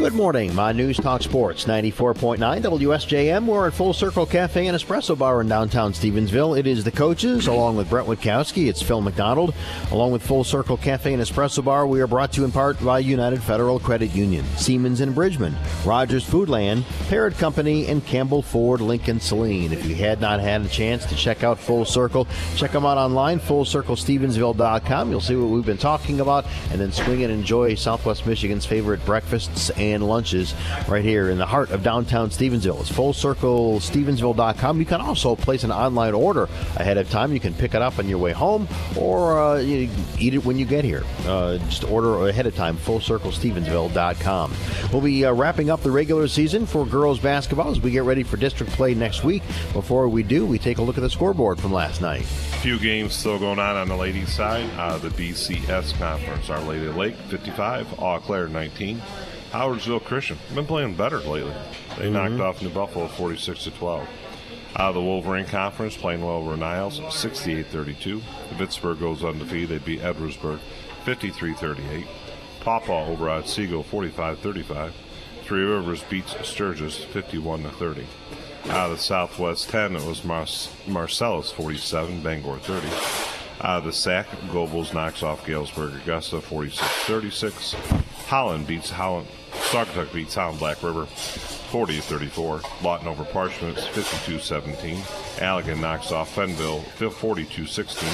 Good morning. My News Talk Sports 94.9 WSJM. We're at Full Circle Cafe and Espresso Bar in downtown Stevensville. It is the coaches, along with Brett Witkowski. It's Phil McDonald. Along with Full Circle Cafe and Espresso Bar, we are brought to you in part by United Federal Credit Union, Siemens and Bridgman, Rogers Foodland, Parrott Company, and Campbell Ford Lincoln Saline. If you had not had a chance to check out Full Circle, check them out online, fullcirclestevensville.com. You'll see what we've been talking about, and then swing and enjoy Southwest Michigan's favorite breakfasts and and lunches right here in the heart of downtown Stevensville. It's fullcirclestevensville.com. You can also place an online order ahead of time. You can pick it up on your way home or uh, eat it when you get here. Uh, just order ahead of time, fullcirclestevensville.com. We'll be uh, wrapping up the regular season for girls basketball as we get ready for district play next week. Before we do, we take a look at the scoreboard from last night. A few games still going on on the ladies' side. Uh, the BCS Conference, Our Lady Lake 55, Eau Claire 19. Howardsville Christian been playing better lately. They mm-hmm. knocked off New Buffalo 46 to 12. Out of the Wolverine Conference, Plainwell over Niles 68-32. Vicksburg goes undefeated. They beat Edwardsburg 53-38. Paw Paw over Otsego 45-35. Three Rivers beats Sturgis 51 30. Out of the Southwest 10, it was Mar- Marcellus 47, Bangor 30. Out of the SAC, Gobles knocks off Galesburg Augusta 46 36. Holland beats Holland Saugatuck beats Sound Black River 40 34. Lawton over Parchments 52 17. Allegan knocks off Fenville 42 16.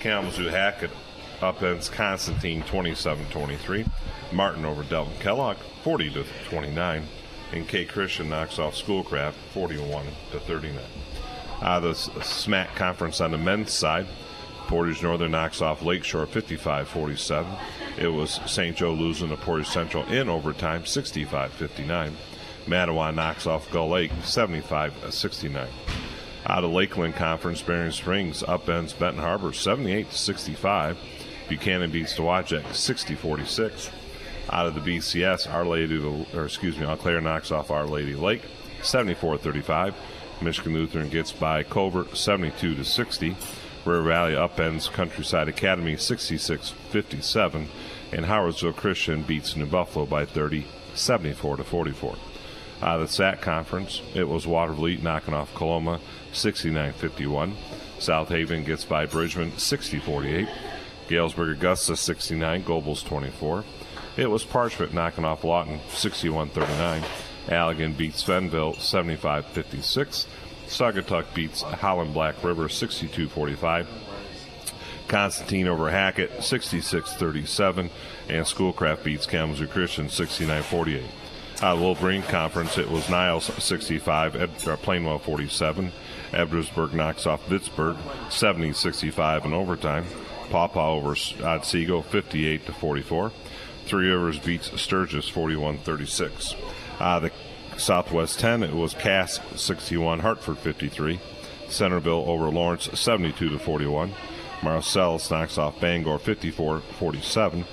Kalamazoo Hackett upends Constantine 27 23. Martin over Delton Kellogg 40 to 29. And K Christian knocks off Schoolcraft 41 to 39. Uh, the SMAC conference on the men's side. Portage Northern knocks off Lakeshore 55 47. It was St. Joe losing to Portage Central in overtime, 65-59. Mattawan knocks off Gull Lake, 75-69. Out of Lakeland Conference, Berrien Springs upends Benton Harbor, 78-65. Buchanan beats Dowagiac, 60-46. Out of the BCS, Our Lady, or excuse me, Eau Claire knocks off Our Lady Lake, 74-35. Michigan Lutheran gets by Covert, 72 to 60. River Valley upends Countryside Academy 66 57, and Howardsville Christian beats New Buffalo by 30 74 to 44. Out of the SAC conference, it was Watervliet knocking off Coloma 69 51. South Haven gets by Bridgman 60 48. Galesburg Augusta 69, Gobles 24. It was Parchment knocking off Lawton 61 39. Allegan beats Fenville 75 56. Saugatuck beats Holland Black River 62 45. Constantine over Hackett 66 37. And Schoolcraft beats Kalamazoo Christian 69 48. Out of Wolverine Conference, it was Niles 65, Ed, uh, Plainwell 47. Edwardsburg knocks off Vicksburg 70 65 in overtime. Paw Paw over Otsego 58 to 44. Three Rivers beats Sturgis 41 36. Uh, the Southwest 10, it was Cass 61, Hartford 53. Centerville over Lawrence 72 to 41. Marcellus knocks off Bangor 54 47.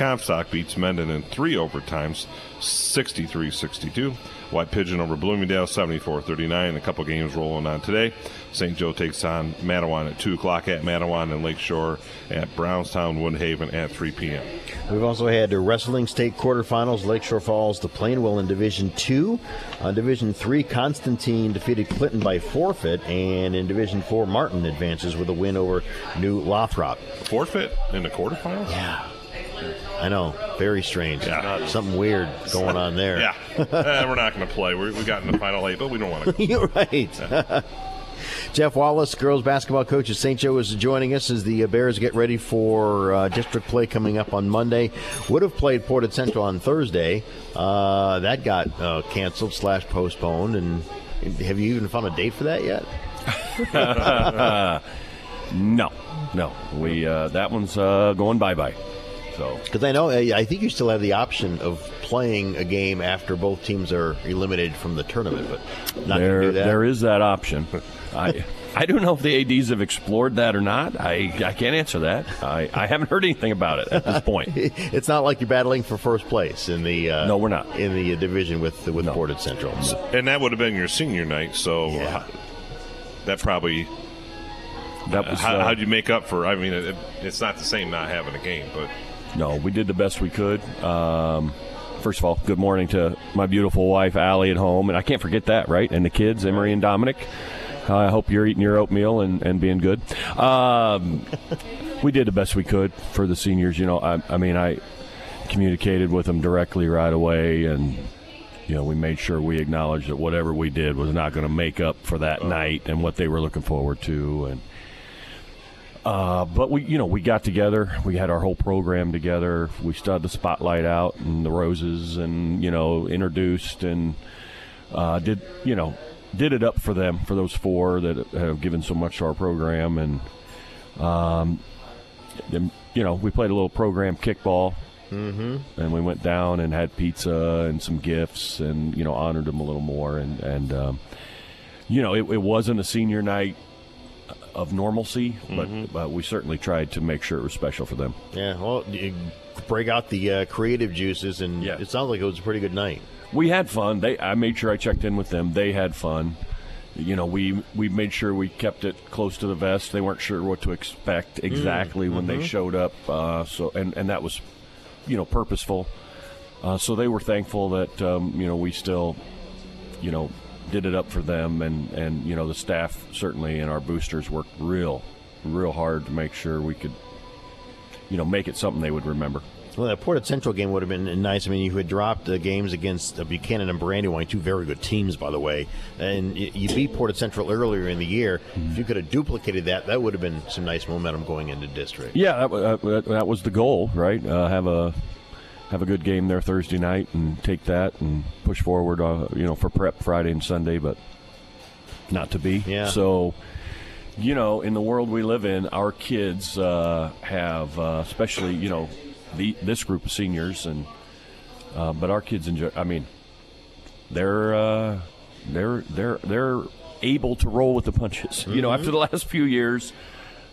Comstock beats Mendon in three overtimes 63 62. White Pigeon over Bloomingdale 74 39. A couple games rolling on today. St. Joe takes on Mattawan at 2 o'clock at Mattawan and Lakeshore at Brownstown Woodhaven at 3 p.m. We've also had the wrestling state quarterfinals. Lakeshore Falls to Plainwell in Division 2. On Division 3, Constantine defeated Clinton by forfeit. And in Division 4, Martin advances with a win over New Lothrop. Forfeit in the quarterfinals? Yeah. I know. Very strange. Yeah. Something weird going on there. Yeah. eh, we're not going to play. we we got in the final eight, but we don't want to. You're right. Jeff Wallace, girls basketball coach at St. Joe, is joining us as the Bears get ready for uh, district play coming up on Monday. Would have played Portage Central on Thursday. Uh, that got uh, canceled slash postponed. And have you even found a date for that yet? no, no. We uh, that one's uh, going bye bye. So because I know I think you still have the option of playing a game after both teams are eliminated from the tournament, but not there, that. There is that option. I. I don't know if the ads have explored that or not. I, I can't answer that. I, I haven't heard anything about it at this point. it's not like you're battling for first place in the uh, no, we're not in the division with with no. Portage Central. And that would have been your senior night, so yeah. that probably that was, how, uh, how'd you make up for? I mean, it, it's not the same not having a game, but no, we did the best we could. Um, first of all, good morning to my beautiful wife, Allie, at home. And I can't forget that, right? And the kids, Emery and Dominic. I hope you're eating your oatmeal and, and being good. Um, we did the best we could for the seniors. You know, I, I mean, I communicated with them directly right away, and you know, we made sure we acknowledged that whatever we did was not going to make up for that night and what they were looking forward to, and. Uh, but we, you know, we got together. We had our whole program together. We started the spotlight out and the roses, and you know, introduced and uh, did, you know, did it up for them for those four that have given so much to our program, and um, you know, we played a little program kickball Mm-hmm. and we went down and had pizza and some gifts and you know honored them a little more and and um, you know it, it, wasn't a senior night of normalcy but mm-hmm. but we certainly tried to make sure it was special for them yeah well break out the uh, creative juices and yeah. it sounds like it was a pretty good night we had fun they i made sure i checked in with them they had fun you know, we we made sure we kept it close to the vest. They weren't sure what to expect exactly mm, when mm-hmm. they showed up. Uh, so, and and that was you know purposeful. Uh, so they were thankful that um, you know we still you know did it up for them and and you know the staff certainly and our boosters worked real real hard to make sure we could you know make it something they would remember. Well, that Portage Central game would have been nice. I mean, you had dropped the games against uh, Buchanan and Brandywine, two very good teams, by the way, and you beat Portage Central earlier in the year. Mm-hmm. If you could have duplicated that, that would have been some nice momentum going into district. Yeah, that, uh, that was the goal, right? Uh, have a have a good game there Thursday night and take that and push forward, uh, you know, for prep Friday and Sunday, but not to be. Yeah. So you know, in the world we live in, our kids uh, have, uh, especially, you know, the, this group of seniors, and uh, but our kids enjoy. I mean, they're uh, they're they're they're able to roll with the punches. Mm-hmm. You know, after the last few years,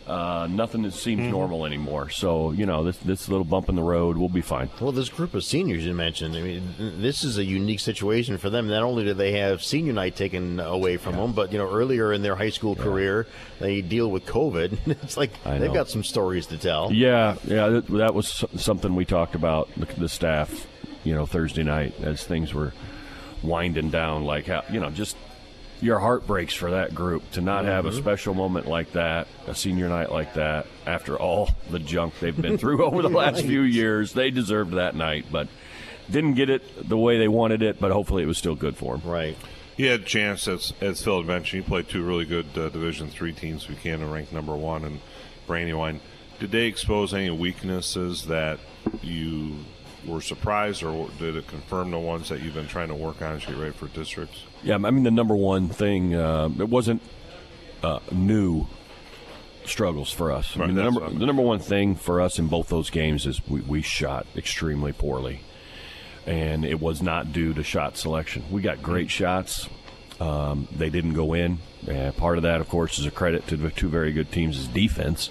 uh, nothing that seems mm-hmm. normal anymore. So you know, this this little bump in the road, we'll be fine. Well, this group of seniors you mentioned, I mean, this is a unique situation for them. Not only do they have senior night taken away from yeah. them, but you know, earlier in their high school yeah. career, they deal with COVID. it's like they've got some stories to tell. Yeah, yeah, that, that was something we talked about the, the staff, you know, Thursday night as things were winding down. Like how you know, just your heart breaks for that group to not mm-hmm. have a mm-hmm. special moment like that, a senior night like that, after all the junk they've been through over the last right. few years. They deserved that night, but didn't get it the way they wanted it, but hopefully it was still good for them. Right. He had a chance, as, as Phil had mentioned, he played two really good uh, Division three teams, Buchanan ranked number one and Brandywine. Did they expose any weaknesses that you were surprised, or did it confirm the ones that you've been trying to work on as you get ready for districts? Yeah, I mean the number one thing uh, it wasn't uh, new struggles for us. Right, I mean, the number the number one thing for us in both those games is we, we shot extremely poorly, and it was not due to shot selection. We got great shots. Um, they didn't go in. And part of that, of course, is a credit to the two very good teams' defense.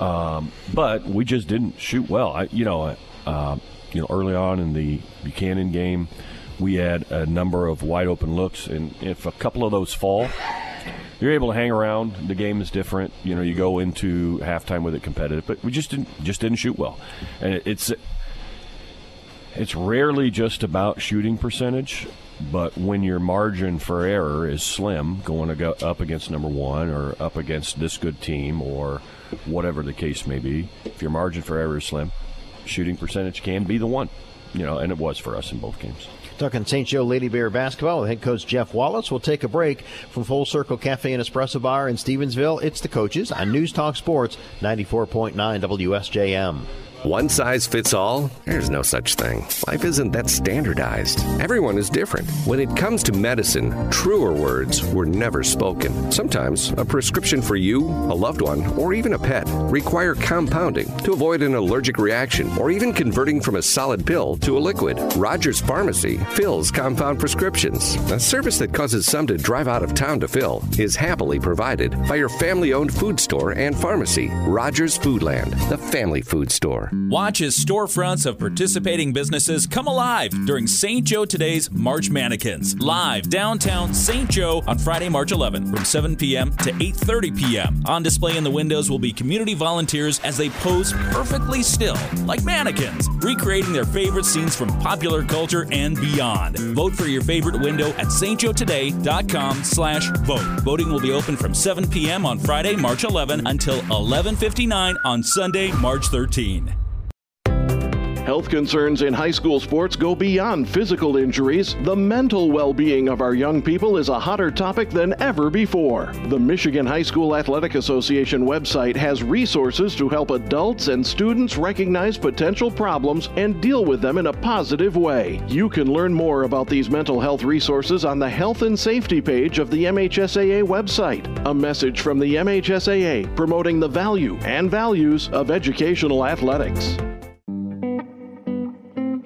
Um, but we just didn't shoot well. I, you know, uh, you know, early on in the Buchanan game, we had a number of wide open looks, and if a couple of those fall, you're able to hang around. The game is different. You know, you go into halftime with it competitive, but we just didn't just didn't shoot well, and it's it's rarely just about shooting percentage. But when your margin for error is slim, going to go up against number one or up against this good team or whatever the case may be, if your margin for error is slim, shooting percentage can be the one. You know, and it was for us in both games. Talking St. Joe Lady Bear basketball with head coach Jeff Wallace. We'll take a break from Full Circle Cafe and Espresso Bar in Stevensville. It's the coaches on News Talk Sports 94.9 WSJM. One size fits all? There's no such thing. Life isn't that standardized. Everyone is different. When it comes to medicine, truer words were never spoken. Sometimes a prescription for you, a loved one, or even a pet require compounding to avoid an allergic reaction or even converting from a solid pill to a liquid. Rogers Pharmacy fills compound prescriptions. A service that causes some to drive out of town to fill is happily provided by your family owned food store and pharmacy, Rogers Foodland, the family food store. Watch as storefronts of participating businesses come alive during St. Joe Today's March Mannequins, live downtown St. Joe on Friday, March 11 from 7 p.m. to 8:30 p.m. On display in the windows will be community volunteers as they pose perfectly still, like mannequins, recreating their favorite scenes from popular culture and beyond. Vote for your favorite window at stjoetoday.com slash vote. Voting will be open from 7 p.m. on Friday, March 11 until 11.59 on Sunday, March 13. Health concerns in high school sports go beyond physical injuries. The mental well being of our young people is a hotter topic than ever before. The Michigan High School Athletic Association website has resources to help adults and students recognize potential problems and deal with them in a positive way. You can learn more about these mental health resources on the Health and Safety page of the MHSAA website. A message from the MHSAA promoting the value and values of educational athletics.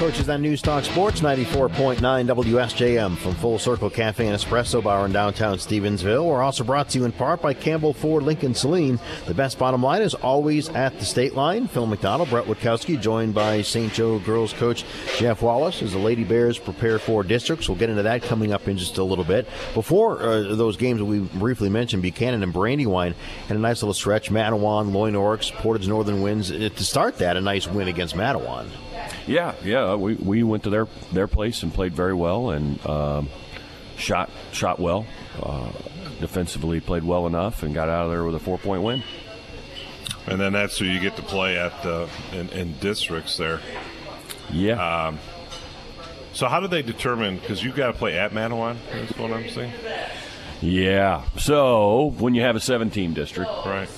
Coaches on News Talk Sports 94.9 WSJM from Full Circle Cafe and Espresso Bar in downtown Stevensville. We're also brought to you in part by Campbell Ford Lincoln Saline. The best bottom line is always at the state line. Phil McDonald, Brett Witkowski, joined by St. Joe girls coach Jeff Wallace as the Lady Bears prepare for districts. We'll get into that coming up in just a little bit. Before uh, those games we briefly mentioned, Buchanan and Brandywine had a nice little stretch. Mattawan, Loy Norrix, Portage Northern wins. Uh, to start that, a nice win against Mattawan. Yeah, yeah. We, we went to their their place and played very well and um, shot shot well. Uh, defensively played well enough and got out of there with a four point win. And then that's who you get to play at uh, in, in, districts there. Yeah. Um, so how do they determine? Because you've got to play at Mattawan. That's what I'm saying. Yeah. So when you have a seven team district, right?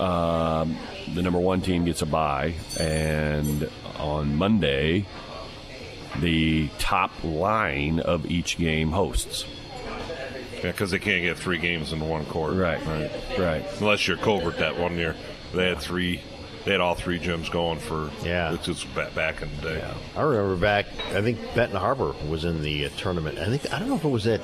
Um, the number one team gets a bye, and on Monday, the top line of each game hosts. Yeah, because they can't get three games in one court. Right, right, right. Unless you're Covert that one year, they had three they had all three gyms going for yeah. It's, Just back in the day. Yeah. I remember back. I think Benton Harbor was in the uh, tournament. I think I don't know if it was at.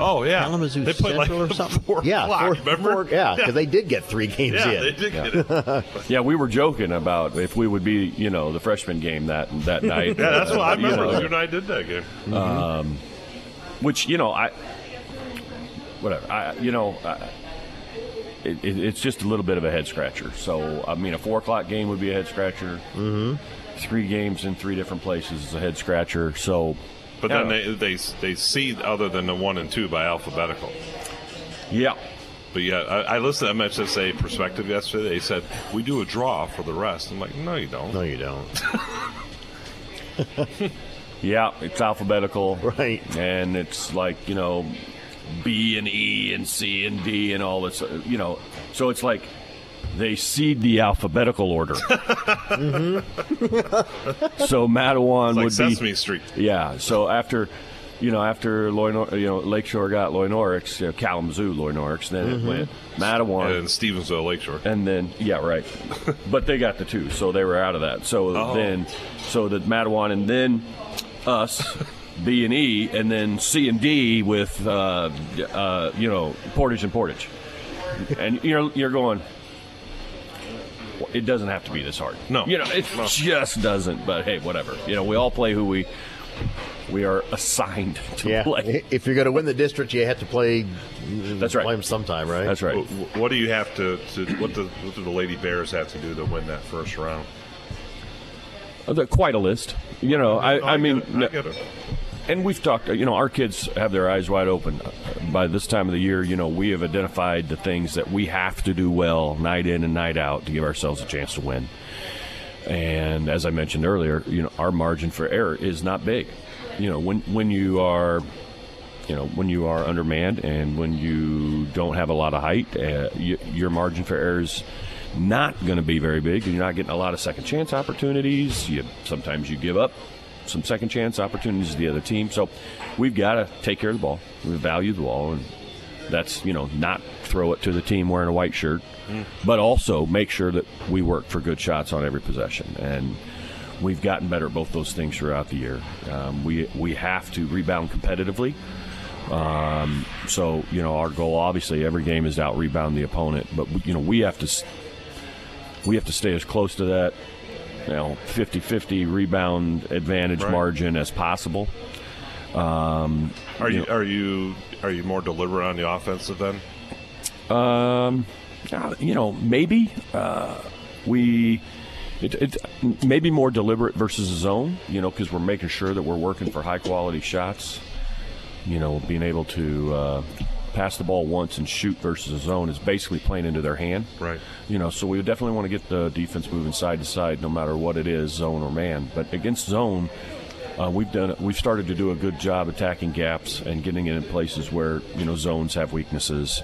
Oh yeah, Kalamazoo they played like or something. Four yeah, four, four, yeah, because yeah. they did get three games yeah, in. they did yeah. get it. yeah, we were joking about if we would be, you know, the freshman game that that night. yeah, that's what I remember. You, know, you and I did that game. Mm-hmm. Um, which you know, I whatever. I you know. I, it, it, it's just a little bit of a head scratcher. So, I mean, a four o'clock game would be a head scratcher. Mm-hmm. Three games in three different places is a head scratcher. So, but then they, they they seed other than the one and two by alphabetical. Yeah. But yeah, I, I listened to MHSAA perspective yesterday. They said we do a draw for the rest. I'm like, no, you don't. No, you don't. yeah, it's alphabetical, right? And it's like you know, B and E and C and D and all this, you know. So it's like they seed the alphabetical order. mm-hmm. so Mattawan like would Sesame be Street. Yeah. So after, you know, after Loy, you know, Lakeshore got Loy Norrix, you know, Kalamazoo Loy Norrix, then mm-hmm. it went Mattawan and then Stevensville Lakeshore, and then yeah, right. but they got the two, so they were out of that. So oh. then, so the Mattawan, and then us. B and E, and then C and D with uh, uh, you know Portage and Portage, and you're you're going. It doesn't have to be this hard. No, you know it no. just doesn't. But hey, whatever. You know, we all play who we we are assigned to yeah. play. If you're going to win the district, you have to play. That's right. Play them sometime, right? That's right. What do you have to? to what, the, what do the Lady Bears have to do to win that first round? Uh, quite a list. You know, I, I, I mean, it and we've talked. You know, our kids have their eyes wide open. By this time of the year, you know, we have identified the things that we have to do well, night in and night out, to give ourselves a chance to win. And as I mentioned earlier, you know, our margin for error is not big. You know, when when you are you know when you are undermanned and when you don't have a lot of height, uh, you, your margin for error is not going to be very big, you're not getting a lot of second chance opportunities. You sometimes you give up some second chance opportunities to the other team. So we've got to take care of the ball. We value the ball, and that's you know not throw it to the team wearing a white shirt, mm. but also make sure that we work for good shots on every possession. And we've gotten better at both those things throughout the year. Um, we we have to rebound competitively. Um, so you know our goal obviously every game is to out rebound the opponent, but you know we have to we have to stay as close to that you know 50-50 rebound advantage right. margin as possible. Um, are you, you know, are you are you more deliberate on the offensive end? Um, you know, maybe uh, we. It, it maybe more deliberate versus a zone, you know, because we're making sure that we're working for high quality shots. You know, being able to uh, pass the ball once and shoot versus a zone is basically playing into their hand. Right. You know, so we definitely want to get the defense moving side to side, no matter what it is, zone or man. But against zone, uh, we've done we've started to do a good job attacking gaps and getting it in places where you know zones have weaknesses,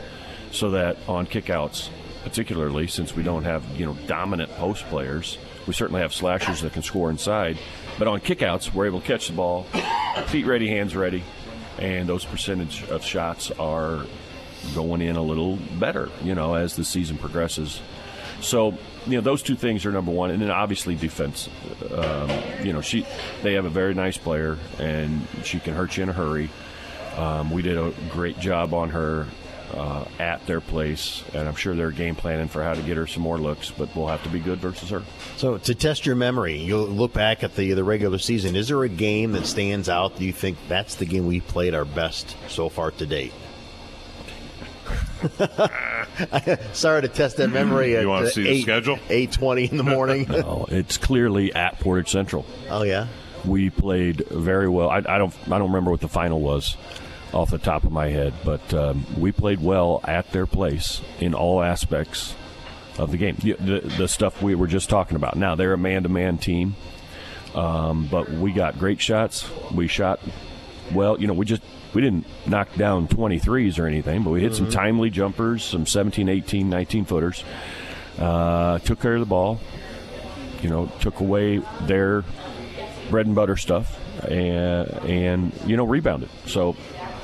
so that on kickouts, particularly since we don't have you know dominant post players, we certainly have slashers that can score inside, but on kickouts we're able to catch the ball, feet ready, hands ready, and those percentage of shots are going in a little better, you know, as the season progresses. So, you know, those two things are number one, and then obviously defense. Um, you know, she they have a very nice player, and she can hurt you in a hurry. Um, we did a great job on her uh, at their place, and I'm sure they're game planning for how to get her some more looks. But we'll have to be good versus her. So to test your memory, you'll look back at the the regular season. Is there a game that stands out? Do you think that's the game we played our best so far to date? Sorry to test that memory. You want to see 8, the schedule? Eight twenty in the morning. no, it's clearly at Portage Central. Oh yeah. We played very well. I, I don't. I don't remember what the final was off the top of my head, but um, we played well at their place in all aspects of the game. The, the, the stuff we were just talking about. Now they're a man-to-man team, um, but we got great shots. We shot well. You know, we just we didn't knock down 23s or anything, but we hit mm-hmm. some timely jumpers, some 17, 18, 19 footers. Uh, took care of the ball. You know, took away their bread and butter stuff, and and you know rebounded. So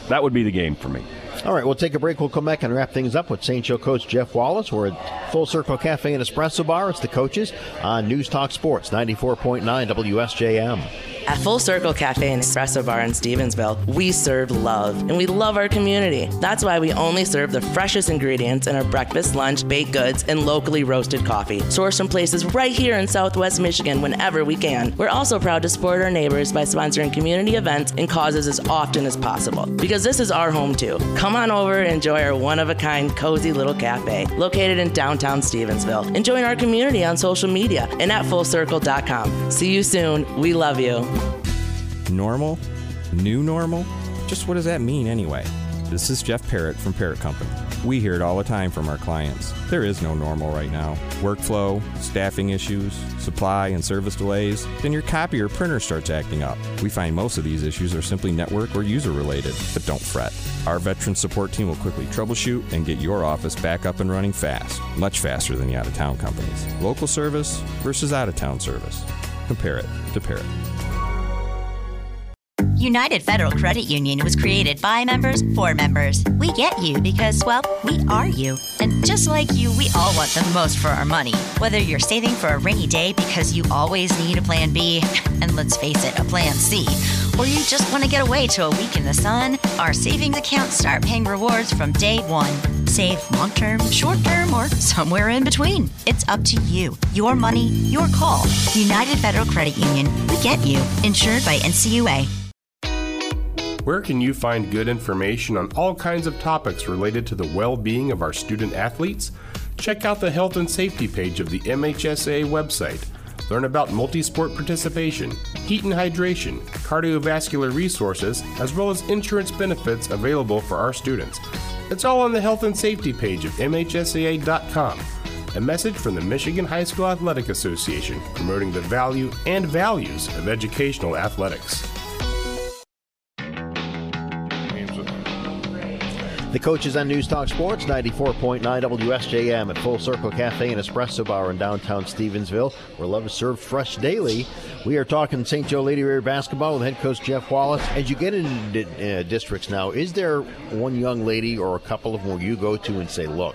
that would be the game for me. All right, we'll take a break. We'll come back and wrap things up with St. Joe coach Jeff Wallace. We're at Full Circle Cafe and Espresso Bar. It's the coaches on News Talk Sports 94.9 WSJM. At Full Circle Cafe and Espresso Bar in Stevensville, we serve love and we love our community. That's why we only serve the freshest ingredients in our breakfast, lunch, baked goods, and locally roasted coffee, sourced from places right here in Southwest Michigan whenever we can. We're also proud to support our neighbors by sponsoring community events and causes as often as possible because this is our home too. Come on over and enjoy our one of a kind, cozy little cafe located in downtown Stevensville. And join our community on social media and at fullcircle.com. See you soon. We love you. Normal? New normal? Just what does that mean anyway? This is Jeff Parrott from Parrott Company. We hear it all the time from our clients. There is no normal right now. Workflow, staffing issues, supply and service delays, then your copy or printer starts acting up. We find most of these issues are simply network or user related, but don't fret. Our veteran support team will quickly troubleshoot and get your office back up and running fast, much faster than the out of town companies. Local service versus out of town service. Compare it to Parrott. United Federal Credit Union was created by members for members. We get you because, well, we are you. And just like you, we all want the most for our money. Whether you're saving for a rainy day because you always need a plan B, and let's face it, a plan C, or you just want to get away to a week in the sun, our savings accounts start paying rewards from day one. Save long term, short term, or somewhere in between. It's up to you. Your money, your call. United Federal Credit Union. We get you. Insured by NCUA. Where can you find good information on all kinds of topics related to the well being of our student athletes? Check out the health and safety page of the MHSAA website. Learn about multi sport participation, heat and hydration, cardiovascular resources, as well as insurance benefits available for our students. It's all on the health and safety page of MHSAA.com. A message from the Michigan High School Athletic Association promoting the value and values of educational athletics. The coaches on News Talk Sports, 94.9 WSJM at Full Circle Cafe and Espresso Bar in downtown Stevensville, where love is served fresh daily. We are talking St. Joe Lady Raider basketball with head coach Jeff Wallace. As you get into uh, districts now, is there one young lady or a couple of them you go to and say, look,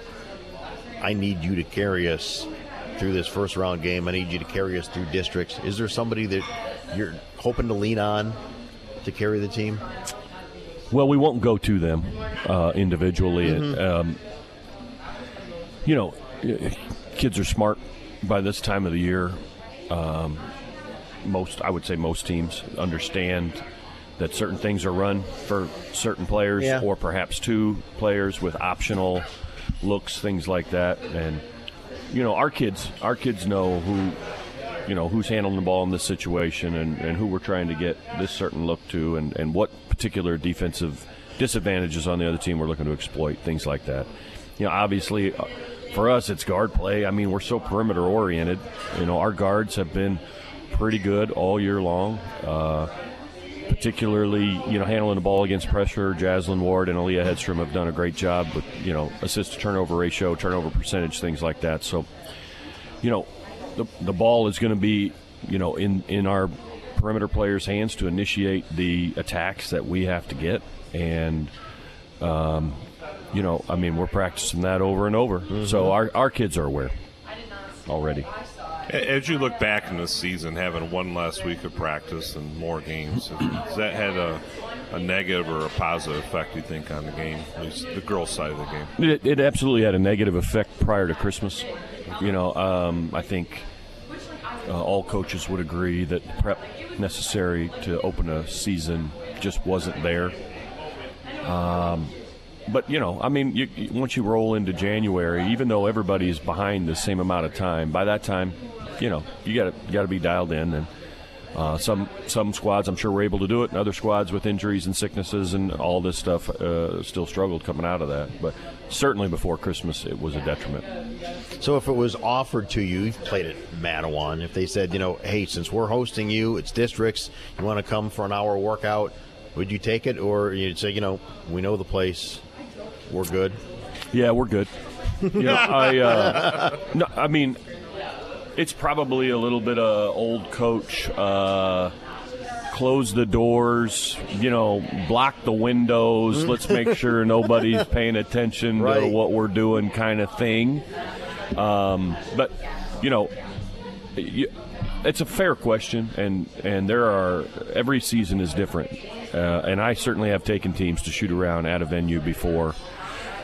I need you to carry us through this first round game. I need you to carry us through districts. Is there somebody that you're hoping to lean on to carry the team? Well, we won't go to them uh, individually. Mm-hmm. Um, you know, kids are smart by this time of the year. Um, most, I would say, most teams understand that certain things are run for certain players, yeah. or perhaps two players with optional looks, things like that. And you know, our kids, our kids know who you know who's handling the ball in this situation and, and who we're trying to get this certain look to and, and what particular defensive disadvantages on the other team we're looking to exploit things like that. You know obviously uh, for us it's guard play. I mean we're so perimeter oriented. You know our guards have been pretty good all year long uh, particularly you know handling the ball against pressure. Jaslyn Ward and Aaliyah Hedstrom have done a great job with you know assist to turnover ratio turnover percentage things like that. So you know the, the ball is going to be, you know, in, in our perimeter players' hands to initiate the attacks that we have to get. And, um, you know, I mean, we're practicing that over and over. Mm-hmm. So our, our kids are aware already. As you look back in this season, having one last week of practice and more games, has that had a, a negative or a positive effect, you think, on the game, at least the girls' side of the game? It, it absolutely had a negative effect prior to Christmas. You know, um, I think uh, all coaches would agree that prep necessary to open a season just wasn't there. Um, but you know, I mean, you, once you roll into January, even though everybody is behind the same amount of time, by that time, you know, you got to got to be dialed in and uh, some some squads, I'm sure, were able to do it, and other squads with injuries and sicknesses and all this stuff uh, still struggled coming out of that. But certainly before Christmas, it was a detriment. So, if it was offered to you, you've played at Mattawan. If they said, you know, hey, since we're hosting you, it's districts, you want to come for an hour workout, would you take it, or you'd say, you know, we know the place, we're good? Yeah, we're good. you know, I, uh, no, I mean, it's probably a little bit of old coach. Uh, close the doors, you know, block the windows. Let's make sure nobody's paying attention right. to what we're doing, kind of thing. Um, but you know, it's a fair question, and and there are every season is different, uh, and I certainly have taken teams to shoot around at a venue before.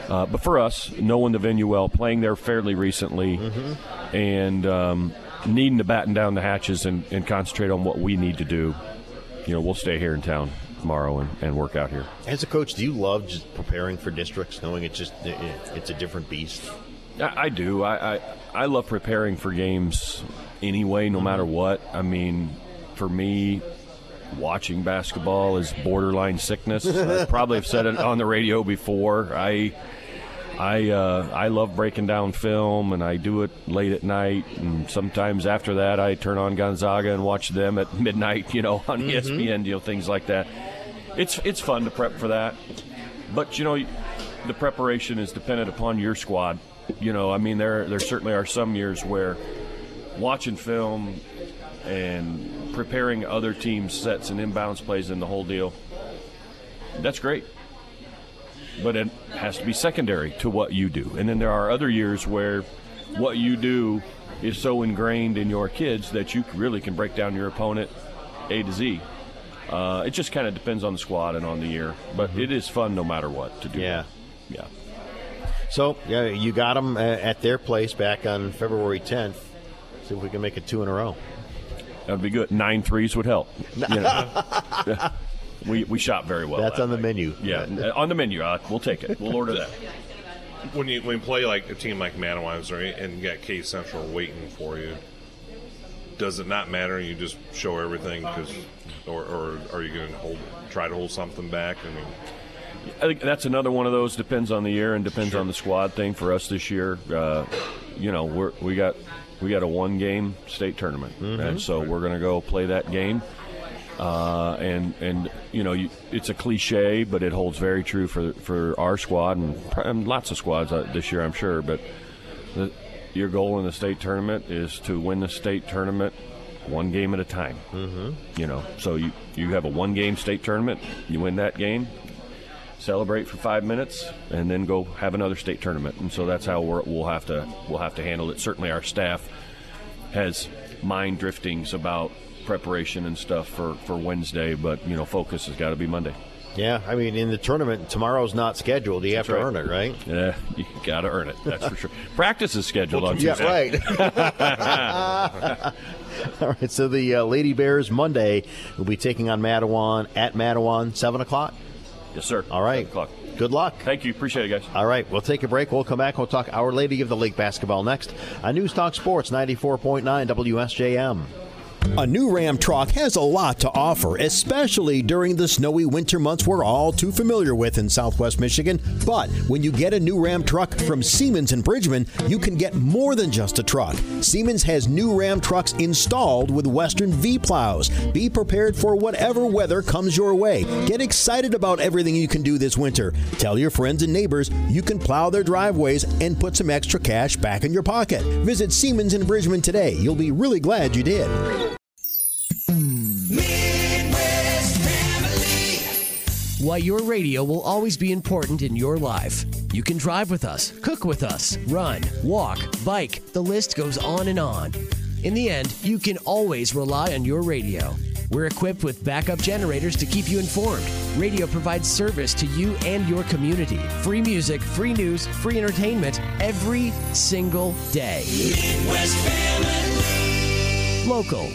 Uh, but for us, knowing the venue well, playing there fairly recently, mm-hmm. and um, needing to batten down the hatches and, and, concentrate on what we need to do, you know, we'll stay here in town tomorrow and, and work out here. As a coach, do you love just preparing for districts, knowing it's just it's a different beast? I, I do. I, I, I love preparing for games anyway, no mm-hmm. matter what. I mean, for me, watching basketball is borderline sickness. I probably have said it on the radio before. I I uh, I love breaking down film, and I do it late at night. And sometimes after that, I turn on Gonzaga and watch them at midnight. You know, on mm-hmm. ESPN, you know, things like that. It's it's fun to prep for that, but you know, the preparation is dependent upon your squad. You know, I mean, there there certainly are some years where watching film and preparing other teams' sets and inbounds plays and the whole deal. That's great but it has to be secondary to what you do. And then there are other years where what you do is so ingrained in your kids that you really can break down your opponent A to Z. Uh, it just kind of depends on the squad and on the year, but mm-hmm. it is fun no matter what to do. Yeah, yeah. So yeah, you got them uh, at their place back on February 10th. See if we can make it two in a row. That'd be good. Nine threes would help. You know? We, we shop very well. That's on the menu. Yeah, on the menu. Uh, we'll take it. We'll order that. When you when you play like a team like Mattawan, right, and you got K Central waiting for you, does it not matter? You just show everything because, or, or are you going to hold try to hold something back? I mean. I think that's another one of those. Depends on the year and depends sure. on the squad thing for us this year. Uh, you know, we're, we got we got a one game state tournament, mm-hmm. and so we're going to go play that game Uh, and and you know you, it's a cliche, but it holds very true for for our squad and, and lots of squads uh, this year, I'm sure. But the, your goal in the state tournament is to win the state tournament one game at a time. Mm-hmm. You know, so you you have a one game state tournament, you win that game, celebrate for five minutes, and then go have another state tournament. And so that's how we will have to we'll have to handle it. Certainly, our staff has mind driftings about preparation and stuff for, for Wednesday, but you know, focus has got to be Monday. Yeah, I mean, in the tournament, tomorrow's not scheduled. You That's have to right. earn it, right? Yeah, you got to earn it. That's for sure. Practice is scheduled on Yeah, right. All right, so the uh, Lady Bears Monday will be taking on Mattawan at Mattawan, 7 o'clock? Yes, sir. All right. Good luck. Thank you. Appreciate it, guys. All right, we'll take a break. We'll come back. We'll talk Our Lady of the Lake basketball next on News Talk Sports 94.9 WSJM. A new Ram truck has a lot to offer, especially during the snowy winter months we're all too familiar with in southwest Michigan. But when you get a new Ram truck from Siemens and Bridgman, you can get more than just a truck. Siemens has new Ram trucks installed with Western V plows. Be prepared for whatever weather comes your way. Get excited about everything you can do this winter. Tell your friends and neighbors you can plow their driveways and put some extra cash back in your pocket. Visit Siemens and Bridgman today. You'll be really glad you did. Why your radio will always be important in your life. You can drive with us, cook with us, run, walk, bike, the list goes on and on. In the end, you can always rely on your radio. We're equipped with backup generators to keep you informed. Radio provides service to you and your community. Free music, free news, free entertainment every single day. Local.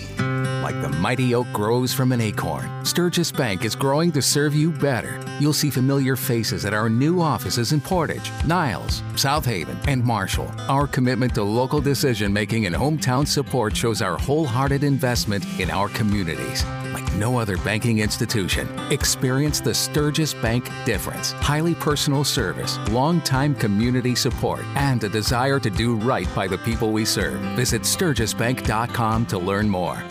Like the mighty oak grows from an acorn, Sturgis Bank is growing to serve you better. You'll see familiar faces at our new offices in Portage, Niles, South Haven, and Marshall. Our commitment to local decision making and hometown support shows our wholehearted investment in our communities. Like no other banking institution, experience the Sturgis Bank difference. Highly personal service, long-time community support, and a desire to do right by the people we serve. Visit sturgisbank.com to learn more.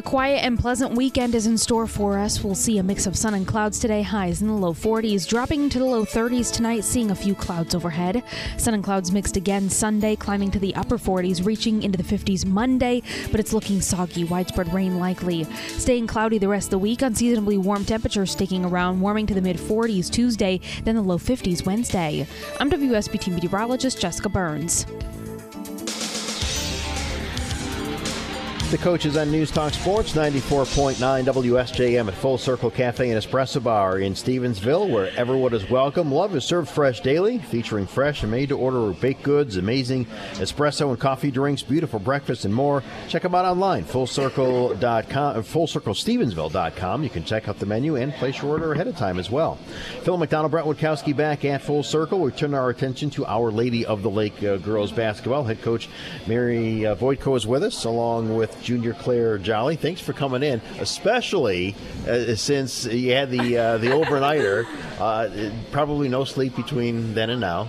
A quiet and pleasant weekend is in store for us. We'll see a mix of sun and clouds today, highs in the low 40s, dropping to the low 30s tonight, seeing a few clouds overhead. Sun and clouds mixed again Sunday, climbing to the upper 40s, reaching into the 50s Monday, but it's looking soggy, widespread rain likely. Staying cloudy the rest of the week, unseasonably warm temperatures sticking around, warming to the mid 40s Tuesday, then the low 50s Wednesday. I'm WSBT meteorologist Jessica Burns. The coaches on News Talk Sports 94.9 WSJM at Full Circle Cafe and Espresso Bar in Stevensville, where everyone is welcome. Love is served fresh daily, featuring fresh and made to order baked goods, amazing espresso and coffee drinks, beautiful breakfast, and more. Check them out online, fullcircle.com, uh, fullcirclestevensville.com. You can check out the menu and place your order ahead of time as well. Phil McDonald, Brett Witkowski back at Full Circle. We turn our attention to Our Lady of the Lake uh, girls basketball. Head coach Mary uh, Voitko is with us, along with Junior Claire Jolly. Thanks for coming in, especially uh, since you had the uh, the overnighter. Uh, probably no sleep between then and now,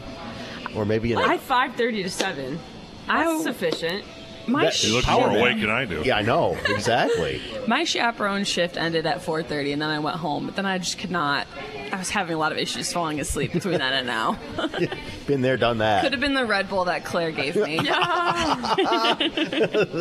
or maybe an I five thirty to seven. That's sufficient. My That- You look shift- more awake than I do. Yeah, I know exactly. My chaperone shift ended at 4:30, and then I went home. But then I just could not. I was having a lot of issues falling asleep between then and now. Been there, done that. Could have been the Red Bull that Claire gave me.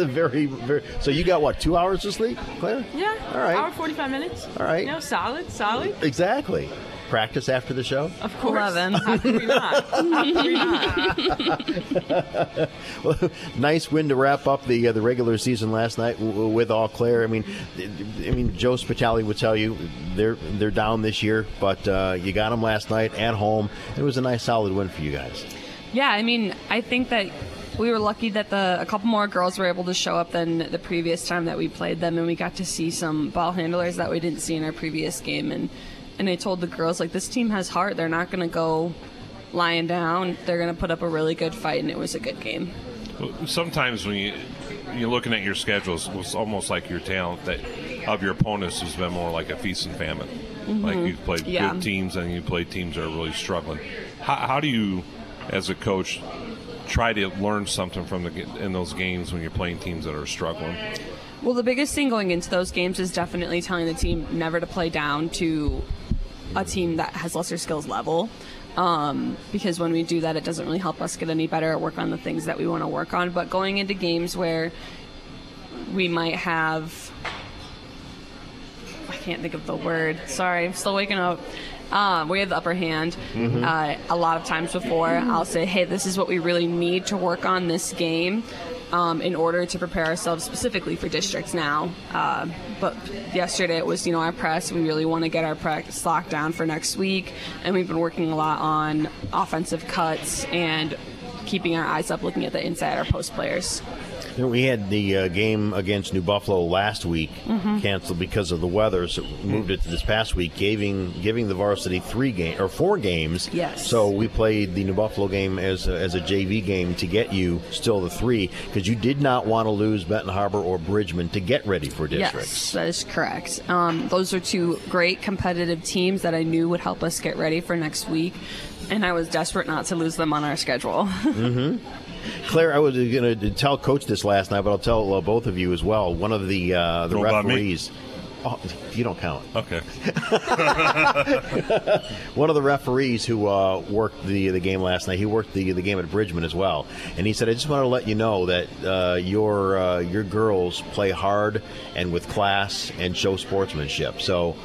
very, very. So you got what? Two hours of sleep, Claire? Yeah. All right. Hour 45 minutes. All right. No, solid, solid. Exactly. Practice after the show. Of course. 11. How could we not? How could we not? well, nice win to wrap up the uh, the regular season last night w- w- with Eau Claire. I mean, I mean Joe Spitali would tell you they're they're down this year, but uh, you got them last night at home. It was a nice solid win for you guys. Yeah, I mean, I think that we were lucky that the a couple more girls were able to show up than the previous time that we played them, and we got to see some ball handlers that we didn't see in our previous game. And and they told the girls like this team has heart. They're not going to go lying down. They're going to put up a really good fight, and it was a good game. Sometimes when you you're looking at your schedules, it's almost like your talent that of your opponents has been more like a feast and famine. Mhm. Like you've played Yeah. good teams and you play teams that are really struggling. How, how do you, as a coach, try to learn something from the in those games when you're playing teams that are struggling? Well, the biggest thing going into those games is definitely telling the team never to play down to a team that has lesser skills level. Um, because when we do that, it doesn't really help us get any better or work on the things that we want to work on. But going into games where we might have, I can't think of the word. Sorry, I'm still waking up. Um, we have the upper hand. Mhm. Uh, a lot of times before, I'll say, "Hey, this is what we really need to work on this game." Um, in order to prepare ourselves specifically for districts now. Uh, but yesterday it was, you know, our press. We really want to get our press locked down for next week, and we've been working a lot on offensive cuts and keeping our eyes up, looking at the inside our post players. We had the uh, game against New Buffalo last week Mhm. canceled because of the weather, so we moved it to this past week, giving giving the varsity three game or four games. Yes. So we played the New Buffalo game as a, as a JV game to get you still the three because you did not want to lose Benton Harbor or Bridgman to get ready for districts. Yes, that is correct. Um, those are two great competitive teams that I knew would help us get ready for next week, and I was desperate not to lose them on our schedule. hmm Claire, I was going to tell Coach this last night, but I'll tell uh, both of you as well. One of the uh, the referees. Oh, you don't count. Okay. One of the referees who uh, worked the the game last night, he worked the the game at Bridgman as well, and he said, "I just want to let you know that uh, your uh, your girls play hard and with class and show sportsmanship." So,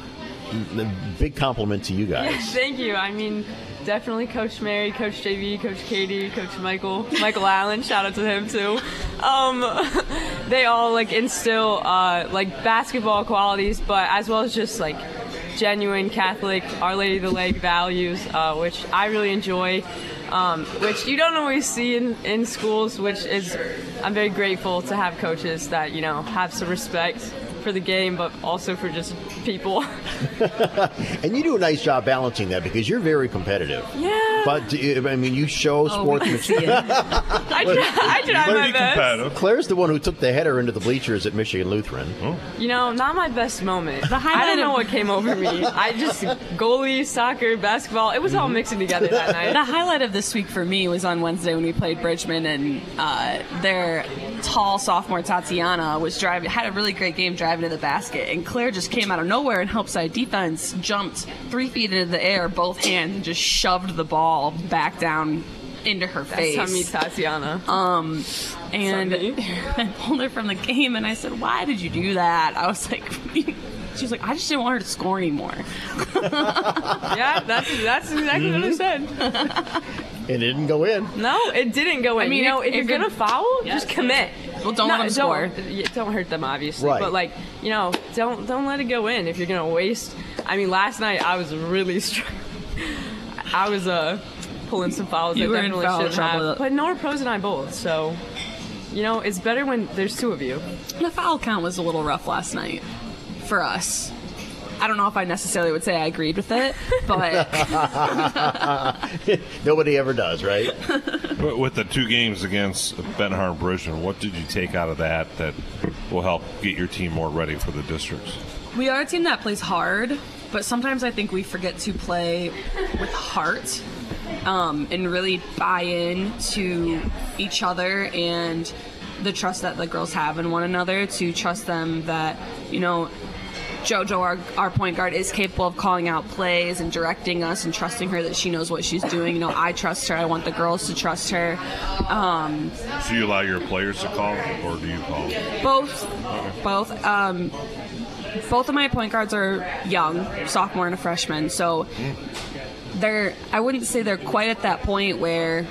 big compliment to you guys. Thank you. I mean, definitely Coach Mary, Coach JV, Coach Katie, Coach Michael, Michael Allen. Shout out to him too. Um, they all like instill uh, like basketball qualities, but as well as just like genuine Catholic Our Lady of the Lake values, uh, which I really enjoy. Um, which you don't always see in, in schools, which is I'm very grateful to have coaches that you know have some respect for the game, but also for just people. and you do a nice job balancing that because you're very competitive. Yeah. But uh, I mean, you show sportsmanship. I try, I try my best. Claire's the one who took the header into the bleachers at Michigan Lutheran. You know, not my best moment. I highlight don't know what came over me. I just goalie, soccer, basketball. It was all mixing together that night. The highlight of this week for me was on Wednesday when we played Bridgman, and uh, their tall sophomore Tatiana was driving, had a really great game driving to the basket, and Claire just came out of nowhere and help side defense jumped three feet into the air, both hands, and just shoved the ball back down into her That's face. how me, Tatiana. Um, and I pulled her from the game, and I said, "Why did you do that?" I was like. She was like, I just didn't want her to score anymore. yeah, that's that's exactly what I said. It didn't go in. No, it didn't go in. I mean, you know, if- if, you're if you're- gonna foul, Yes. just commit. Well, don't let them score. Don't, yeah, don't hurt them, obviously. Right. But like, you know, don't don't let it go in. If you're gonna waste, I mean, last night I was really struggling. I was uh pulling some fouls. You I were in definitely foul shouldn't trouble. have. But Nora Pros and I both. So, you know, it's better when there's two of you. The foul count was a little rough last night for us. I don't know if I necessarily would say I agreed with it, but Nobody ever does, right? But with the two games against Ben Harbor Bridgman, what did you take out of that that will help get your team more ready for the districts? we are a team that plays hard. But sometimes I think we forget to play with heart um, and really buy in to each other and the trust that the girls have in one another. To trust them that you know Jojo, our, our point guard, is capable of calling out plays and directing us and trusting her that she knows what she's doing. You know, I trust her. I want the girls to trust her. Um, So you allow your players to call, or do you call? both, both. Um, both of my point guards are young, sophomore and a freshman. So they're. I wouldn't say they're quite at that point where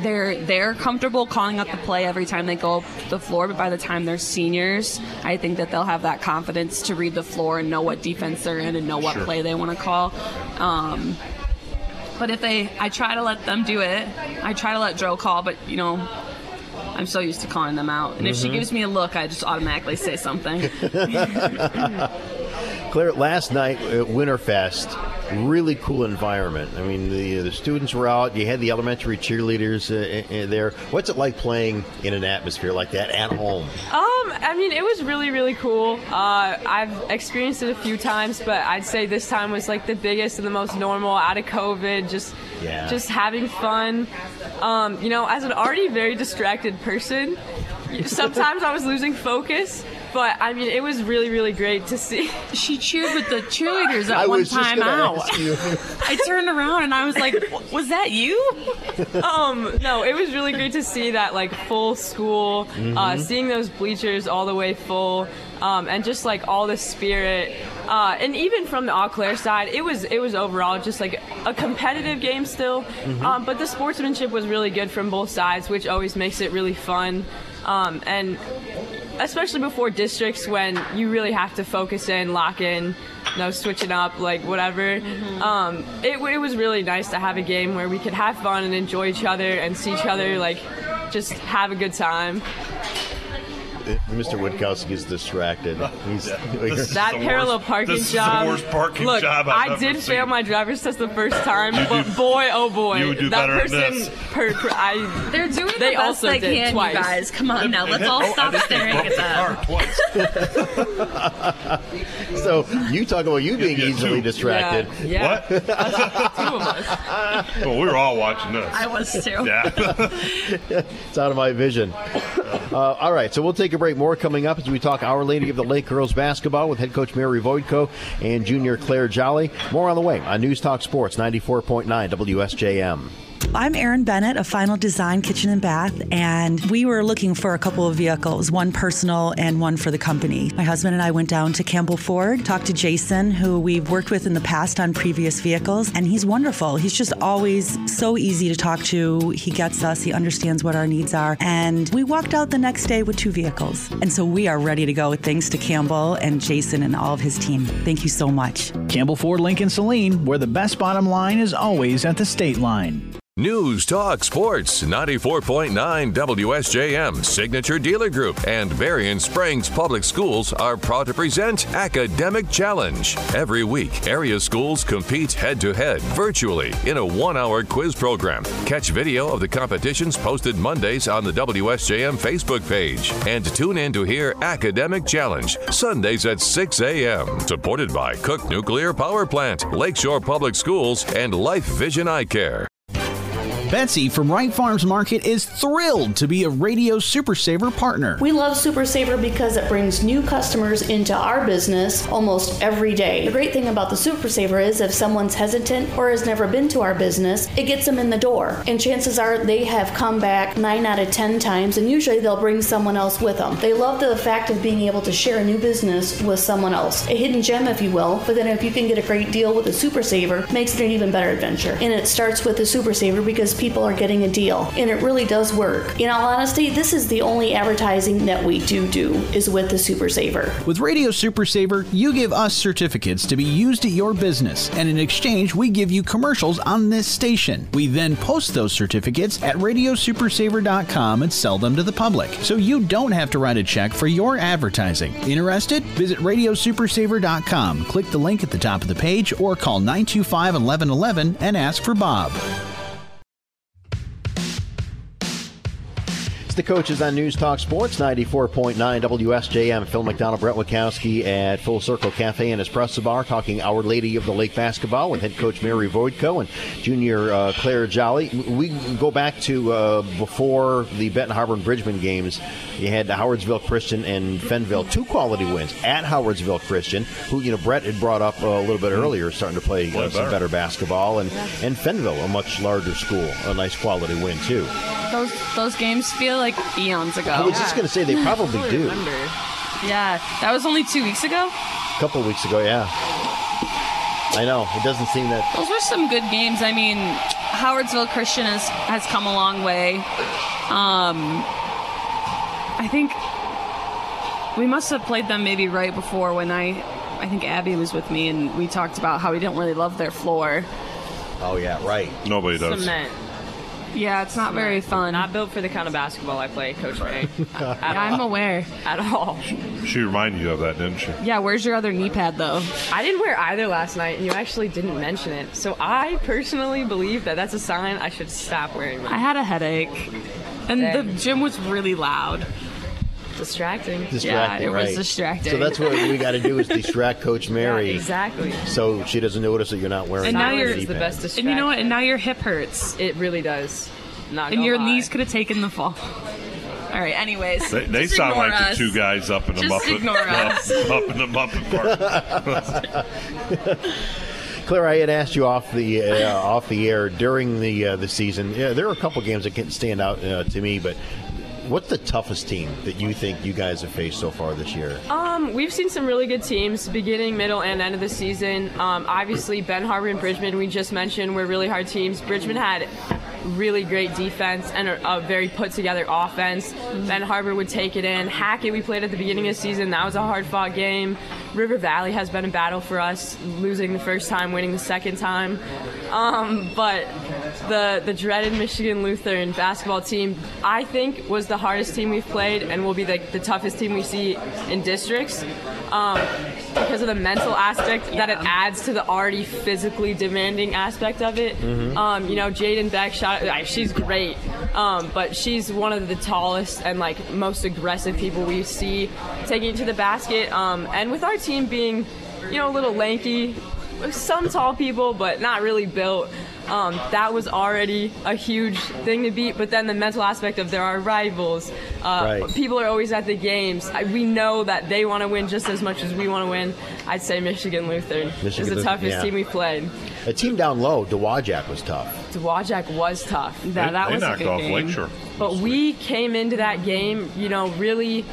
they're they're comfortable calling out the play every time they go up the floor, but by the time they're seniors, I think that they'll have that confidence to read the floor and know what defense they're in and know what Sure. play they want to call. Um, but if they, I try to let them do it. I try to let Joe call, but you know, I'm so used to calling them out. And if she Mhm. gives me a look, I just automatically say something. Claire, last night at Winterfest, really cool environment. I mean, the the students were out. You had the elementary cheerleaders uh, there. What's it like playing in an atmosphere like that at home? Um, I mean, it was really, really cool. Uh, I've experienced it a few times, but I'd say this time was like the biggest and the most normal out of COVID. Just, Yeah. just having fun. Um, you know, as an already very distracted person, sometimes I was losing focus. But I mean, it was really, really great to see. She cheered with the cheerleaders at I one was time gonna out. ask you. I turned around and I was like, "Was that you?" um, no, it was really great to see that like full school, uh, Mhm. seeing those bleachers all the way full, um, and just like all the spirit. Uh, and even from the Eau Claire side, it was it was overall just like a competitive game still, Mhm. um, but the sportsmanship was really good from both sides, which always makes it really fun. Um, and especially before districts when you really have to focus in, lock in, no switching up, like whatever. Um, it, it was really nice to have a game where we could have fun and enjoy each other and see each other, like just have a good time. Mr. Witkowski is distracted. He's that parallel parking this is the job. worst parking look, job I've I ever did seen. fail my driver's test the first time, but boy, oh boy, You do that better person. than this. Per, per, I, They're doing they the best also they can, twice. you guys. Come on now, let's all Oh, stop think staring bumped at the that. car twice. so you talk about you being easily distracted. Yeah. What? two of us. well, we were all watching this. I was too. Yeah. it's out of my vision. Uh, all right, so we'll take a break. More coming up as we talk Our Lady of the Lake girls basketball with head coach Mary Voidko and junior Claire Jolly. More on the way on News Talk Sports 94.9 WSJM. I'm Erin Bennett of Final Design Kitchen and Bath, and we were looking for a couple of vehicles, one personal and one for the company. My husband and I went down to Campbell Ford, talked to Jason, who we've worked with in the past on previous vehicles, and he's wonderful. He's just always so easy to talk to. He gets us, he understands what our needs are, and we walked out the next day with two vehicles. And so we are ready to go thanks to Campbell and Jason and all of his team. Thank you so much. Campbell Ford Lincoln Saline, where the best bottom line is always at the state line. News Talk Sports 94.9 WSJM Signature Dealer Group and Berrien Springs Public Schools are proud to present Academic Challenge. Every week, area schools compete head to head virtually in a one hour quiz program. Catch video of the competitions posted Mondays on the WSJM Facebook page and tune in to hear Academic Challenge Sundays at 6 a.m. Supported by Cook Nuclear Power Plant, Lakeshore Public Schools, and Life Vision Eye Care. Betsy from Wright Farms Market is thrilled to be a Radio Super Saver partner. We love Super Saver because it brings new customers into our business almost every day. The great thing about the Super Saver is if someone's hesitant or has never been to our business, it gets them in the door. And chances are they have come back nine out of 10 times, and usually they'll bring someone else with them. They love the fact of being able to share a new business with someone else. A hidden gem, if you will, but then if you can get a great deal with a Super Saver, makes it an even better adventure. And it starts with the Super Saver because people are getting a deal, and it really does work. In all honesty, this is the only advertising that we do do is with the Super Saver. With Radio Super Saver, you give us certificates to be used at your business, and in exchange, we give you commercials on this station. We then post those certificates at radiosupersaver.com and sell them to the public, so you don't have to write a check for your advertising. Interested? Visit radiosupersaver.com, click the link at the top of the page, or call 925 1111 and ask for Bob. The coaches on News Talk Sports 94.9 WSJM. Phil McDonald, Brett Witkowski at Full Circle Cafe and Espresso Bar talking Our Lady of the Lake basketball with head coach Mary Voidko and junior uh, Claire Jolly. We go back to uh, before the Benton Harbor and Bridgman games. You had Howardsville Christian and Fenville, two quality wins at Howardsville Christian, who, you know, Brett had brought up a little bit earlier, starting to play, Play uh, some better. better basketball. And, and Fenville, a much larger school, a nice quality win, too. Those those games feel like eons ago. I was just going to say they probably do. Yeah, that was only two weeks ago. A couple weeks ago, yeah. I know. It doesn't seem that. Those were some good games. I mean, Howardsville Christian has has come a long way. Um, I think we must have played them maybe right before when I, I think Abby was with me and we talked about how we didn't really love their floor. Oh, yeah, right. Nobody does. Cement. Yeah, it's not very fun. Not built for the kind of basketball I play, Coach Ray. At I'm aware. At all. She reminded you of that, didn't she? Yeah, where's your other knee pad though? I didn't wear either last night, and you actually didn't mention it. So I personally believe that that's a sign I should stop wearing them. I had a headache, and the gym was really loud. Distracting. Distracting, it was distracting. So that's what we got to do is distract Coach Mary. exactly. So she doesn't notice that you're not wearing. And now you're- the pad. best distraction. And you know what? And now your hip hurts. It really does. Not and your lie. knees could have taken the fall. All right. Anyways, They, they just sound like us. the two guys up in the Just Muppet. ignore us. up in the Muppet Park. Claire, I had asked you off the uh, off the air during the uh, the season. Yeah, there are a couple games that can stand out uh, to me, but what's the toughest team that you think you guys have faced so far this year? Um, we've seen some really good teams, beginning, middle, and end of the season. Um, obviously, Ben Harbor and Bridgman, we just mentioned, were really hard teams. Bridgman had really great defense and a, a very put together offense. Ben Harbor would take it in. Hackett, we played at the beginning of the season. That was a hard fought game. River Valley has been a battle for us, losing the first time, winning the second time. Um, but the the dreaded Michigan Lutheran basketball team, I think, was the hardest team we've played and will be the, the toughest team we see in districts um, because of the mental aspect that it adds to the already physically demanding aspect of it. Mhm. Um, you know, Jaden Beck, shot, like, she's great, um, but she's one of the tallest and like most aggressive people we see taking it to the basket. Um, and with our team being, you know, a little lanky, some tall people, but not really built. Um, that was already a huge thing to beat. But then the mental aspect of there are rivals. Uh, Right. People are always at the games. I, we know that they want to win just as much as we want to win. I'd say Michigan Lutheran is the Lutheran, toughest yeah. team we played. A team down low, Dowagiac was tough. Dowagiac was tough. They- they knocked off Lakeshore. But we came into that game, you know, really,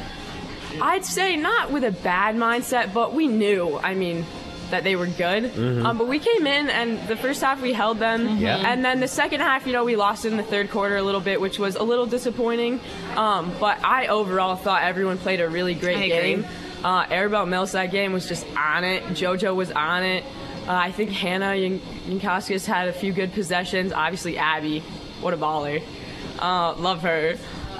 I'd say not with a bad mindset, but we knew, I mean, that they were good. Mhm. Um, but we came in, and the first half we held them. Yeah. And then the second half, you know, we lost in the third quarter a little bit, which was a little disappointing. Um, but I overall thought everyone played a really great I agree. game. Uh, Arabelle Mills that game was just on it. JoJo was on it. Uh, I think Hannah Yan- Yankowskis had a few good possessions. Obviously, Abby, what a baller. Uh, love her.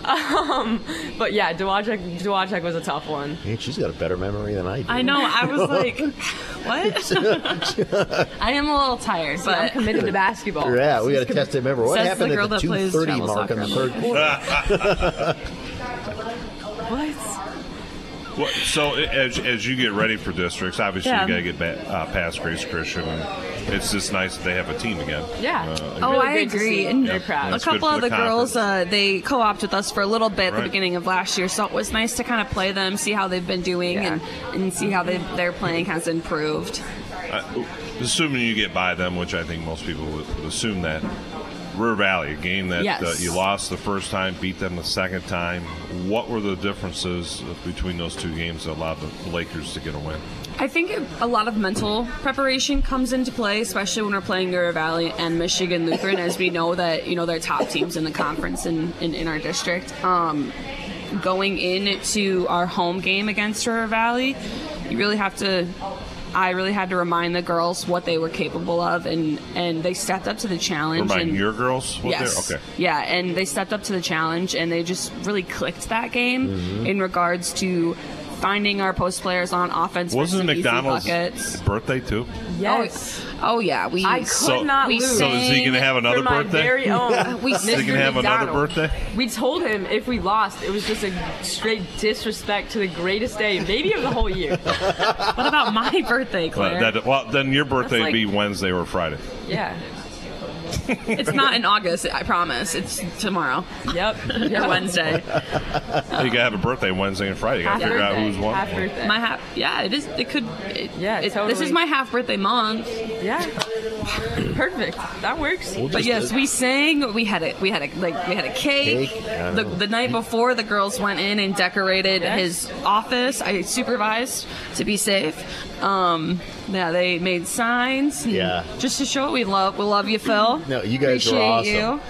Um, but yeah, Dowagiac, Dowagiac was a tough one. Hey, she's got a better memory than I do. I know. I was like, what? I am a little tired, but I'm committed to basketball. Yeah, we got to test it. Remember what Says happened the girl at the 2:30 mark in the third quarter? What? Well, so as, as you get ready for districts, obviously Yeah. you got to get ba- uh, past Grace Christian, and it's just nice that they have a team again. Yeah. Uh, oh, again. I agree. And Yeah, a yeah, it's couple of for the, girls, uh, they co-opted with us for a little bit at Right. the beginning of last year, so it was nice to kind of play them, see how they've been doing, and, and see how they, their playing has improved. Uh, assuming you get by them, which I think most people would, would assume that. River Valley, a game that Yes. uh, you lost the first time, beat them the second time. What were the differences between those two games that allowed the Lakers to get a win? I think a lot of mental preparation comes into play, especially when we're playing River Valley and Michigan Lutheran, as we know that you know they're top teams in the conference in, in, in our district. Um, going into our home game against River Valley, you really have to. I really had to remind the girls what they were capable of, and, and they stepped up to the challenge. Remind and, your girls what yes. they're okay. Yeah, and they stepped up to the challenge and they just really clicked that game Mhm. in regards to finding our post players on offense. for Wasn't some McDonald's birthday too? Yes. Oh, oh yeah, we. I could So- not we lose. So is he gonna have another birthday? Very own. We- Is he gonna have another birthday? We told him if we lost, it was just a straight disrespect to the greatest day, maybe of the whole year. what about my birthday, Well, Claire? that, well, then your birthday like- would be Wednesday or Friday. Yeah. it's not in August, I promise. It's tomorrow. Yep. Or Wednesday. you gotta have a birthday Wednesday and Friday. You gotta Half figure out who's one. Half birthday. My half. Yeah, it is. It could. It, Yeah, it- This is my half birthday month. Yeah. Perfect. That works. but yes, we sang. We had a we had a like we had a cake. Cake, The, the night before, the girls went in and decorated Yes. his office. I supervised to be safe. Um, yeah, they made signs. Yeah. just to show we love we love you, Phil. No, you guys are awesome. you.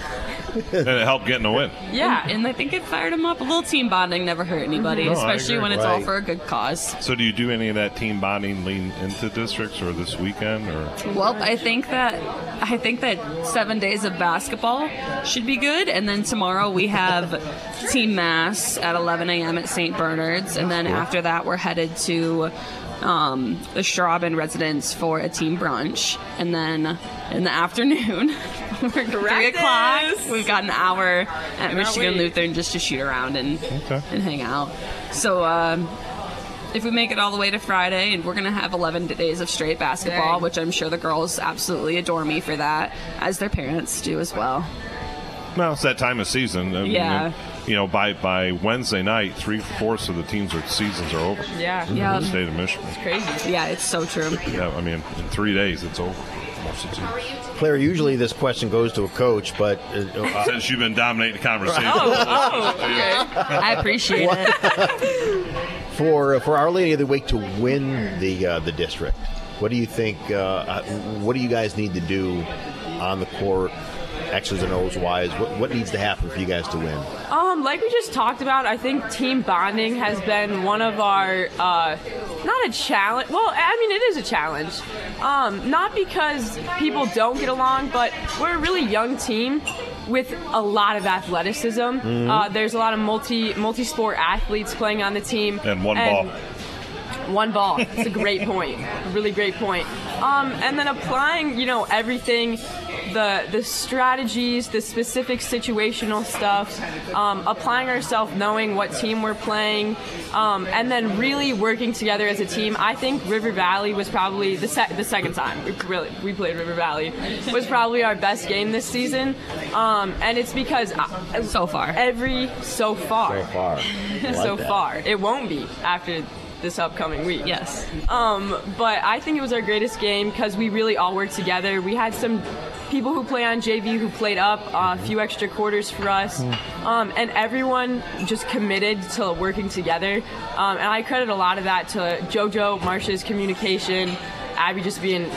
and it helped getting a win. Yeah, and, and I think it fired them up. A little team bonding never hurt anybody, No, especially when it's all for a good cause. So, do you do any of that team bonding lean into districts or this weekend or? Well, I think that I think that seven days of basketball should be good, and then tomorrow we have team mass at 11 a.m. at St. Bernard's, and then after that we're headed to um, the Straubin residence for a team brunch, and then in the afternoon, we're three o'clock. We've got an hour at Cannot Michigan wait. Lutheran just to shoot around and and hang out. So. Um, if we make it all the way to Friday, and we're gonna have 11 days of straight basketball, Dang. which I'm sure the girls absolutely adore me for that, as their parents do as well. Well, it's that time of season. I mean, Yeah. You know, by by Wednesday night, three fourths of the teams or seasons are over. Yeah. In Yeah. the state of Michigan. It's crazy. Yeah, it's so true. Yeah, I mean, in three days, it's over. Most of the. Claire, usually this question goes to a coach, but uh, Since you've been dominating the conversation. Oh, I appreciate it. for for Our Lady of the Week to win the uh, the district, what do you think? Uh, uh, what do you guys need to do on the court, X's and O's wise? What, what needs to happen for you guys to win? Um, like we just talked about, I think team bonding has been one of our uh, not a challenge. Well, I mean it is a challenge. Um, not because people don't get along, but we're a really young team with a lot of athleticism. Mhm. Uh, there's a lot of multi multi sport athletes playing on the team. And one ball. One ball. It's a great point. Really great point. Um, and then applying, you know, everything, the the strategies, the specific situational stuff, um, applying ourselves, knowing what team we're playing, um, and then really working together as a team. I think River Valley was probably the se- the second time we really we played River Valley was probably our best game this season, um, and it's because uh, so far every so far So far. I like so far. It won't be after this upcoming week. Yes. Um, but I think it was our greatest game because we really all worked together. We had some people who play on JV who played up uh, a few extra quarters for us, um, and everyone just committed to working together. Um, and I credit a lot of that to JoJo, Marsha's communication, Abby just being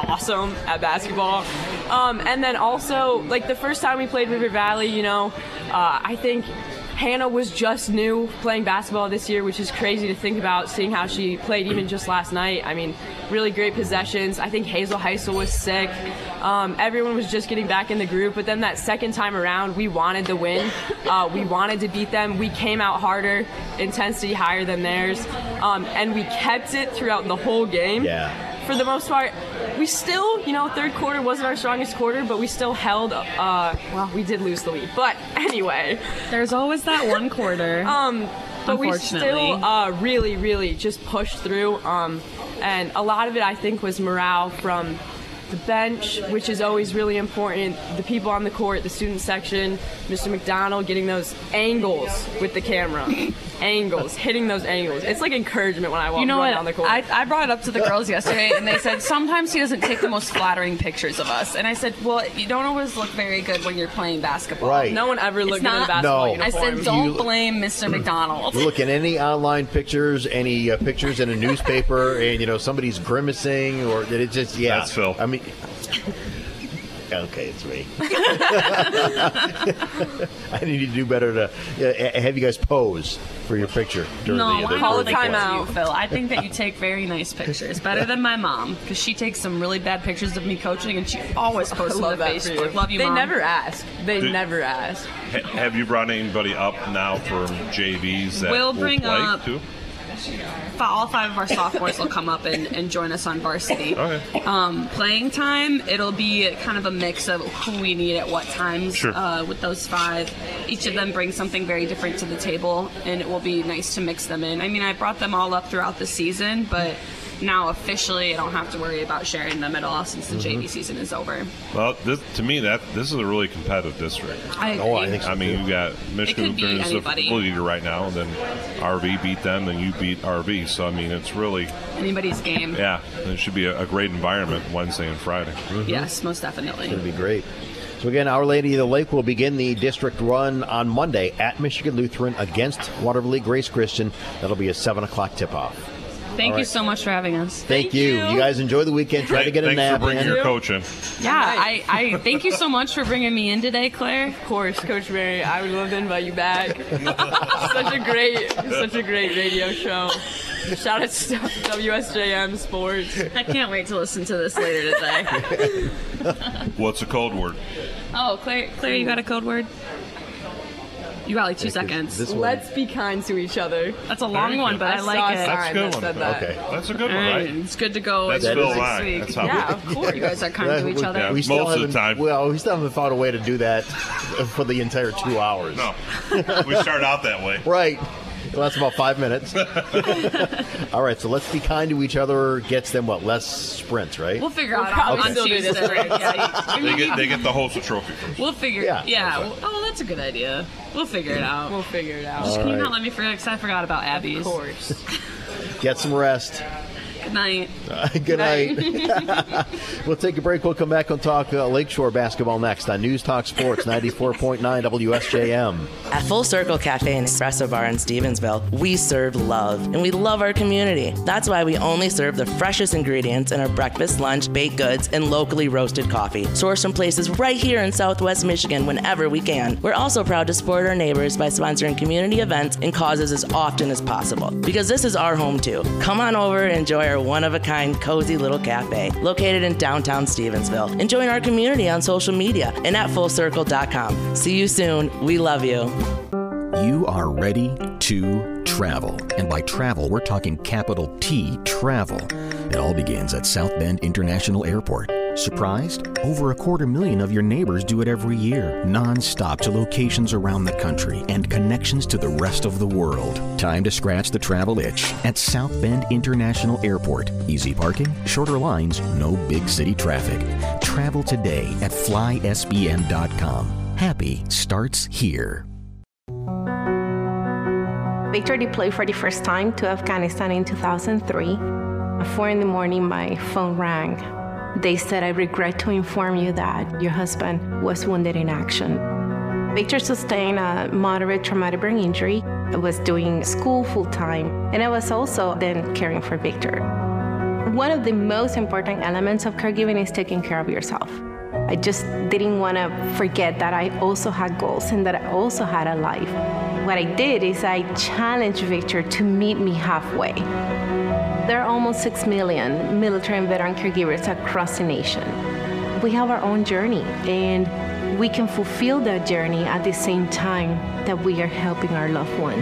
awesome at basketball. Um, and then also, like the first time we played River Valley, you know, uh, I think Hannah was just new playing basketball this year, which is crazy to think about, seeing how she played even just last night. I mean, really great possessions. I think Hazel Heisel was sick. Um, everyone was just getting back in the group, but then that second time around, we wanted to win. Uh, we wanted to beat them. We came out harder, intensity higher than theirs, um, and we kept it throughout the whole game Yeah. For the most part, we still, you know, third quarter wasn't our strongest quarter, but we still held. Uh, well, we did lose the lead, but anyway, there's always that one quarter. um, but we still uh, really, really just pushed through. Um, and a lot of it, I think, was morale from the bench, which is always really important. The people on the court, the student section, Mr. McDonald getting those angles with the camera, angles, hitting those angles. It's like encouragement when I walk You know run what? down the court. I, I brought it up to the girls yesterday, and they said sometimes he doesn't take the most flattering pictures of us. And I said, well, you don't always look very good when you're playing basketball. Right. No one ever It's looked good in a basketball No. uniform. I said, don't You- blame Mr. McDonald. Look at any online pictures, any uh, pictures in a newspaper, and you know somebody's grimacing, or that it just yeah. That's Phil. I mean, okay, it's me. I need to do better to uh, have you guys pose for your picture during no, the, I the don't birthday think Phil. I think that you take very nice pictures, better than my mom, because she takes some really bad pictures of me coaching, and she always posts them love to that for you. Facebook. Love you, They mom. never ask. They Did- never ask. Ha- have you brought anybody up now from JVs that We'll will bring play up- too? All five of our sophomores will come up and, and join us on varsity. Okay. Um, playing time, it'll be kind of a mix of who we need at what times Sure. uh, with those five. Each of them brings something very different to the table, and it will be nice to mix them in. I mean, I brought them all up throughout the season, but now officially I don't have to worry about sharing them at all since the Mhm. JV season is over. Well, this, to me, that this is a really competitive district. I Oh, I think so, I mean, you've got Michigan could be Lutheran is the anybody. leader right now, and then RV beat them, then you beat RV. So I mean, it's really Anybody's game. yeah, it should be a, a great environment Wednesday and Friday. Yes, most definitely. It's going to be great. So again, Our Lady of the Lake will begin the district run on Monday at Michigan Lutheran against Watervliet Grace Christian. That'll be a seven o'clock tip-off. Thank All you so much for having us. Thank, you. you. guys enjoy the weekend. Try to get a nap. Thanks nap for bringing in. your coach in. Yeah, I, I thank you so much for bringing me in today, Claire. Of course, Coach Mary. I would love to invite you back. such a great, such a great radio show. Shout out to WSJM Sports. I can't wait to listen to this later today. What's a code word? Oh, Claire, Claire, you got a code word? You got like two seconds. this one- Let's be kind to each other. That's a long one, but I, saw like a it. sign that said that. Okay. That's a good one, right, right? It's good to go. That's into Phil next Ryan. week. That's how yeah, of course. You guys are kind to each other. Yeah, we still most of the haven't- time. Well, we still haven't found a way to do that for the entire two hours. No, we start out that way. Right. Well, that's about five minutes. All right, so let's be kind to each other. Gets them what less sprints, right? We'll figure out Okay. on Okay. Tuesday. Yeah, They get they get the Holster Trophy first. We'll figure. Yeah. Yeah. well- oh, that's a good idea. We'll figure it out. We'll figure it out. Just All can you not let me forget? Because I forgot about Abby's. Of course. Get some rest. Good night. Uh, good night. we'll take a break. We'll come back and talk uh, Lakeshore basketball next on News Talk Sports 94.9 WSJM. At Full Circle Cafe and Espresso Bar in Stevensville, we serve love and we love our community. That's why we only serve the freshest ingredients in our breakfast, lunch, baked goods, and locally roasted coffee, sourced from places right here in Southwest Michigan whenever we can. We're also proud to support our neighbors by sponsoring community events and causes as often as possible because this is our home too. Come on over and enjoy our one of a kind, cozy little cafe located in downtown Stevensville. And join our community on social media and at fullcircle.com. See you soon. We love you. You are ready to travel. And by travel, we're talking capital T travel. It all begins at South Bend International Airport. Surprised? Over a quarter million of your neighbors do it every year, non-stop to locations around the country and connections to the rest of the world. Time to scratch the travel itch at South Bend International Airport. Easy parking, shorter lines, no big city traffic. Travel today at flysbn.com. Happy starts here. Victor deployed for the first time to Afghanistan in 2003. At 4 in the morning, my phone rang. They said, I regret to inform you that your husband was wounded in action. Victor sustained a moderate traumatic brain injury. I was doing school full time, and I was also then caring for Victor. One of the most important elements of caregiving is taking care of yourself. I just didn't want to forget that I also had goals and that I also had a life. What I did is I challenged Victor to meet me halfway. There are almost 6 million military and veteran caregivers across the nation. We have our own journey, and we can fulfill that journey at the same time that we are helping our loved one.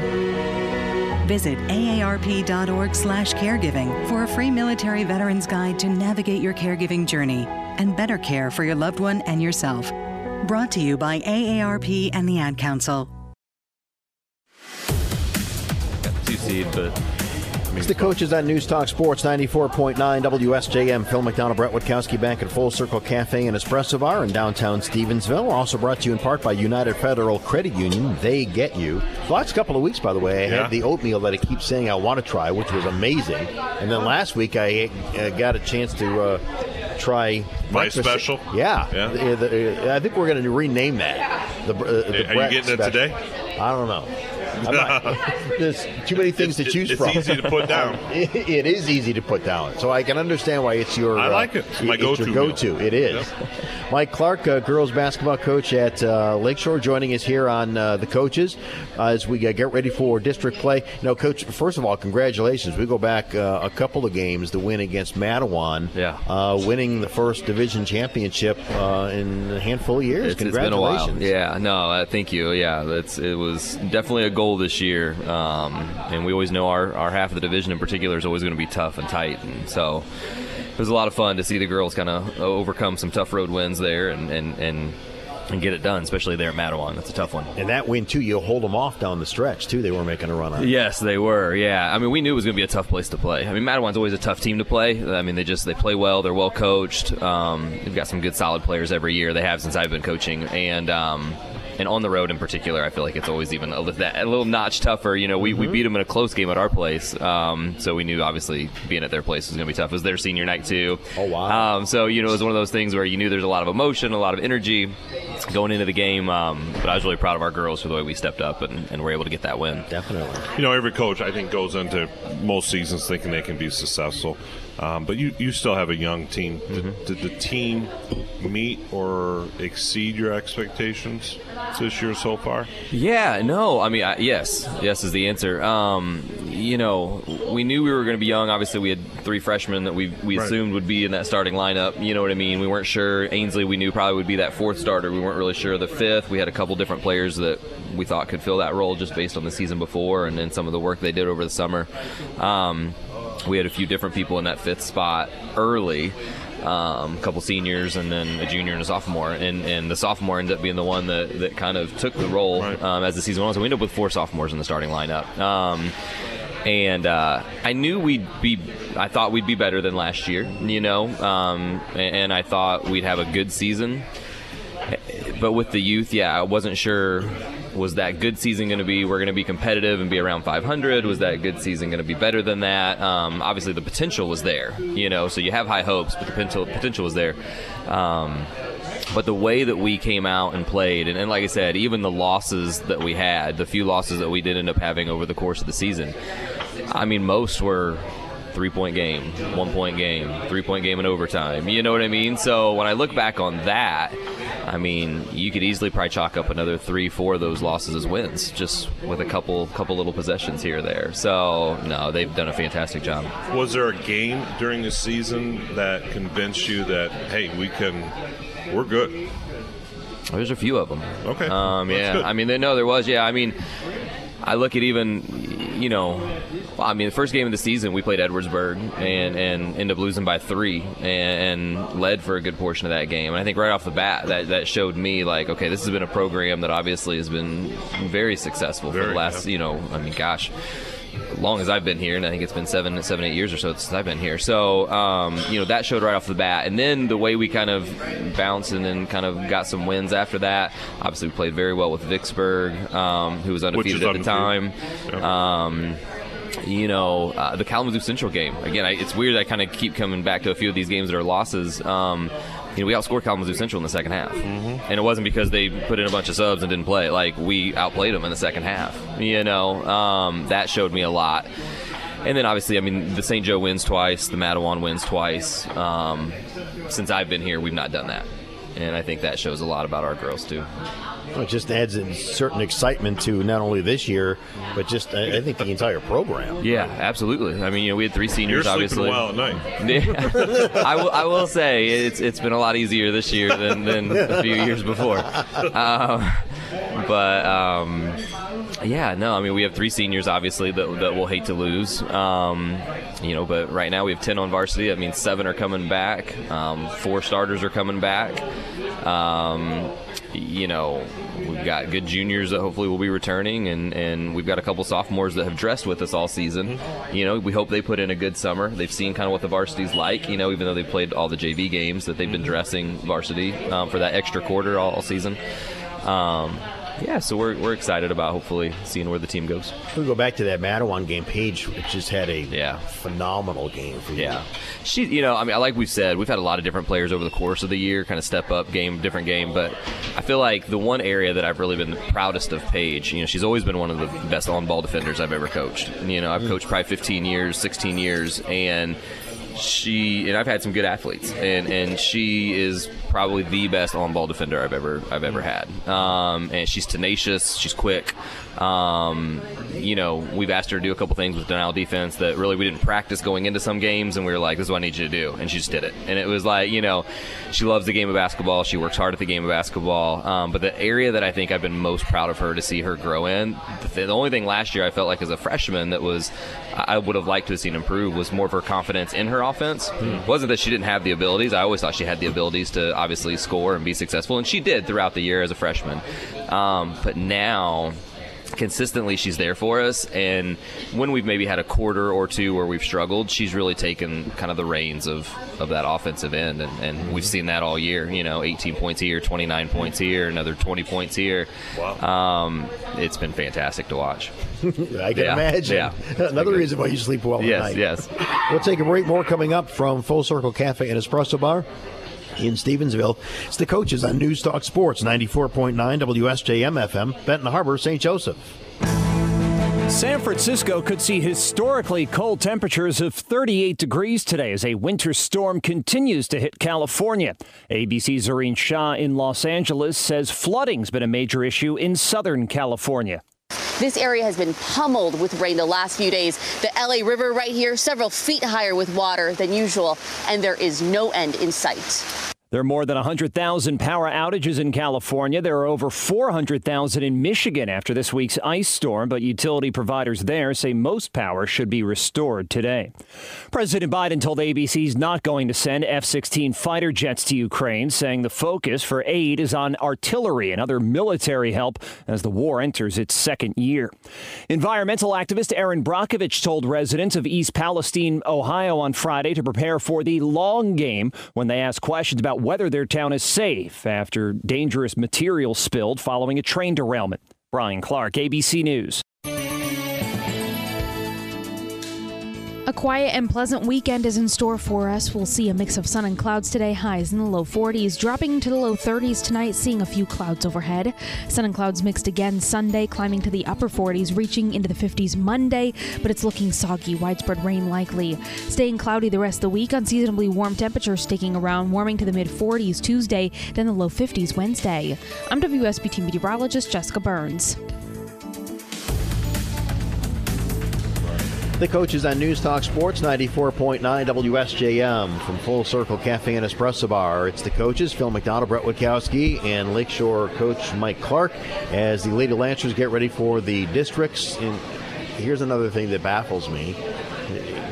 Visit aarp.org slash caregiving for a free military veterans guide to navigate your caregiving journey and better care for your loved one and yourself. Brought to you by AARP and the Ad Council. Two seed, but It's the coaches on News Talk Sports 94.9 WSJM. Phil McDonald, Brett Witkowski back at Full Circle Cafe and Espresso Bar in downtown Stevensville. Also brought to you in part by United Federal Credit Union. They get you. The last couple of weeks, by the way, I Yeah. had the oatmeal that I keep saying I want to try, which was amazing. And then last week, I uh, got a chance to uh, try My special? Yeah. Yeah. The- the- I think we're going to rename that. The, uh, the Are you getting it today? I don't know. I'm not- there's too many things to choose it's from. It's easy to put down. It- it is easy to put down, so I can understand why it's your. I uh, like it. It's my your go-to go-to. meal. It is. Mike Clark, uh, girls basketball coach at uh, Lakeshore, joining us here on uh, the coaches uh, as we uh, get ready for district play. You know, coach. First of all, congratulations. We go back uh, a couple of games. The win against Mattawan. Yeah. Uh, winning the first division championship uh, in a handful of years. It's, it's been a while. Yeah, no, uh, thank you. Yeah, that's it was definitely a goal this year, um, and we always know our, our half of the division in particular is always going to be tough and tight, and so it was a lot of fun to see the girls kind of overcome some tough road wins there and and. and and get it done, especially there at Mattawan. That's a tough one. And that win too, you'll hold them off down the stretch too. They were making a run on. Yes, they were. Yeah, I mean, we knew it was going to be a tough place to play. I mean, Mattawan's always a tough team to play. I mean, they just they play well. They're well coached. Um, they've got some good, solid players every year. They have since I've been coaching, and um, and on the road in particular, I feel like it's always even a, that, a little notch tougher. You know, we, we beat them in a close game at our place, um, so we knew obviously being at their place was going to be tough. It was their senior night too. Oh wow! Um, so you know, it was one of those things where you knew there's a lot of emotion, a lot of energy going into the game. Um, but I was really proud of our girls for the way we stepped up and, and were able to get that win. Definitely. You know, every coach I think goes into most seasons thinking they can be successful, um, but you you still have a young team. Did, did the team meet or exceed your expectations this year so far? Yeah, no, I mean, I, yes, yes is the answer. Um, you know, we knew we were going to be young. Obviously, we had three freshmen that we we Right. assumed would be in that starting lineup. You know what I mean? We weren't sure. Ainsley, we knew probably would be that fourth starter. We weren't really sure the fifth. We had a couple different players that we thought could fill that role just based on the season before and then some of the work they did over the summer. Um, we had a few different people in that fifth spot early. Um, a couple seniors and then a junior and a sophomore, and, and the sophomore ended up being the one that, that kind of took the role um, as the season went on. So we ended up with four sophomores in the starting lineup. Um, and uh, I knew we'd be. I thought we'd be better than last year, you know, um, and, and I thought we'd have a good season. But with the youth, yeah, I wasn't sure. Was that good season going to be? We're going to be competitive and be around 500. Was that good season going to be better than that? Um, obviously, the potential was there, you know. So you have high hopes, but the potential potential was there. Um, but the way that we came out and played, and, and, like I said, even the losses that we had, the few losses that we did end up having over the course of the season, I mean, most were three point game, one point game, three point game in overtime. You know what I mean? So when I look back on that, I mean, you could easily probably chalk up another three, four of those losses as wins, just with a couple couple little possessions here or there. So no, they've done a fantastic job. Was there a game during the season that convinced you that hey, we can, we're good? There's a few of them. Okay. Um, yeah. I mean, they know there was. Yeah. I mean, I look at even, you know, well, I mean, the first game of the season we played Edwardsburg and and ended up losing by three and, and led for a good portion of that game. And I think right off the bat that that showed me like, okay, this has been a program that obviously has been very successful for Very, the last, yeah. you know, I mean, gosh. Long as I've been here, and I think it's been seven, seven, eight years or so since I've been here. So, um, you know, that showed right off the bat. And then the way we kind of bounced and then kind of got some wins after that. Obviously, we played very well with Vicksburg, um, who was undefeated is at the time. undefeated. Um, you know, uh, the Kalamazoo Central game. Again, I, it's weird. I kind of keep coming back to a few of these games that are losses. Um, you know, we outscored Kalamazoo Central in the second half, and it wasn't because they put in a bunch of subs and didn't play. Like we outplayed them in the second half. You know, um, that showed me a lot. And then obviously, I mean, the St. Joe wins twice, the Mattawan wins twice. Um, since I've been here, we've not done that, and I think that shows a lot about our girls too. Well, It just adds a certain excitement to not only this year, but just I I think the entire program. Yeah, absolutely. I mean, you know, we had three seniors, You're obviously. sleeping well at night. Yeah. I will. I will say it's it's been a lot easier this year than, than a few years before. Um, but um, yeah, no. I mean, we have three seniors, obviously, that, that we'll hate to lose. Um, you know, but right now we have ten on varsity. That means seven are coming back. Um, four starters are coming back. Um, you know, we've got good juniors that hopefully will be returning, and, and we've got a couple sophomores that have dressed with us all season. You know, we hope they put in a good summer. They've seen kind of what the varsity's like, you know, even though they played all the JV games, that they've been dressing varsity um, for that extra quarter all, all season. Um, yeah, so we're, we're excited about hopefully seeing where the team goes. We go back to that Mattawan game. Paige just had a phenomenal game for you. Yeah. She, you know, I mean, like we've said, we've had a lot of different players over the course of the year, kind of step up game, different game. But I feel like the one area that I've really been the proudest of Paige, you know, she's always been one of the best on ball defenders I've ever coached. You know, I've mm. coached probably 15 years, 16 years, and she and I've had some good athletes, and and she is probably the best on ball defender I've ever I've ever had. Um, and she's tenacious, she's quick. Um, you know, we've asked her to do a couple things with denial defense that really we didn't practice going into some games, and we were like, "This is what I need you to do," and she just did it. And it was like, you know, she loves the game of basketball. She works hard at the game of basketball. Um, but the area that I think I've been most proud of her to see her grow in, the, the only thing last year I felt like as a freshman that was I would have liked to have seen improve was more of her confidence in her offense. It wasn't that she didn't have the abilities. I always thought she had the abilities to obviously score and be successful, and she did throughout the year as a freshman. Um, but now consistently she's there for us and when we've maybe had a quarter or two where we've struggled she's really taken kind of the reins of, of that offensive end and, and we've seen that all year you know 18 points here 29 points here another 20 points here um, it's been fantastic to watch I can Yeah, imagine. yeah. Another reason why you sleep well Yes, at night. yes. We'll take a break. More coming up from Full Circle Cafe and Espresso Bar in Stevensville. It's the coaches on News Talk Sports 94.9 WSJM FM, Benton Harbor, St. Joseph. San Francisco could see historically cold temperatures of 38 degrees today as a winter storm continues to hit California. ABC's Zohreen Shah in Los Angeles says flooding's been a major issue in Southern California. This area has been pummeled with rain the last few days. The LA River right here, several feet higher with water than usual, and there is no end in sight. There are more than 100,000 power outages in California. There are over 400,000 in Michigan after this week's ice storm, but utility providers there say most power should be restored today. President Biden told ABC he's not going to send F 16 fighter jets to Ukraine, saying the focus for aid is on artillery and other military help as the war enters its second year. Environmental activist Erin Brockovich told residents of East Palestine, Ohio on Friday to prepare for the long game when they ask questions about whether their town is safe after dangerous material spilled following a train derailment. Brian Clark, ABC News. A quiet and pleasant weekend is in store for us. We'll see a mix of sun and clouds today, highs in the low 40s, dropping to the low 30s tonight, seeing a few clouds overhead. Sun and clouds mixed again Sunday, climbing to the upper 40s, reaching into the 50s Monday, but it's looking soggy, widespread rain likely. Staying cloudy the rest of the week, unseasonably warm temperatures sticking around, warming to the mid 40s Tuesday, then the low 50s Wednesday. I'm WSBT meteorologist Jessica Burns. The coaches on News Talk Sports 94.9 WSJM from Full Circle Cafe and Espresso Bar. It's the coaches, Phil McDonald, Brett Witkowski, and Lakeshore coach Mike Clark as the Lady Lancers get ready for the districts. And here's another thing that baffles me.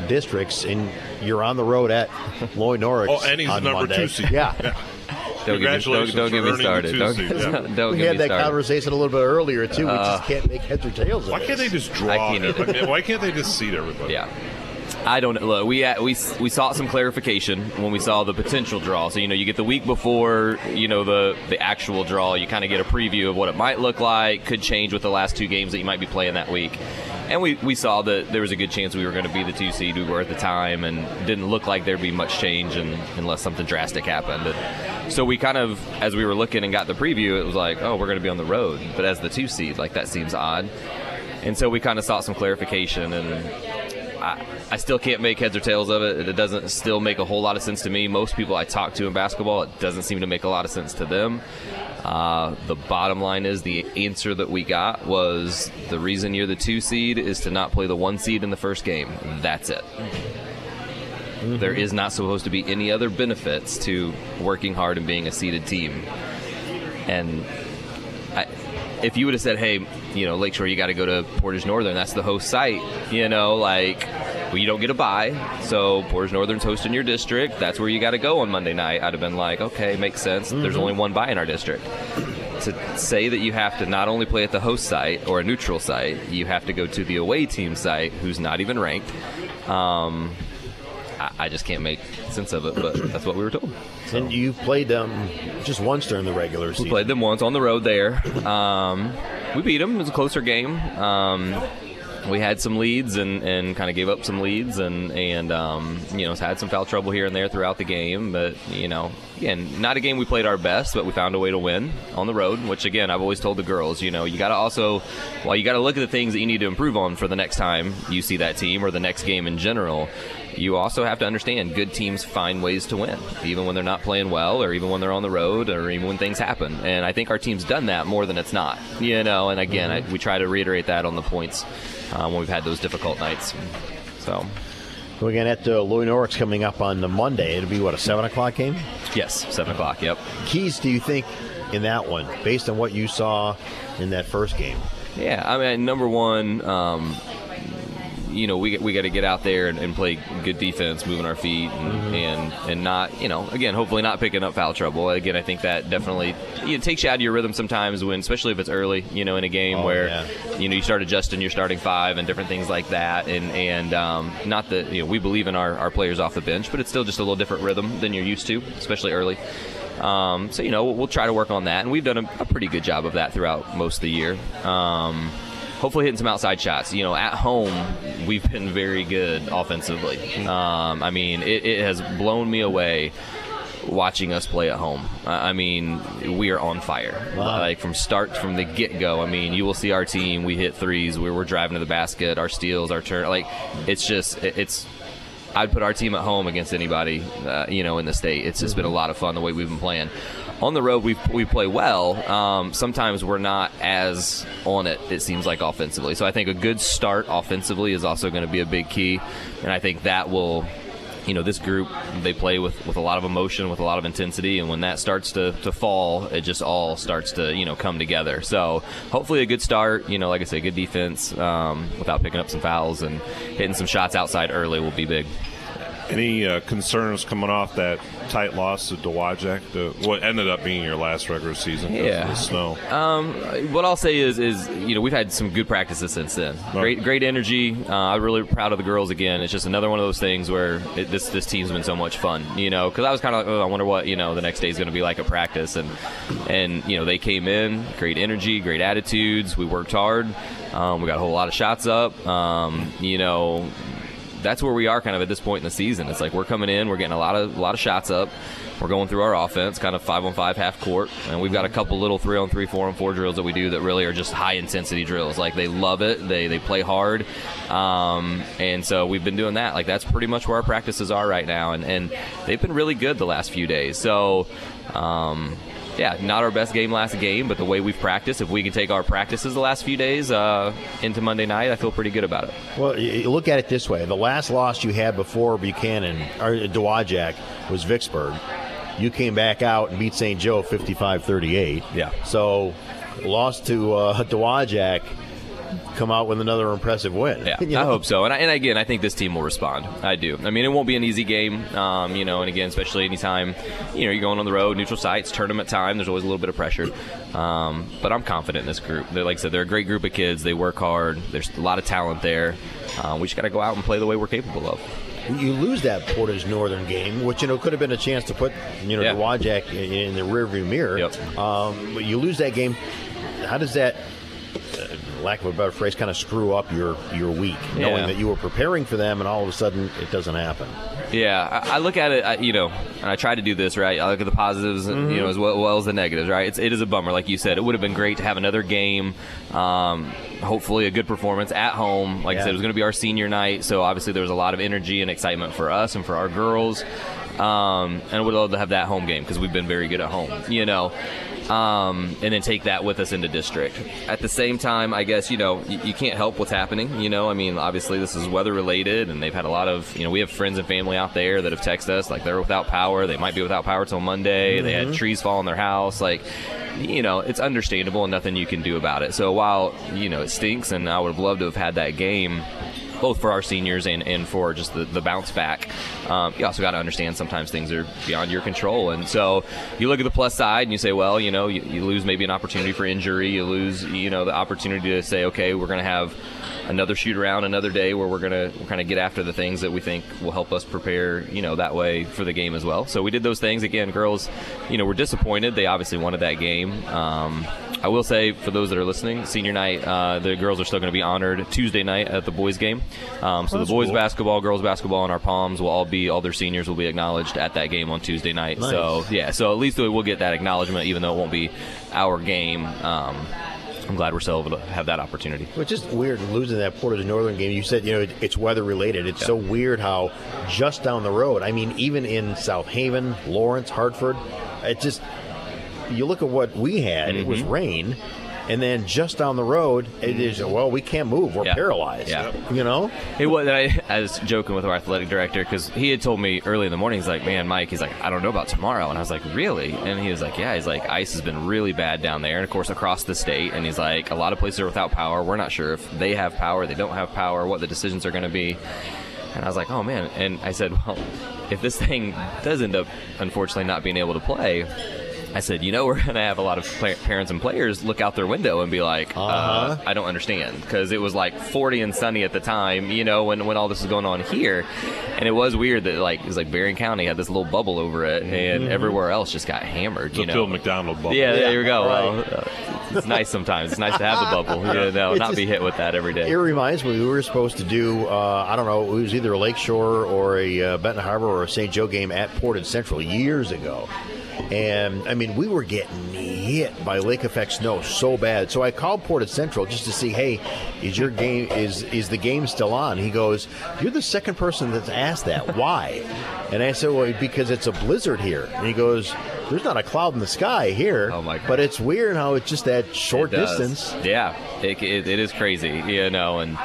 Districts, and you're on the road at Loy Norrix Oh, and he's on number Monday. two seed. Yeah. Don't get me, don't, don't get me earning the started. Don't, yeah. don't we get had me that started. conversation a little bit earlier too. we Uh, just can't make heads or tails of Why it. can't they just draw? I can't it? either. Why can't they just seat everybody? Yeah. I don't look. We uh, we we sought some clarification when we saw the potential draw. So you know, you get the week before you know the the actual draw. You kind of get a preview of what it might look like. Could change with the last two games that you might be playing that week. And we, we saw that there was a good chance we were going to be the two seed we were at the time, and didn't look like there'd be much change in, unless something drastic happened. And so we kind of, as we were looking and got the preview, it was like, oh, we're going to be on the road, but as the two seed, like that seems odd. And so we kind of sought some clarification, and I, I still can't make heads or tails of it. It doesn't still make a whole lot of sense to me. Most people I talk to in basketball, it doesn't seem to make a lot of sense to them. Uh, the bottom line is the answer that we got was the reason you're the two seed is to not play the one seed in the first game. That's it. There is not supposed to be any other benefits to working hard and being a seeded team. And I, if you would have said, "Hey, you know, Lakeshore, you got to go to Portage Northern. That's the host site." You know, like, well, you don't get a buy, so Portage Northern's hosting your district. That's where you got to go on Monday night. I'd have been like, "Okay, makes sense. There's Mhm. only one buy in our district." To say that you have to not only play at the host site or a neutral site, you have to go to the away team site, who's not even ranked. Um, I, I just can't make sense of it, but that's what we were told. And you played them just once during the regular season. We played them once on the road there. Um, we beat them. It was a closer game. Um, we had some leads and, and kind of gave up some leads and and um, you know had some foul trouble here and there throughout the game. But you know, again, not a game we played our best, but we found a way to win on the road. Which again, I've always told the girls, you know, you got to also, well, you got to look at the things that you need to improve on for the next time you see that team or the next game in general. You also have to understand good teams find ways to win, even when they're not playing well, or even when they're on the road, or even when things happen. And I think our team's done that more than it's not, you know. And again, I, we try to reiterate that on the points uh, when we've had those difficult nights. So, So again, at uh, Loy Norrix's coming up on the Monday. It'll be what a seven o'clock game. yes, seven o'clock. Yep. Keys, do you think in that one, based on what you saw in that first game? Yeah, I mean, number one, um, you know, we we got to get out there and, and play good defense, moving our feet, and, and and not, you know, again, hopefully not picking up foul trouble. Again, I think that definitely it takes you out of your rhythm sometimes when, especially if it's early, you know, in a game Oh, where yeah. you know you start adjusting your starting five and different things like that, and and um, not that you know we believe in our, our players off the bench, but it's still just a little different rhythm than you're used to, especially early. Um, so you know we'll, we'll try to work on that, and we've done a, a pretty good job of that throughout most of the year. Um, hopefully hitting some outside shots. You know, at home we've been very good offensively. Um, I mean, it, it has blown me away watching us play at home. I I mean, we are on fire. Like from start from the get go. I mean, you will see our team. We hit threes. We we're driving to the basket. Our steals. Our turn. Like it's just it- it's. I'd put our team at home against anybody, uh, you know, in the state. It's just been a lot of fun the way we've been playing. On the road, we we play well. Um, sometimes we're not as on it. It seems like offensively. So I think a good start offensively is also going to be a big key, and I think that will you know, this group they play with, with a lot of emotion, with a lot of intensity, and when that starts to, to fall, it just all starts to you know come together. So hopefully a good start. You know, like I said, good defense um, without picking up some fouls and hitting some shots outside early will be big. Any uh, concerns coming off that tight loss to the, what ended up being your last regular season? Yeah. the snow. Um, what I'll say is, is you know, we've had some good practices since then. Great, great energy. Uh, I'm really proud of the girls again. It's just another one of those things where it, this this team's been so much fun. You know, because I was kind of like, oh, I wonder what you know the next day is going to be like at practice, and and you know they came in, great energy, great attitudes. We worked hard. Um, we got a whole lot of shots up. Um, you know, that's where we are kind of at this point in the season. It's like we're coming in, we're getting a lot of a lot of shots up. We're going through our offense, kind of five on five, half court, and we've got a couple little three on three, four on four drills that we do that really are just high intensity drills. Like they love it, they they play hard, um, and so we've been doing that. Like that's pretty much where our practices are right now, and and they've been really good the last few days. So. Um, yeah, not our best game last game, but the way we've practiced, if we can take our practices the last few days uh, into Monday night, I feel pretty good about it. Well, you look at it this way: the last loss you had before Buchanan or Dowagiac was Vicksburg. You came back out and beat St. Joe 55-38. Yeah. So, lost to uh, Dowagiac, come out with another impressive win. Yeah, You I hope so. And, I, and again, I think this team will respond. I do. I mean, it won't be an easy game, um, you know. And again, especially anytime you know you're going on the road, neutral sites, tournament time. There's always a little bit of pressure. Um, but I'm confident in this group. They're like I said, they're a great group of kids. They work hard. There's a lot of talent there. Uh, we just got to go out and play the way we're capable of. You lose that Portage Northern game, which you know could have been a chance to put you know Yeah. Dowagiac in, in the rearview mirror. Um, but you lose that game. How does that, uh, lack of a better phrase, kind of screw up your your week, knowing Yeah. that you were preparing for them, and all of a sudden it doesn't happen? Yeah, I, I look at it, I, you know, and I try to do this right. I look at the positives, Mhm. you know, as well, well as the negatives. Right? It's, it is a bummer, like you said. It would have been great to have another game. Um, hopefully, a good performance at home. Like I said, it was going to be our senior night, so obviously there was a lot of energy and excitement for us and for our girls. Um, and would love to have that home game because we've been very good at home, you know. Um, and then take that with us into district. At the same time, I guess you know you, you can't help what's happening. You know, I mean, obviously this is weather related, and they've had a lot of you know we have friends and family out there that have texted us like they're without power. They might be without power till Monday. They had Mhm. trees fall on their house. Like, you know, it's understandable and nothing you can do about it. So while you know it stinks, and I would have loved to have had that game both for our seniors and, and for just the, the bounce back. Um, you also got to understand sometimes things are beyond your control. And so you look at the plus side and you say, well, you know, you, you lose maybe an opportunity for injury. You lose, you know, the opportunity to say, okay, we're going to have another shoot around another day where we're going to kind of get after the things that we think will help us prepare, you know, that way for the game as well. So we did those things. Again, girls, you know, were disappointed. They obviously wanted that game. Um, I will say, for those that are listening, senior night, uh, the girls are still going to be honored Tuesday night at the boys' game. Um, so Oh, the boys' cool. basketball, girls' basketball, and our palms will all be all their seniors will be acknowledged at that game on Tuesday night. Nice. So yeah, so at least we'll get that acknowledgement, even though it won't be our game. Um, I'm glad we're still able to have that opportunity. It's just weird losing that Portage Northern game. You said you know it, it's weather related. It's so weird how just down the road. I mean, even in South Haven, Lawrence, Hartford, it just you look at what we had. It was Mhm. rain, and then just down the road, it is well, we can't move. We're Yeah. paralyzed. Yeah. You know. It was. I, I was joking with our athletic director because he had told me early in the morning. He's like, "Man, Mike," he's like, "I don't know about tomorrow," and I was like, "Really?" And he was like, "Yeah." He's like, "Ice has been really bad down there, and of course across the state." And he's like, "A lot of places are without power. We're not sure if they have power, they don't have power, what the decisions are going to be." And I was like, "Oh man!" And I said, "Well, if this thing does end up unfortunately not being able to play." I said, you know, we're going to have a lot of pla- parents and players look out their window and be like, uh Uh-huh. I don't understand. Because it was like 40 and sunny at the time, you know, when, when all this was going on here. And it was weird that, like, it was like Berrien County had this little bubble over it, and Mhm. everywhere else just got hammered, The you know. Phil McDonald bubble. Yeah, there Yeah, you go. right. Well, uh, it's nice sometimes. It's nice to have the bubble, you know, It's not be hit with that every day. It reminds me we were supposed to do uh, I don't know it was either a Lakeshore or a uh, Benton Harbor or a St. Joe game at Portage Central years ago, and I mean we were getting hit by lake effect snow so bad. So I called Portage Central just to see, hey, is your game is is the game still on? He goes, you're the second person that's asked that. Why? And I said, well, because it's a blizzard here. And he goes, there's not a cloud in the sky here. Oh my! But it's weird how it's just that short distance. Yeah, it, it, it is crazy, you know, and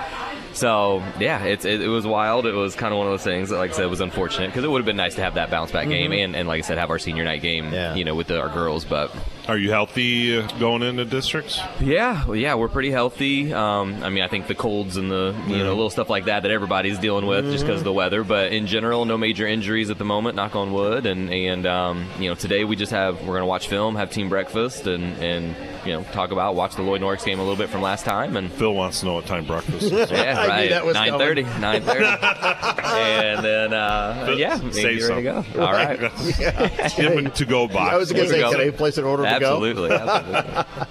So yeah, it's it, it was wild. It was kind of one of those things that, like I said, was unfortunate because it would have been nice to have that bounce back game Mhm. and, and like I said, have our senior night game, you know, with the, our girls. But Are you healthy uh, going into districts? yeah, well, yeah, we're pretty healthy. Um, I mean, I think the colds and the you Yeah. know little stuff like that that everybody's dealing with just because of the weather. But in general, no major injuries at the moment. Knock on wood. And and um, you know, today we just have we're gonna watch film, have team breakfast, and and you know talk about watch the Loy Norrix game a little bit from last time. And Phil wants to know what time breakfast is. yeah, right. that was Nine thirty. Nine thirty. and then uh, yeah, maybe Say you're ready to go. something. All right. Give him to go box. I was going to say, Go. can I place an order Absolutely, go? absolutely.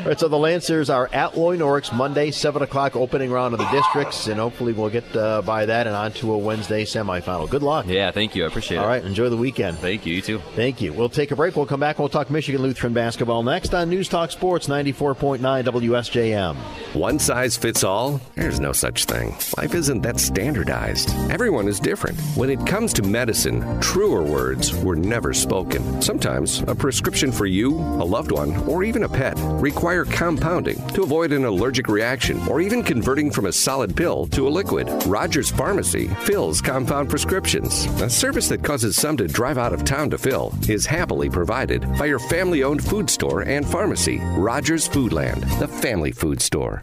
All right, so the Lancers are at Loy Norrix Monday, 7 o'clock, opening round of the districts, and hopefully we'll get uh, by that and on to a Wednesday semifinal. Good luck. Yeah, thank you. I appreciate it. All right, enjoy the weekend. Thank you. You too. Thank you. We'll take a break. We'll come back. We'll talk Michigan Lutheran basketball next on News Talk Sports 94.9 WSJM. One size fits all? There's no such thing. Life isn't that standardized. Everyone is different. When it comes to medicine, truer words were never spoken. Sometimes a prescription for you, a loved one, or even a pet require compounding to avoid an allergic reaction or even converting from a solid pill to a liquid. Rogers Pharmacy fills compound prescriptions. A service that causes some to drive out of town to fill is happily provided by your family owned food store and pharmacy, Rogers Foodland, the family food store.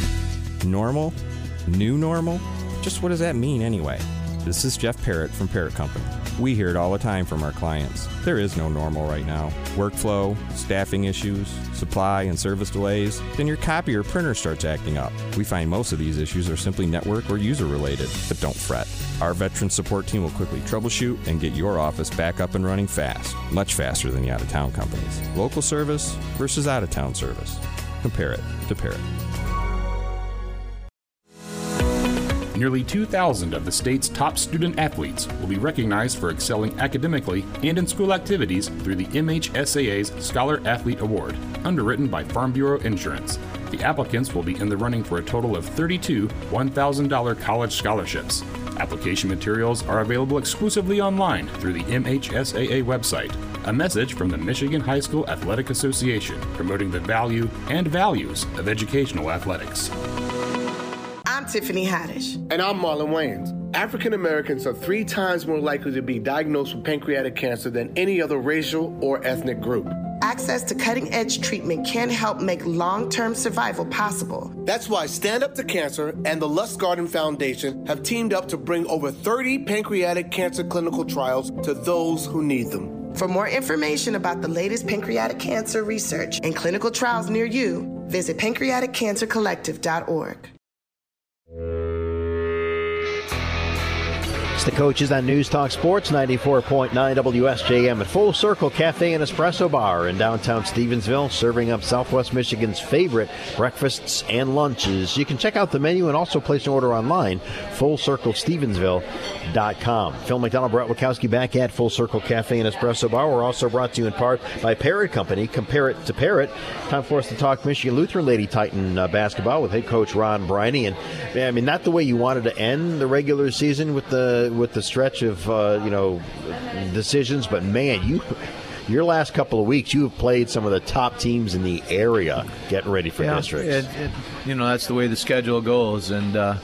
Normal? New normal? Just what does that mean anyway? This is Jeff Parrott from Parrott Company. We hear it all the time from our clients. There is no normal right now. Workflow, staffing issues, supply and service delays, then your copy or printer starts acting up. We find most of these issues are simply network or user related, but don't fret. Our veteran support team will quickly troubleshoot and get your office back up and running fast, much faster than the out of town companies. Local service versus out of town service. Compare it to Parrott. Nearly 2,000 of the state's top student athletes will be recognized for excelling academically and in school activities through the MHSAA's Scholar Athlete Award, underwritten by Farm Bureau Insurance. The applicants will be in the running for a total of 32 $1,000 college scholarships. Application materials are available exclusively online through the MHSAA website. A message from the Michigan High School Athletic Association promoting the value and values of educational athletics. Tiffany Haddish. And I'm Marlon Wayans. African Americans are three times more likely to be diagnosed with pancreatic cancer than any other racial or ethnic group. Access to cutting edge treatment can help make long term survival possible. That's why Stand Up to Cancer and the Lustgarten Foundation have teamed up to bring over 30 pancreatic cancer clinical trials to those who need them. For more information about the latest pancreatic cancer research and clinical trials near you, visit pancreaticcancercollective.org. the coaches on News Talk Sports 94.9 WSJM at Full Circle Cafe and Espresso Bar in downtown Stevensville, serving up Southwest Michigan's favorite breakfasts and lunches. You can check out the menu and also place an order online, fullcirclestevensville.com. Phil McDonald, Brett Witkowski back at Full Circle Cafe and Espresso Bar. We're also brought to you in part by Parrott Company. Compare it to Parrott. Time for us to talk Michigan Lutheran Lady Titan uh, basketball with head coach Ron Briney. And I mean, not the way you wanted to end the regular season with the with the stretch of uh, you know decisions, but man, you your last couple of weeks you have played some of the top teams in the area getting ready for yeah, districts. It, it, you know that's the way the schedule goes, and uh,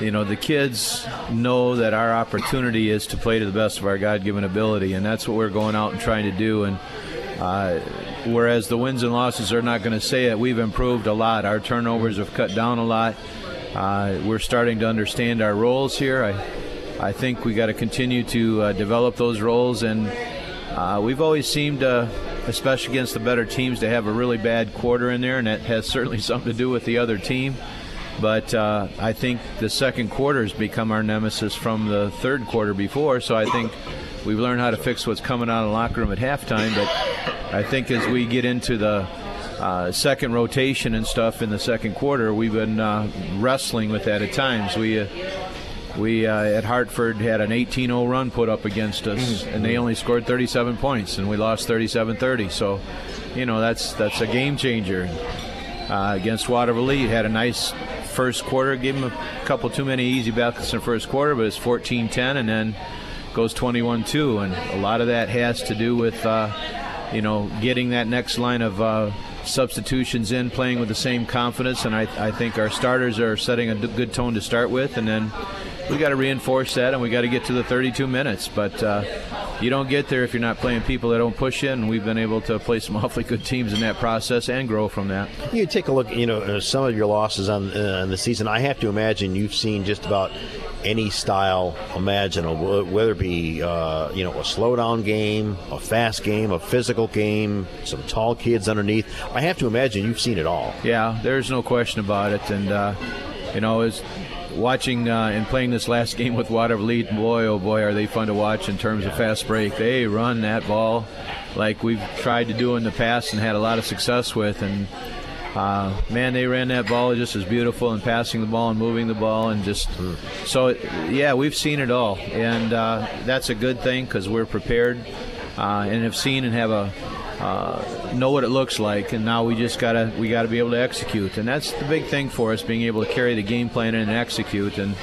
you know the kids know that our opportunity is to play to the best of our God-given ability, and that's what we're going out and trying to do. And uh, whereas the wins and losses are not going to say it, we've improved a lot. Our turnovers have cut down a lot. Uh, we're starting to understand our roles here. I, I think we got to continue to uh, develop those roles, and uh, we've always seemed, uh, especially against the better teams, to have a really bad quarter in there, and that has certainly something to do with the other team. But uh, I think the second quarter has become our nemesis from the third quarter before, so I think we've learned how to fix what's coming out of the locker room at halftime. But I think as we get into the uh, second rotation and stuff in the second quarter, we've been uh, wrestling with that at times. We uh, we uh, at Hartford had an 18-0 run put up against us, and they only scored 37 points, and we lost 37-30. So, you know, that's that's a game changer. Uh, against Watervliet had a nice first quarter. Gave them a couple too many easy baskets in the first quarter, but it's 14-10, and then goes 21-2, and a lot of that has to do with. Uh, you know, getting that next line of uh, substitutions in, playing with the same confidence, and I, I think our starters are setting a good tone to start with, and then we got to reinforce that, and we got to get to the 32 minutes. But uh, you don't get there if you're not playing people that don't push you, and we've been able to play some awfully good teams in that process and grow from that. You take a look, you know, uh, some of your losses on, uh, on the season. I have to imagine you've seen just about any style imaginable, whether it be uh, you know a slowdown game, a fast game, a physical game, some tall kids underneath. I have to imagine you've seen it all. Yeah, there's no question about it, and uh, you know, as watching uh, and playing this last game with Watervliet, boy, oh boy, are they fun to watch in terms of fast break. They run that ball like we've tried to do in the past and had a lot of success with, and uh, man, they ran that ball just as beautiful and passing the ball and moving the ball and just so yeah, we've seen it all, and uh, that's a good thing because we're prepared uh, and have seen and have a uh, know what it looks like, and now we just gotta we gotta be able to execute, and that's the big thing for us, being able to carry the game plan in and execute, and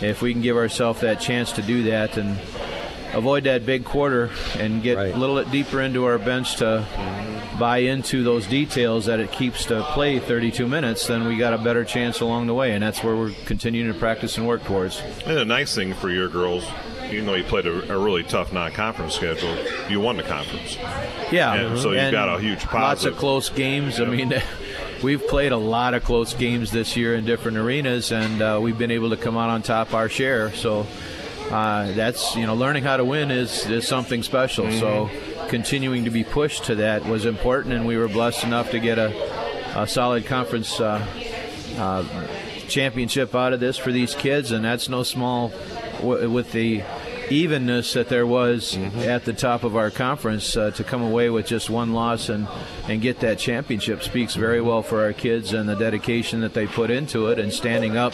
if we can give ourselves that chance to do that and avoid that big quarter and get a little bit deeper into our bench to buy into those details that it keeps to play 32 minutes, then we got a better chance along the way, and that's where we're continuing to practice and work towards. And the nice thing for your girls, even though you played a, a really tough non-conference schedule, you won the conference. Yeah, And so you've got a huge positive. Lots of close games. I mean, we've played a lot of close games this year in different arenas, and uh, we've been able to come out on top our share. So uh, that's you know, learning how to win is is something special. So continuing to be pushed to that was important, and we were blessed enough to get a, a solid conference. Uh, uh, championship out of this for these kids, and that's no small w- with the evenness that there was at the top of our conference uh, to come away with just one loss and, and get that championship speaks very well for our kids and the dedication that they put into it and standing up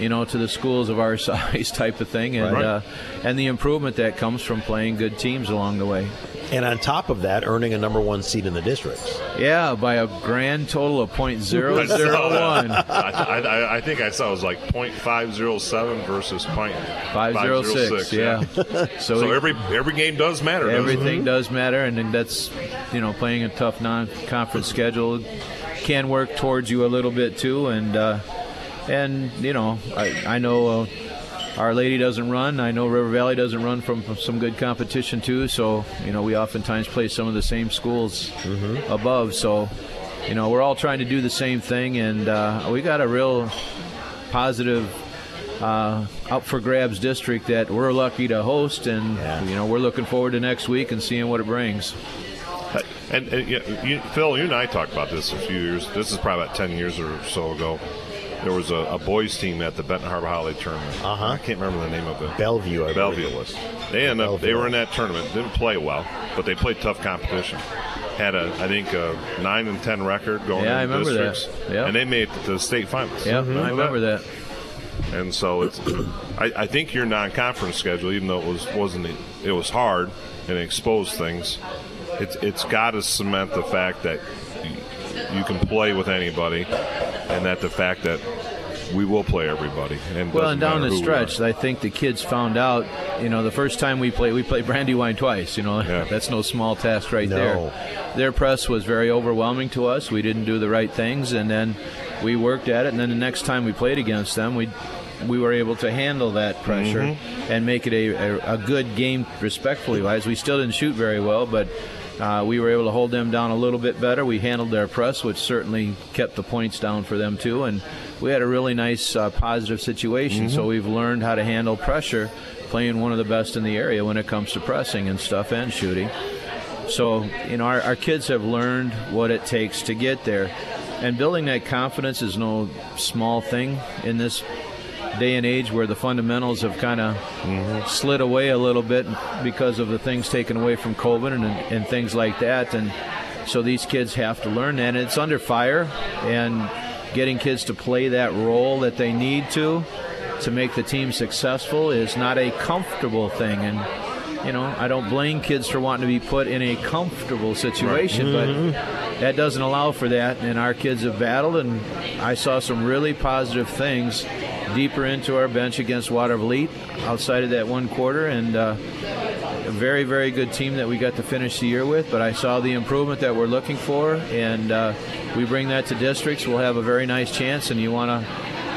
you know to the schools of our size type of thing and Right. uh, and the improvement that comes from playing good teams along the way And on top of that, earning a number one seed in the districts. yeah by a grand total of point zero I saw zero that. one I, I, I think I saw it was like .507 versus .506, yeah. so So every every game does matter. doesn't it? Everything does matter, and then that's you know playing a tough non-conference schedule can work towards you a little bit too, and uh, and you know I I know. Uh, our Lady doesn't run. I know River Valley doesn't run from, from some good competition too. So you know we oftentimes play some of the same schools above. So you know we're all trying to do the same thing, and uh, we got a real positive uh, up for grabs district that we're lucky to host, and you know we're looking forward to next week and seeing what it brings. And, and yeah, you, Phil, you and I talked about this a few years. This is probably about ten years or so ago. There was a, a boys team at the Benton Harbor Holiday Tournament. Uh-huh. I can't remember the name of it. Bellevue, I Bellevue believe was. They ended up, they were in that tournament. Didn't play well, but they played tough competition. Had a, I think, a nine and ten record going. Yeah, I remember that. districts, Yep. and they made the state finals. Yep, I remember that. And so it's, I, I think your non-conference schedule, even though it was wasn't, it was hard and it exposed things. It's it's got to cement the fact that you, you can play with anybody, and that the fact that we will play everybody. And Well, and down the who we are. stretch, I think the kids found out. You know, the first time we played, we played Brandywine twice. You know, that's no small task right No. there. Their press was very overwhelming to us. We didn't do the right things, and then we worked at it. And then the next time we played against them, we we were able to handle that pressure Mhm. and make it a, a, a good game, respectfully wise. We still didn't shoot very well, but. Uh, we were able to hold them down a little bit better. We handled their press, which certainly kept the points down for them too. And we had a really nice uh, positive situation. So Mhm. we've learned how to handle pressure, playing one of the best in the area when it comes to pressing and stuff and shooting. So, you know, our, our kids have learned what it takes to get there. And building that confidence is no small thing in this day and age where the fundamentals have kind of slid away a little bit because of the things taken away from COVID and, and things like that. And so these kids have to learn. And it's under fire, and getting kids to play that role that they need to to make the team successful is not a comfortable thing. And you know, I don't blame kids for wanting to be put in a comfortable situation, Mhm. but that doesn't allow for that. And our kids have battled, and I saw some really positive things deeper into our bench against Watervliet outside of that one quarter, and uh, a very, very good team that we got to finish the year with, but I saw the improvement that we're looking for, and uh, we bring that to districts. We'll have a very nice chance, and you want to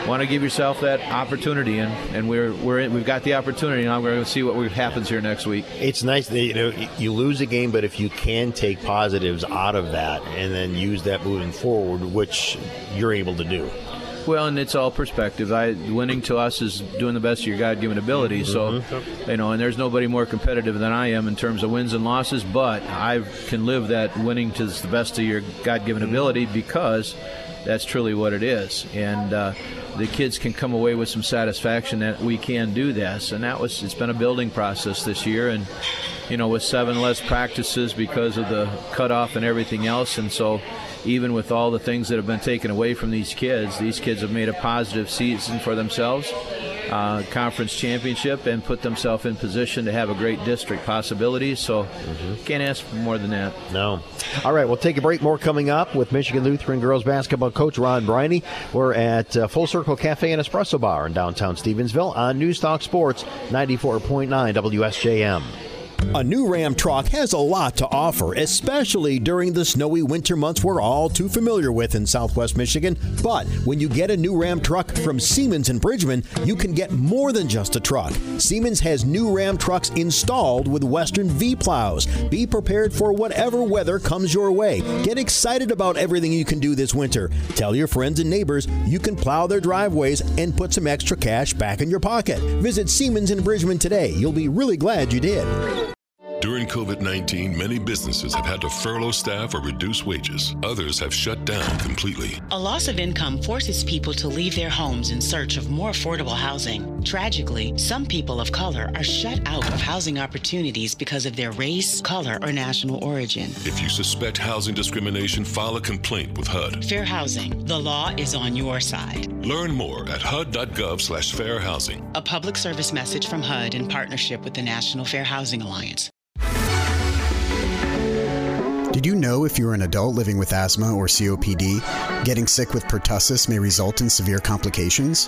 want to give yourself that opportunity, and, and we're we're in, we've got the opportunity. and we're going to see what happens here next week. It's nice that you know you lose a game, but if you can take positives out of that and then use that moving forward, which you're able to do. Well, and it's all perspective. I winning to us is doing the best of your God-given ability. So, Mhm. you know, and there's nobody more competitive than I am in terms of wins and losses. But I can live that winning to the best of your God-given ability because that's truly what it is. And uh, the kids can come away with some satisfaction that we can do this. And that was it's been a building process this year. And you know, with seven less practices because of the cutoff and everything else, and so even with all the things that have been taken away from these kids, these kids have made a positive season for themselves, uh, conference championship, and put themselves in position to have a great district possibility. So can't ask for more than that. No. All right, we'll take a break. More coming up with Michigan Lutheran girls basketball coach Ron Briney. We're at uh, Full Circle Cafe and Espresso Bar in downtown Stevensville on News Talk Sports 94.9 WSJM. A new Ram truck has a lot to offer, especially during the snowy winter months we're all too familiar with in southwest Michigan. But when you get a new Ram truck from Siemens and Bridgman, you can get more than just a truck. Siemens has new Ram trucks installed with Western V plows. Be prepared for whatever weather comes your way. Get excited about everything you can do this winter. Tell your friends and neighbors you can plow their driveways and put some extra cash back in your pocket. Visit Siemens and Bridgman today. You'll be really glad you did. During COVID 19, many businesses have had to furlough staff or reduce wages. Others have shut down completely. A loss of income forces people to leave their homes in search of more affordable housing. Tragically, some people of color are shut out of housing opportunities because of their race, color, or national origin. If you suspect housing discrimination, file a complaint with HUD. Fair housing. The law is on your side. Learn more at hud.gov slash fair housing. A public service message from HUD in partnership with the National Fair Housing Alliance. Did you know if you're an adult living with asthma or COPD, getting sick with pertussis may result in severe complications?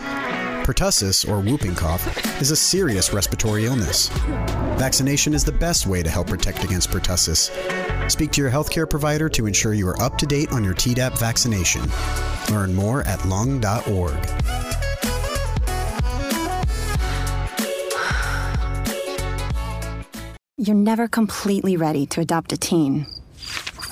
Pertussis, or whooping cough, is a serious respiratory illness. Vaccination is the best way to help protect against pertussis. Speak to your healthcare provider to ensure you are up to date on your Tdap vaccination. Learn more at lung.org. You're never completely ready to adopt a teen.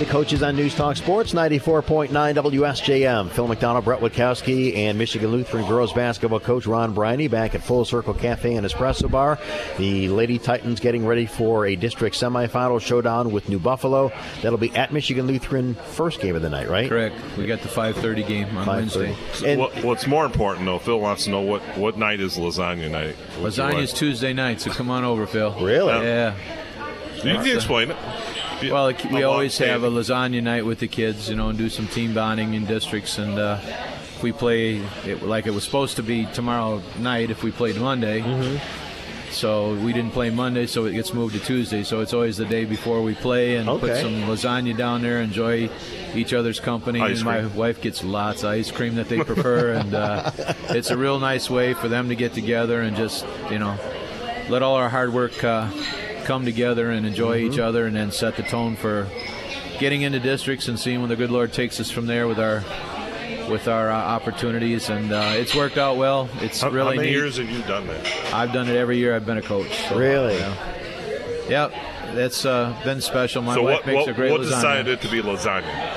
The coaches on News Talk Sports 94.9 WSJM. Phil McDonald, Brett Witkowski, and Michigan Lutheran girls basketball coach Ron Briney back at Full Circle Cafe and Espresso Bar. The Lady Titans getting ready for a district semifinal showdown with New Buffalo. That'll be at Michigan Lutheran first game of the night, right? Correct. We got the 5:30 game on 5:30. Wednesday. And- what, what's more important, though, Phil wants to know what, what night is lasagna night? What's your Lasagna's? Tuesday night, so come on over, Phil. Really? Yeah. You can explain it. Well, we always have a lasagna night with the kids, you know, and do some team bonding in districts. And uh, if we play it like it was supposed to be tomorrow night, if we played Monday. Mm-hmm. So we didn't play Monday, so it gets moved to Tuesday. So it's always the day before we play, and put some lasagna down there, enjoy each other's company. Ice and my wife gets lots of ice cream that they prefer, and uh, it's a real nice way for them to get together and just you know let all our hard work uh, come together and enjoy each other, and then set the tone for getting into districts and seeing where the good Lord takes us from there with our with our uh, opportunities. And uh, it's worked out well. It's How, really how many neat. years have you done that? I've done it every year I've been a coach. so, Really? yeah. Yep, that's uh, been special. My so wife what, makes what, a great what lasagna. decided it to be lasagna?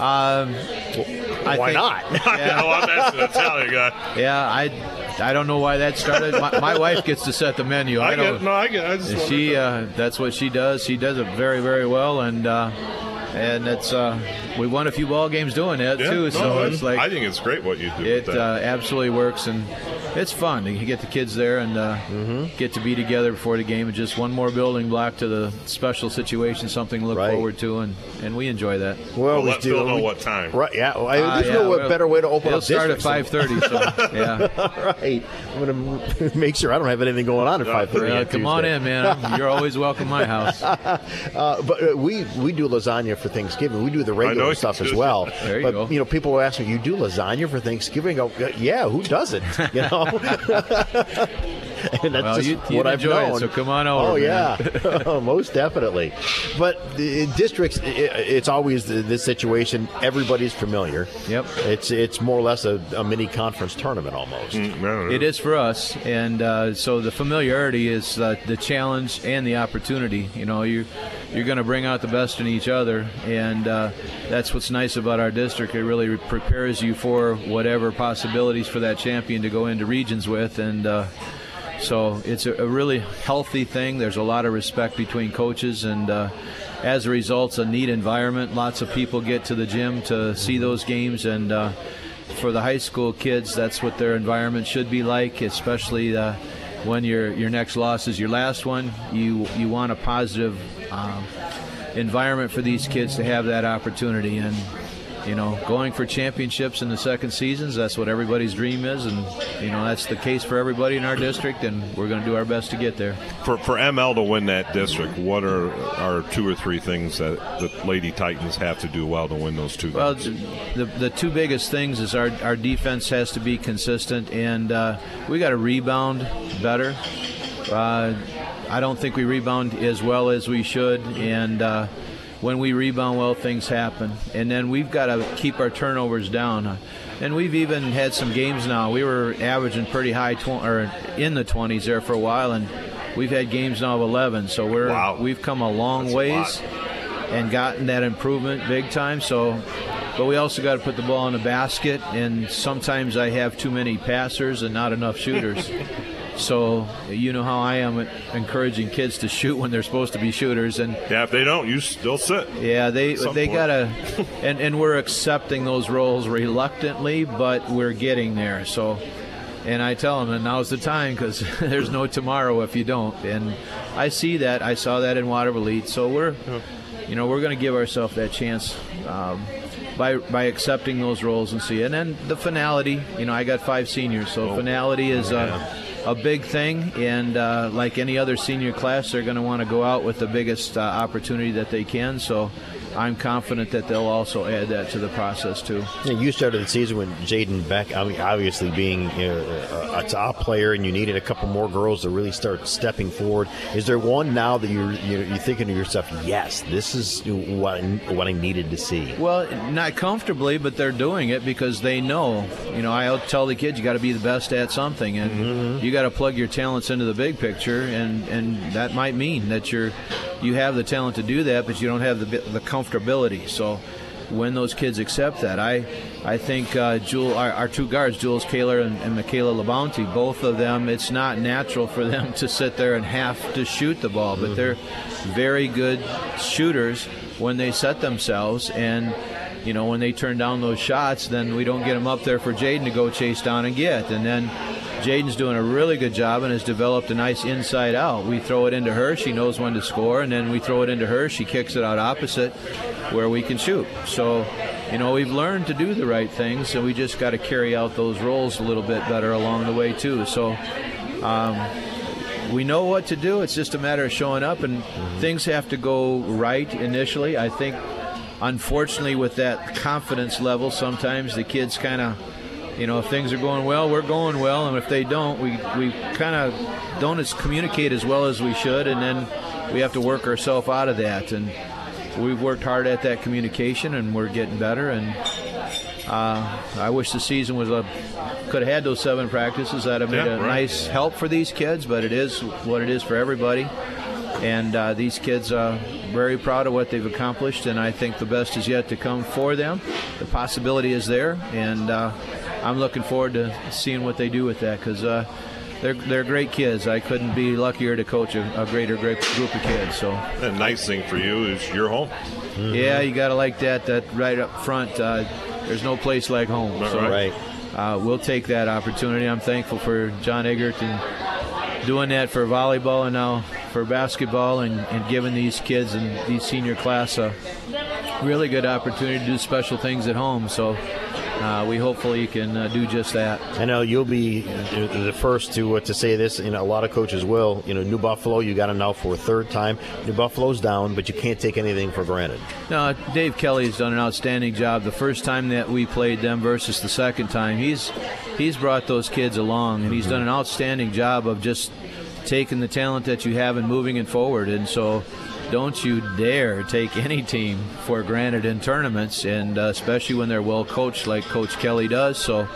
Um, I Why think- not? Yeah. I'm asking an Italian guy. Yeah, I, I don't know why that started. My, my wife gets to set the menu. I, I don't. get, no, I get. I just she, uh, that's what she does. She does it very, very well, and uh, and it's uh, we won a few ball games doing it Yeah, too. no, so it's like I think it's great what you do. it with that. uh, absolutely works, and it's fun. You get the kids there and uh, Mm-hmm. get to be together before the game. And just one more building block to the special situation, something to look forward to, and, and we enjoy that. Well, let Phil know what time. Right? Yeah. Well, I, Uh, there's yeah, no well, better way to open it'll up. start at 5:30, so, yeah. right. I'm going to make sure I don't have anything going on at 5:30. Uh, on come on in, man. You're always welcome in my house. uh, but uh, we we do lasagna for Thanksgiving. We do the regular stuff as well. There you but go. you know, people will ask me, "You do lasagna for Thanksgiving?" I go, yeah. Who doesn't? You know. and that's Well, just you- what I've enjoy it, known. so come on over, Oh yeah, most definitely. But the districts, i it's always this situation. Everybody's familiar. Yep. It's it's more or less a, a mini conference tournament almost. It is for us, and uh, so the familiarity is uh, the challenge and the opportunity. You know, you you're going to bring out the best in each other, and uh, that's what's nice about our district. It really prepares you for whatever possibilities for that champion to go into regions with, and. So it's a, a really healthy thing. There's a lot of respect between coaches, and uh, as a result, it's a neat environment. Lots of people get to the gym to see those games, and uh, for the high school kids, that's what their environment should be like, especially uh, when your your next loss is your last one. You you want a positive um, environment for these kids to have that opportunity, and you know, going for championships in the second seasons, that's what everybody's dream is, and you know that's the case for everybody in our district, and we're going to do our best to get there. For for ML to win that district, what are are two or three things that the Lady Titans have to do well to win those two? Well, games? the the two biggest things is our our defense has to be consistent, and uh, we got to rebound better. Uh, I don't think we rebound as well as we should, and uh, when we rebound well, things happen. And then we've got to keep our turnovers down. And we've even had some games now. We were averaging pretty high, tw- or in the 20s there for a while, and we've had games now of 11. So we're we've come a long That's a ways and gotten that improvement big time. So, but we also got to put the ball in the basket, and sometimes I have too many passers and not enough shooters. so you know how I am at encouraging kids to shoot when they're supposed to be shooters, and yeah, if they don't, you still sit. yeah, they they point. gotta, and and we're accepting those roles reluctantly, but we're getting there. So. And I tell them, and now's the time because there's no tomorrow if you don't. And I see that. I saw that in Watervliet. So we're, you know, we're going to give ourselves that chance um, by by accepting those roles and see. And then the finality. You know, I got five seniors, so finality is a, a big thing. And uh, like any other senior class, they're going to want to go out with the biggest uh, opportunity that they can. So. I'm confident that they'll also add that to the process too. Yeah, you started the season with Jaden Beck, I mean, obviously being uh, a top player, and you needed a couple more girls to really start stepping forward. Is there one now that you're you're, you're thinking to yourself, yes, this is what I, what I needed to see? Well, not comfortably, but they're doing it because they know. You know, I tell the kids you got to be the best at something, and you got to plug your talents into the big picture, and and that might mean that you're you have the talent to do that, but you don't have the the comfortability. So. When those kids accept that, I, I think uh, Jewel, our, our two guards, Jules Kaler and, and Michaela Labounty, both of them, it's not natural for them to sit there and have to shoot the ball, but they're very good shooters when they set themselves and you know when they turn down those shots then we don't get them up there for Jaden to go chase down and get and then Jaden's doing a really good job and has developed a nice inside out. We throw it into her, she knows when to score, and then we throw it into her, she kicks it out opposite where we can shoot. So, you know, we've learned to do the right things, so we just got to carry out those roles a little bit better along the way, too. So, um, we know what to do. It's just a matter of showing up, and things have to go right initially. I think, unfortunately, with that confidence level, sometimes the kids kind of, you know, if things are going well, we're going well, and if they don't, we we kind of don't as communicate as well as we should, and then we have to work ourselves out of that. And we've worked hard at that communication, and we're getting better. And uh, I wish the season was a could have had those seven practices. That'd have made Yeah, a right. nice help for these kids, but it is what it is for everybody. And uh, these kids are very proud of what they've accomplished, and I think the best is yet to come for them. The possibility is there, and uh, I'm looking forward to seeing what they do with that because uh, they're they're great kids. I couldn't be luckier to coach a, a greater great group of kids. So the nice thing for you is your home. Mm-hmm. Yeah, you got to like that. That right up front. Uh, there's no place like home. So right. Uh, we'll take that opportunity. I'm thankful for John Eggert and doing that for volleyball and now for basketball and, and giving these kids and these senior class a really good opportunity to do special things at home. So uh, we hopefully can uh, do just that. I know you'll be the first to uh, to say this. You know, a lot of coaches will. You know, New Buffalo, you got them now for a third time. New Buffalo's down, but you can't take anything for granted. No, Dave Kelly's done an outstanding job. The first time that we played them versus the second time, he's he's brought those kids along, and he's done an outstanding job of just taking the talent that you have and moving it forward. And so don't you dare take any team for granted in tournaments, and uh, especially when they're well coached like Coach Kelly does. So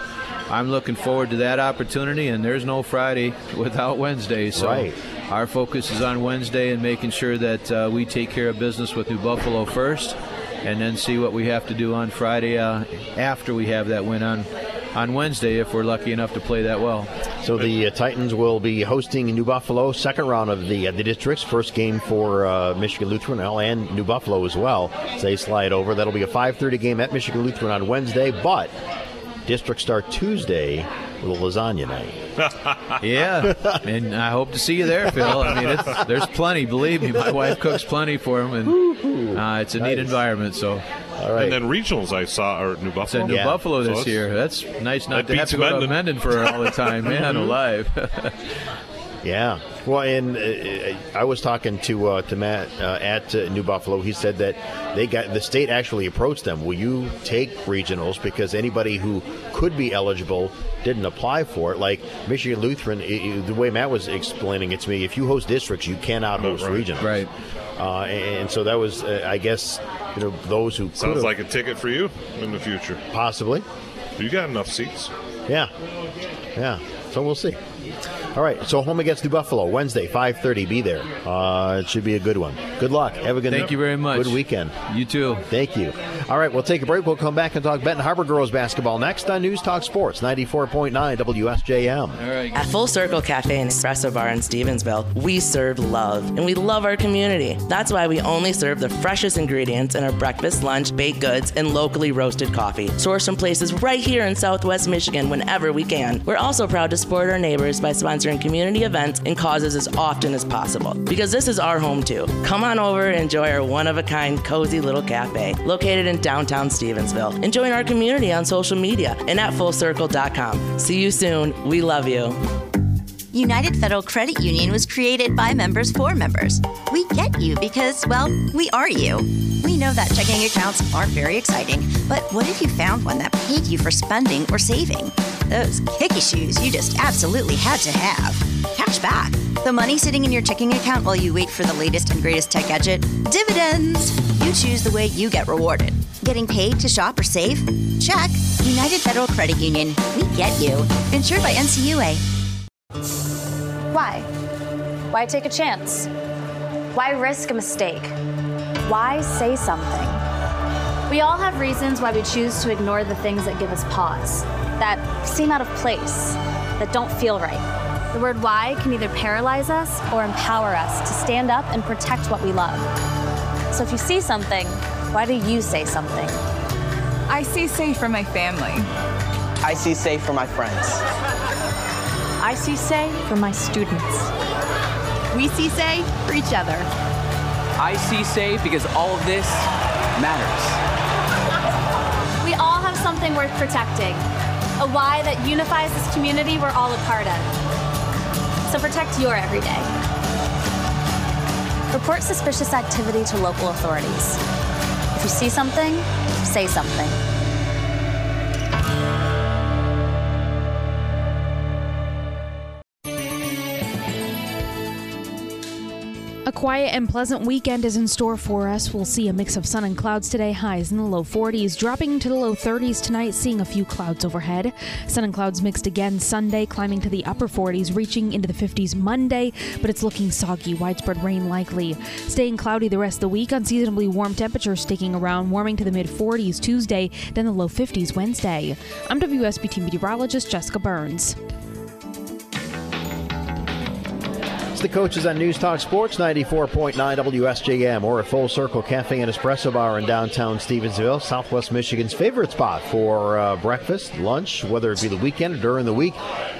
I'm looking forward to that opportunity, and there's no Friday without Wednesday. So right. our focus is on Wednesday and making sure that uh, we take care of business with New Buffalo first, and then see what we have to do on Friday uh, after we have that win on on Wednesday if we're lucky enough to play that well. So the uh, Titans will be hosting New Buffalo, second round of the uh, the districts, first game for uh, Michigan Lutheran and New Buffalo as well. As they slide over, that'll be a 5:30 game at Michigan Lutheran on Wednesday, but district start Tuesday with a lasagna night. yeah, and I hope to see you there, Phil. I mean, it's, there's plenty. Believe me, my wife cooks plenty for them, and uh, it's a nice. neat environment. So. All right. And then regionals I saw are New Buffalo. It's New yeah. Buffalo this so year. That's nice not that to have to go Mendon. to Mendon for all the time, man, alive. Yeah, well, and uh, I was talking to uh, to Matt uh, at uh, New Buffalo. He said that they got the state actually approached them. Will you take regionals because anybody who could be eligible didn't apply for it? Like Michigan Lutheran, it, it, the way Matt was explaining it to me, if you host districts, you cannot host right. regionals. Right. Uh, and, and, so that was, uh, I guess, you know, those who sounds like a ticket for you in the future. Possibly. You got enough seats. Yeah. Yeah. So we'll see. All right, so home against New Buffalo Wednesday, five thirty. Be there. Uh, it should be a good one. Good luck. Have a good. Thank you very much. Good weekend. You too. Thank you. All right, we'll take a break. We'll come back and talk Benton Harbor girls basketball next on News Talk Sports ninety four point nine WSJM. All right. At Full Circle Cafe and Espresso Bar in Stevensville, we serve love and we love our community. That's why we only serve the freshest ingredients in our breakfast, lunch, baked goods, and locally roasted coffee, sourced from places right here in Southwest Michigan whenever we can. We're also proud to support our neighbors by sponsoring community events and causes as often as possible because this is our home too. Come on over and enjoy our one of a kind, cozy little cafe located in downtown Stevensville. And join our community on social media and at fullcircle.com. See you soon. We love you. United Federal Credit Union was created by members for members. We get you because, well, we are you. We know that checking accounts aren't very exciting, but what if you found one that paid you for spending or saving? Those kicky shoes you just absolutely had to have. Cash back. The money sitting in your checking account while you wait for the latest and greatest tech gadget? Dividends. You choose the way you get rewarded. Getting paid to shop or save? Check. United Federal Credit Union. We get you. Insured by NCUA. Why? Why take a chance? Why risk a mistake? Why say something? We all have reasons why we choose to ignore the things that give us pause, that seem out of place, that don't feel right. The word why can either paralyze us or empower us to stand up and protect what we love. So if you see something, why do you say something? I see safe for my family. I see safe for my friends. I see say for my students. We see say for each other. I see say because all of this matters. We all have something worth protecting, a why that unifies this community we're all a part of. So protect your everyday. Report suspicious activity to local authorities. If you see something, say something. Quiet and pleasant weekend is in store for us. We'll see a mix of sun and clouds today, highs in the low 40s, dropping to the low 30s tonight, seeing a few clouds overhead. Sun and clouds mixed again Sunday, climbing to the upper 40s, reaching into the 50s Monday, but it's looking soggy, widespread rain likely. Staying cloudy the rest of the week, unseasonably warm temperatures sticking around, warming to the mid 40s Tuesday, then the low 50s Wednesday. I'm WSBT meteorologist Jessica Burns. The coaches on News Talk Sports 94.9 WSJM or at Full Circle Cafe and Espresso Bar in downtown Stevensville, Southwest Michigan's favorite spot for uh, breakfast, lunch, whether it be the weekend or during the week.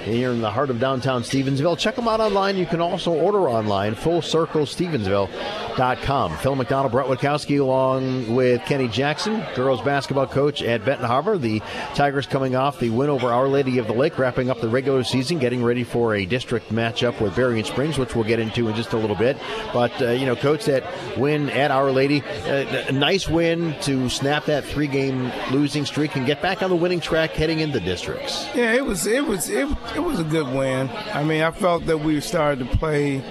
Here in the heart of downtown Stevensville. Check them out online. You can also order online, fullcirclestevensville.com. Phil McDonald, Brett Witkowski, along with Kenny Jackson, girls basketball coach at Benton Harbor. The Tigers coming off the win over Our Lady of the Lake, wrapping up the regular season, getting ready for a district matchup with Berrien Springs, which we'll get into in just a little bit. But, uh, you know, coach, that win at Our Lady, uh, a nice win to snap that three game losing streak and get back on the winning track heading into districts. Yeah, it was, it was, it, it was a good win. I mean, I felt that we started to play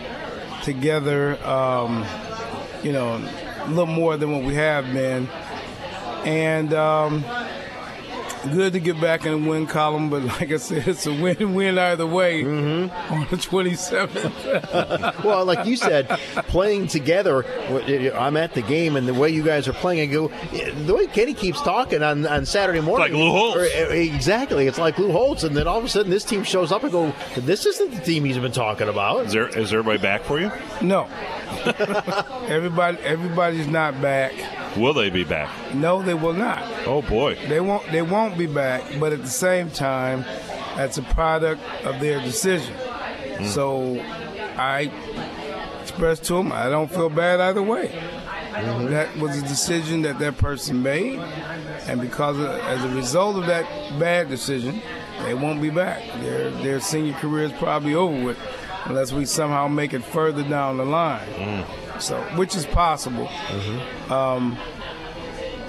together, um, you know, a little more than what we have been. And um, good to get back in the win column, but like I said, it's a win-win either way mm-hmm. on the 27th. well, like you said, playing together. I'm at the game, and the way you guys are playing, I go. The way Kenny keeps talking on, on Saturday morning, it's like Lou Holtz. Or, exactly, it's like Lou Holtz, and then all of a sudden this team shows up and go. This isn't the team he's been talking about. Is there is everybody back for you? No. everybody, everybody's not back. Will they be back? No, they will not. Oh boy, they won't. They won't be back. But at the same time, that's a product of their decision. Mm. So, I expressed to them, I don't feel bad either way. Mm-hmm. That was a decision that that person made, and because of, as a result of that bad decision, they won't be back. Their their senior career is probably over with, unless we somehow make it further down the line. Mm. So, which is possible. Mm-hmm. Um,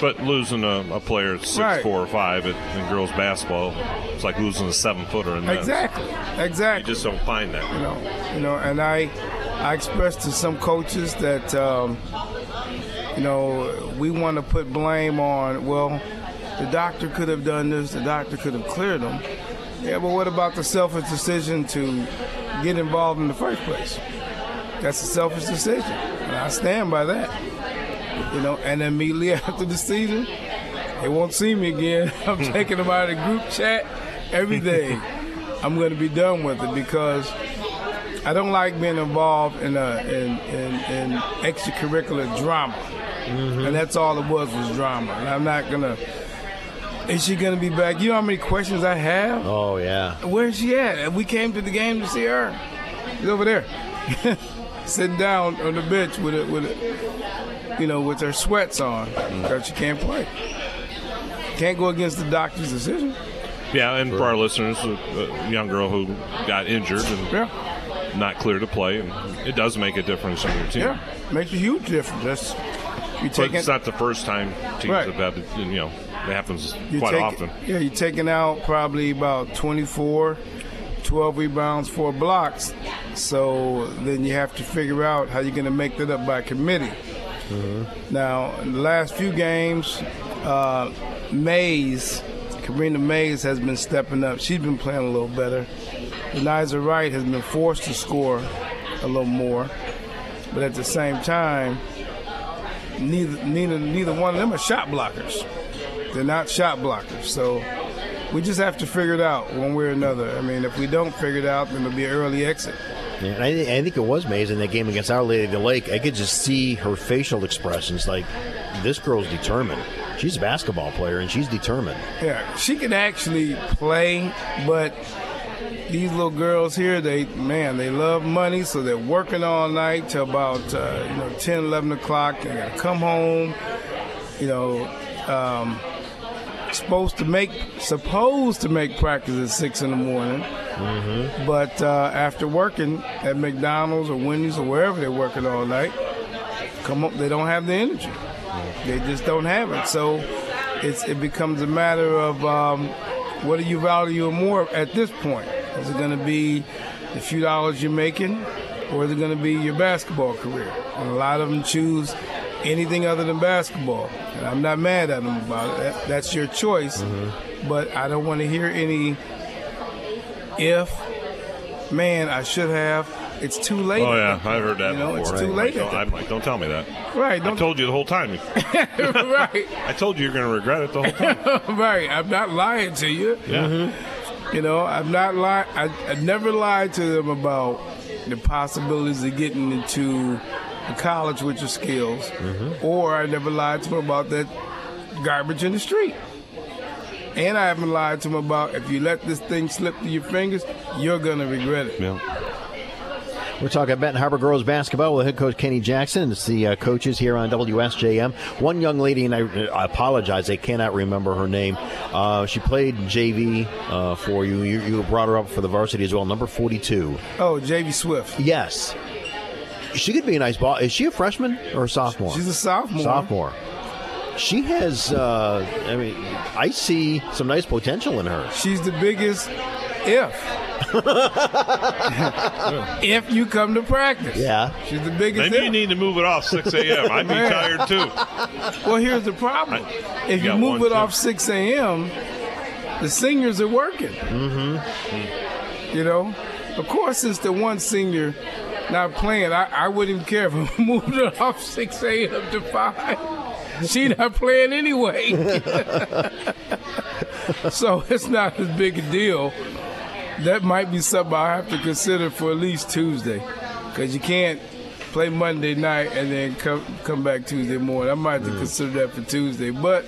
but losing a, a player at six right. four or five in, in, girls basketball, it's like losing a seven footer in Exactly, exactly. You just don't find that. You know, you know, and I, I expressed to some coaches that, um, you know, we want to put blame on. Well, the doctor could have done this. The doctor could have cleared them. Yeah, but what about the selfish decision to get involved in the first place? That's a selfish decision, and I stand by that. You know, and immediately after the season, they won't see me again. I'm taking them out of the group chat every day. I'm going to be done with it because I don't like being involved in a in, in, in extracurricular drama, mm-hmm. and that's all it was was drama. And I'm not gonna. Is she gonna be back? You know how many questions I have? Oh yeah. Where's she at? We came to the game to see her. She's over there. Sitting down on the bench with it, with it, you know, with her sweats on mm. because she can't play. Can't go against the doctor's decision. Yeah, and for our listeners, a, young girl who got injured and yeah. not clear to play, and it does make a difference on your team. Yeah, makes a huge difference. That's you taking. It's not the first time teams right. have had, you know, it happens you're quite taking, often. Yeah, you're taking out probably about 24 12 rebounds, four blocks. So then you have to figure out how you're going to make that up by committee. Mm-hmm. Now, in the last few games, uh, Mays, Karina Mays has been stepping up. She's been playing a little better. Eliza Wright has been forced to score a little more. But at the same time, neither, neither, neither one of them are shot blockers. They're not shot blockers. So we just have to figure it out one way or another. I mean, if we don't figure it out, then it'll be an early exit. Yeah, and I, I, think it was amazing that game against Our Lady of the Lake. I could just see her facial expressions like, this girl's determined. She's a basketball player and she's determined. Yeah, she can actually play, but these little girls here, they man, they love money, so they're working all night till about uh, you know 10, 11 o'clock. They gotta come home, you know. Um, supposed to make supposed to make practice at six in the morning. Mm-hmm. But uh, after working at McDonald's or Wendy's or wherever they're working all night, come up they don't have the energy. They just don't have it. So it's it becomes a matter of um, what do you value more at this point? Is it going to be the few dollars you're making, or is it going to be your basketball career? And a lot of them choose anything other than basketball. And I'm not mad at them about it. that's your choice. Mm-hmm. But I don't want to hear any if, man, I should have. It's too late. Oh yeah, I've heard that. You know, before. it's too late. Don't, I'm like, don't tell me that. Right. I told you the whole time. right. I told you you're going to regret it the whole time. right. I'm not lying to you. Yeah. Mm-hmm. You know, I'm not lying. I, I never lied to them about the possibilities of getting into a college with your skills, or I never lied to them about that garbage in the street. And I haven't lied to them about if you let this thing slip through your fingers, you're gonna regret it. We're talking about Benton Harbor girls basketball with head coach Kenny Jackson. It's the uh, coaches here on WSJM. One young lady, and I, I apologize, I cannot remember her name. Uh, she played JV uh, for you. you. You brought her up for the varsity as well, number 42. Oh, JV Swift. Yes. She could be a nice ball. Is she a freshman or a sophomore? She's a sophomore. Sophomore. She has, uh, I mean, I see some nice potential in her. She's the biggest if. if you come to practice. Yeah. She's the biggest Maybe if. you need to move it off 6 a.m. I'd be tired too. Well, here's the problem. if you got move one, it too. off 6 a.m., the seniors are working. Mm-hmm. You know? Of course, since the one senior not playing, I, I wouldn't even care if I moved it off 6 a.m. to 5. She not playing anyway. so it's not as big a deal. That might be something I have to consider for at least Tuesday. Because you can't play Monday night and then come come back Tuesday morning. I might have to mm. consider that for Tuesday. But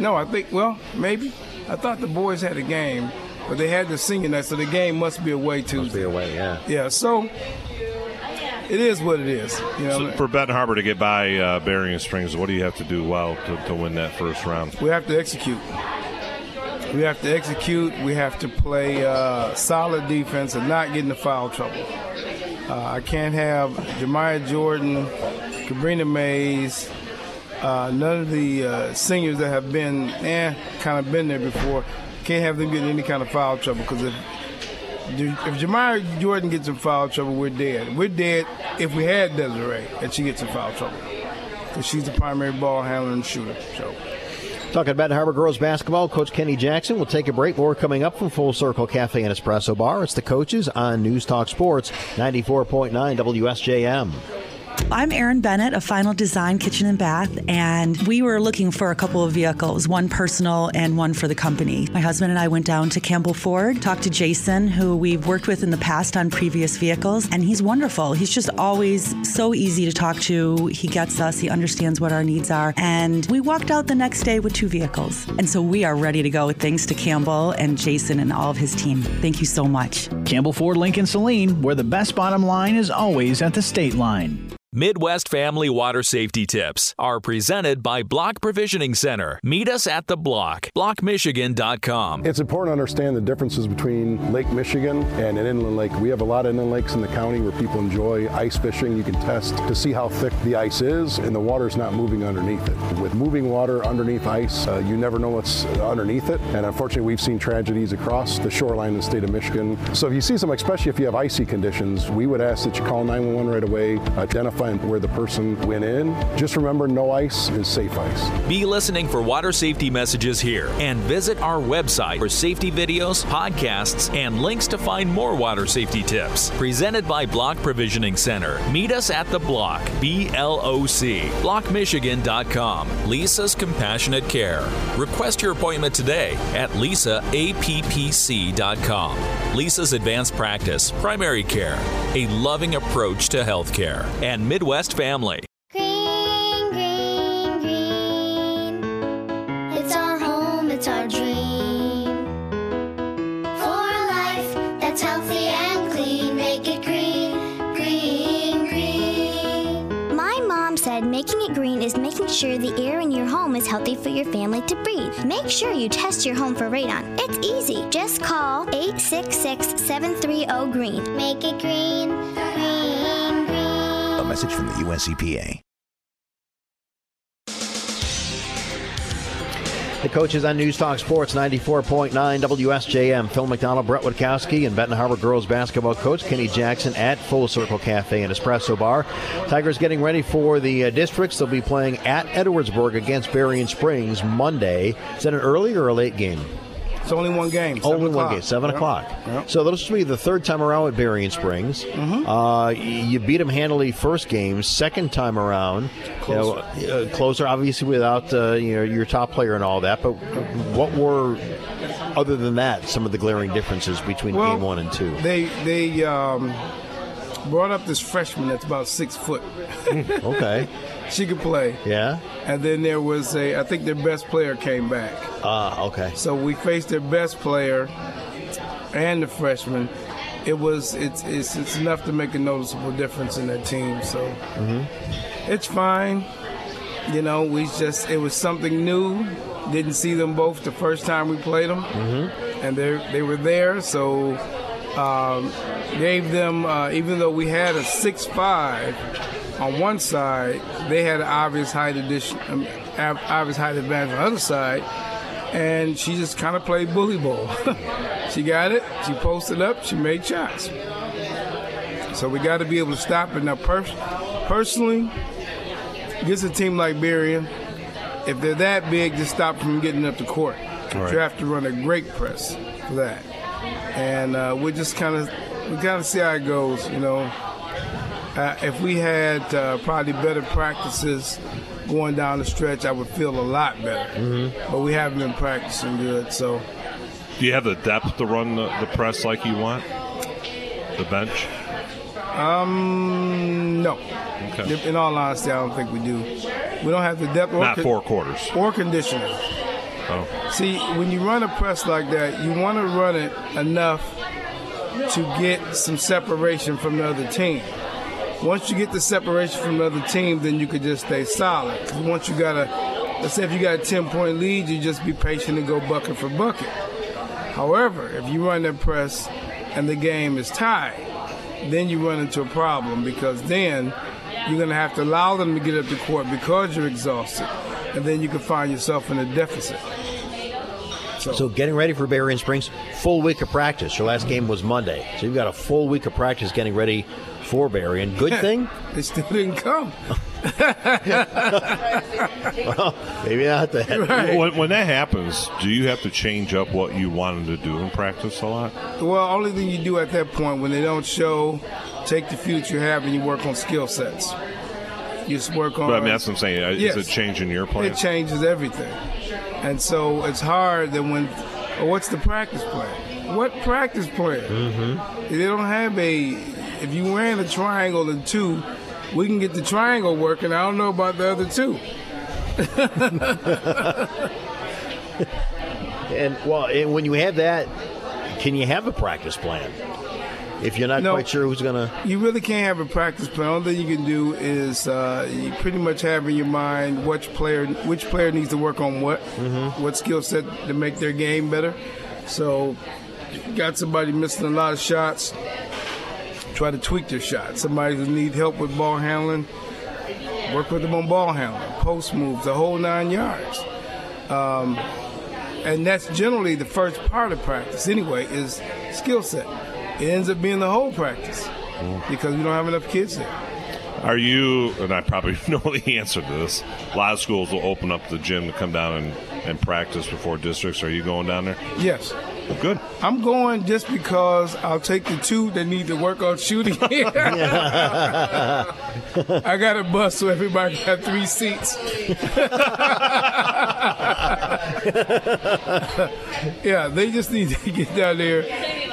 no, I think well, maybe. I thought the boys had a game, but they had the senior night, so the game must be away Tuesday. Must be away, yeah. Yeah, so it is what it is. You know, So for Benton Harbor to get by uh, Berrien Springs, what do you have to do well to, to win that first round? we have to execute. We have to execute. We have to play uh, solid defense and not get into foul trouble. Uh, I can't have Jemiah Jordan, Cabrina Mays, uh, none of the uh, seniors that have been, eh, kind of been there before. Can't have them get any kind of foul trouble because if if Jemiah Jordan gets in foul trouble, we're dead. We're dead if we had Desiree and she gets in foul trouble because she's the primary ball handler and shooter. So. Talking about Harbor girls basketball, Coach Kenny Jackson. We'll take a break. More coming up from Full Circle Cafe and Espresso Bar. It's the coaches on News Talk Sports, 94.9 WSJM. I'm Erin Bennett of Final Design Kitchen and Bath, and we were looking for a couple of vehicles, one personal and one for the company. My husband and I went down to Campbell Ford, talked to Jason, who we've worked with in the past on previous vehicles, and he's wonderful. He's just always so easy to talk to. He gets us, he understands what our needs are, and we walked out the next day with two vehicles. And so we are ready to go thanks to Campbell and Jason and all of his team. Thank you so much. Campbell Ford Lincoln Saline, where the best bottom line is always at the state line. Midwest Family Water Safety Tips are presented by Block Provisioning Center. Meet us at the block, blockmichigan.com. It's important to understand the differences between Lake Michigan and an inland lake. We have a lot of inland lakes in the county where people enjoy ice fishing. You can test to see how thick the ice is, and the water's not moving underneath it. With moving water underneath ice, uh, you never know what's underneath it, and unfortunately, we've seen tragedies across the shoreline in the state of Michigan. So if you see some, especially if you have icy conditions, we would ask that you call 911 right away, identify where the person went in. Just remember, no ice is safe ice. Be listening for water safety messages here and visit our website for safety videos, podcasts, and links to find more water safety tips. Presented by Block Provisioning Center. Meet us at the block, B L O C, blockmichigan.com. Lisa's Compassionate Care. Request your appointment today at lisaappc.com. Lisa's Advanced Practice, Primary Care, a loving approach to healthcare, and Midwest Family. Green, green, green. It's our home, it's our dream. For a life that's healthy and clean, make it green, green, green. My mom said making it green is making sure the air in your home is healthy for your family to breathe. Make sure you test your home for radon. It's easy. Just call 866 730 GREEN. Make it green, green, green. A message from the US EPA. The coaches on News Talk Sports 94.9 WSJM. Phil McDonald, Brett Witkowski, and Benton Harbor girls basketball coach Kenny Jackson at Full Circle Cafe and Espresso Bar. Tigers getting ready for the uh, districts. They'll be playing at Edwardsburg against Berrien Springs Monday. Is that an early or a late game? It's only one game. Only one game, seven Yep. o'clock. Yep. So this will be the third time around with Berrien Springs. Mm-hmm. Uh, you beat them handily first game. Second time around, you know, uh, closer, obviously without uh, you know your top player and all that. But what were, other than that, some of the glaring differences between Well, game one and two? They they um, brought up this freshman that's about six foot. okay. She could play. Yeah. And then there was a, I think their best player came back. Ah, okay. So we faced their best player and the freshman. It was it's it's, it's enough to make a noticeable difference in that team. So Mm-hmm. it's fine. You know, we just it was something new. Didn't see them both the first time we played them, Mm-hmm. and they they were there. So um, gave them uh, even though we had a six five on one side, they had an obvious height addition, um, obvious height advantage on the other side, and she just kind of played bully ball. she got it. She posted up. She made shots. So we got to be able to stop it. Now, pers- personally, against a team like Berrien, if they're that big, just stop them from getting up the court. Right. You have to run a great press for that. And uh, we just kind of we kind of see how it goes. You know, uh, if we had uh, probably better practices going down the stretch, I would feel a lot better. Mm-hmm. But we haven't been practicing good, so Do you have the depth to run the, the press like you want? The bench? um, no. Okay. In all honesty, I don't think we do. We don't have the depth or Not con- four quarters. or conditioning. Oh. See, when you run a press like that, you want to run it enough to get some separation from the other team. Once you get the separation from the other team, then you could just stay solid. once you got a, let's say if you got a 10 point lead, you just be patient and go bucket for bucket. However, if you run that press and the game is tied, then you run into a problem because then you're going to have to allow them to get up the court because you're exhausted. And then you can find yourself in a deficit. So, getting ready for Berrien Springs, full week of practice. Your last game was Monday, so you've got a full week of practice getting ready for Berrien. Good thing. they still didn't come. well, maybe not that. When, when that happens, do you have to change up what you wanted to do in practice a lot? Well, only thing you do at that point when they don't show, take the future you have and you work on skill sets. You just work on. But I mean, that's what I'm saying. Uh, Yes. Is it changing your plan? It changes everything, and so it's hard that when. Well, what's the practice plan? What practice plan? Mm-hmm. They don't have a. If you ran a triangle and two, we can get the triangle working. I don't know about the other two. And well, and when you have that, can you have a practice plan? If you're not No. quite sure who's gonna. You really can't have a practice plan. Only thing you can do is uh, you pretty much have in your mind which player which player needs to work on what, what skill set to make their game better. So, got somebody missing a lot of shots. Try to tweak their shot. Somebody who needs help with ball handling, work with them on ball handling, post moves, the whole nine yards. Um, and that's generally the first part of practice anyway is skill set it ends up being the whole practice because we don't have enough kids there Are you, and I probably know the answer to this, a lot of schools will open up the gym to come down and, and practice before districts. Are you going down there? yes Good. i'm going just because i'll take the two that need to work on shooting i got a bus so everybody got three seats yeah they just need to get down there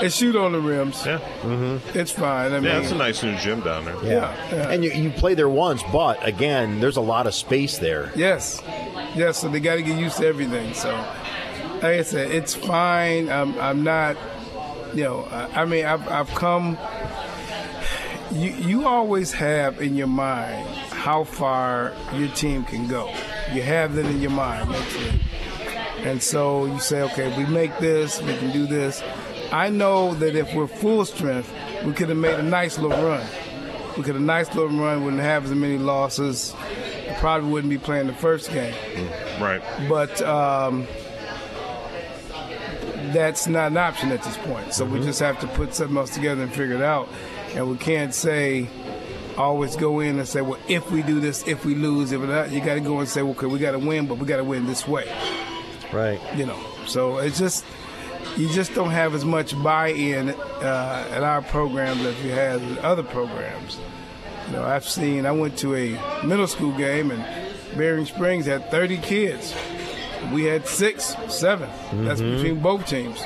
and shoot on the rims yeah mm-hmm. it's fine I mean, yeah, it's a nice new gym down there. Yeah. And you, you play there once, but again, there's a lot of space there. Yes, yes. So they got to get used to everything. So, like I said, it's fine. I'm, I'm not, you know. I I mean, I've, I've come. You, you always have in your mind how far your team can go. You have that in your mind mentally, and so you say, okay, we make this, we can do this. I know that if we're full strength, we could have made a nice little run. We could have a nice little run, wouldn't have as many losses. Probably wouldn't be playing the first game. Right. But um, that's not an option at this point. So we just have to put something else together and figure it out. And we can't say, always go in and say, well, if we do this, if we lose, if not, you got to go and say, well, okay, we got to win, but we got to win this way. Right. You know, so it's just you just don't have as much buy-in uh, at our programs as you have in other programs. You know, I've seen. I went to a middle school game, and Berrien Springs had 30 kids. We had six, 7 That's Mhm. between both teams.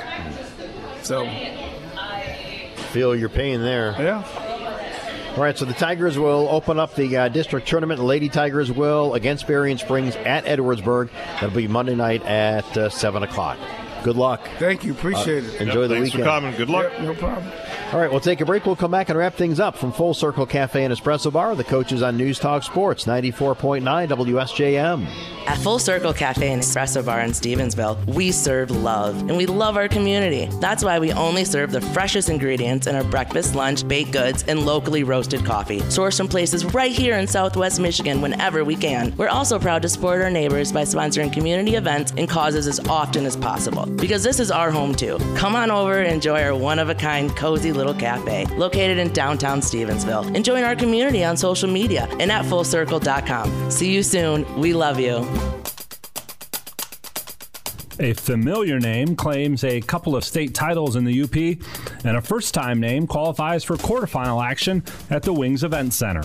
So, Feel your pain there. yeah. All right, so the Tigers will open up the uh, district tournament. The Lady Tigers will against Berrien Springs at Edwardsburg. That'll be Monday night at uh, 7 o'clock. Good luck. Thank you. Appreciate uh, it. Enjoy Yep, the thanks weekend. for coming. Good luck. Yep, no problem. All right, we'll take a break. We'll come back and wrap things up from Full Circle Cafe and Espresso Bar. The coaches on News Talk Sports, 94.9 WSJM. At Full Circle Cafe and Espresso Bar in Stevensville, we serve love and we love our community. That's why we only serve the freshest ingredients in our breakfast, lunch, baked goods, and locally roasted coffee. Sourced from places right here in Southwest Michigan whenever we can. We're also proud to support our neighbors by sponsoring community events and causes as often as possible because this is our home too. Come on over and enjoy our one of a kind, cozy little cafe located in downtown Stevensville. And join our community on social media and at fullcircle.com. See you soon. We love you. A familiar name claims a couple of state titles in the UP, and a first time name qualifies for quarterfinal action at the Wings Event Center.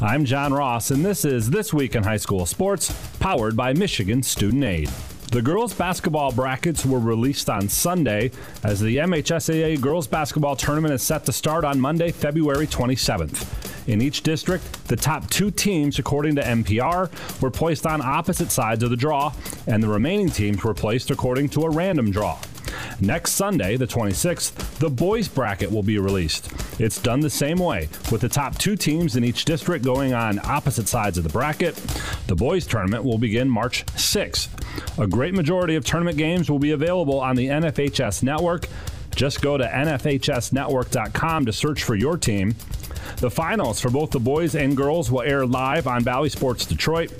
I'm John Ross, and this is This Week in High School Sports, powered by Michigan Student Aid. The girls' basketball brackets were released on Sunday as the MHSAA girls' basketball tournament is set to start on Monday, February 27th. In each district, the top two teams, according to MPR, were placed on opposite sides of the draw, and the remaining teams were placed according to a random draw. Next Sunday, the 26th, the boys bracket will be released. It's done the same way, with the top two teams in each district going on opposite sides of the bracket. The boys tournament will begin March 6th. A great majority of tournament games will be available on the NFHS network. Just go to nfhsnetwork.com to search for your team. The finals for both the boys and girls will air live on Bally Sports Detroit.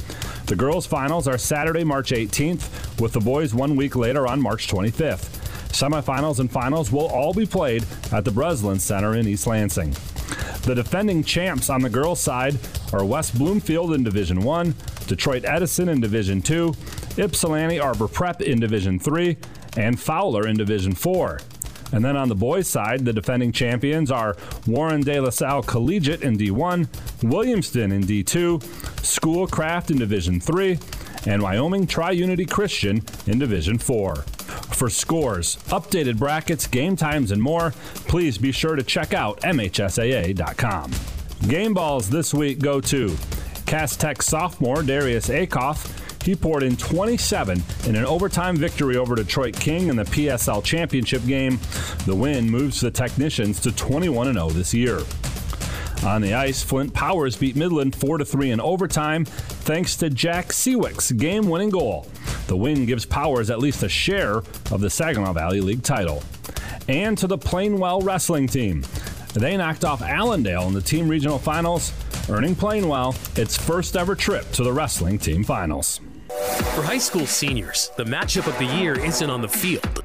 The girls' finals are Saturday, March 18th, with the boys one week later on March 25th. Semifinals and finals will all be played at the Breslin Center in East Lansing. The defending champs on the girls' side are West Bloomfield in Division 1, Detroit Edison in Division 2, Ypsilanti Arbor Prep in Division 3, and Fowler in Division 4. And then on the boys' side, the defending champions are Warren De La Salle Collegiate in D1, Williamston in D2, Schoolcraft in Division 3, and Wyoming Tri Unity Christian in Division 4. For scores, updated brackets, game times, and more, please be sure to check out MHSAA.com. Game balls this week go to Cass Tech sophomore Darius Acuff. He poured in 27 in an overtime victory over Detroit King in the PSL championship game. The win moves the Technicians to 21 0 this year. On the ice, Flint Powers beat Midland 4 3 in overtime thanks to Jack Seawick's game winning goal. The win gives Powers at least a share of the Saginaw Valley League title. And to the Plainwell wrestling team. They knocked off Allendale in the team regional finals, earning Plainwell its first ever trip to the wrestling team finals. For high school seniors, the matchup of the year isn't on the field,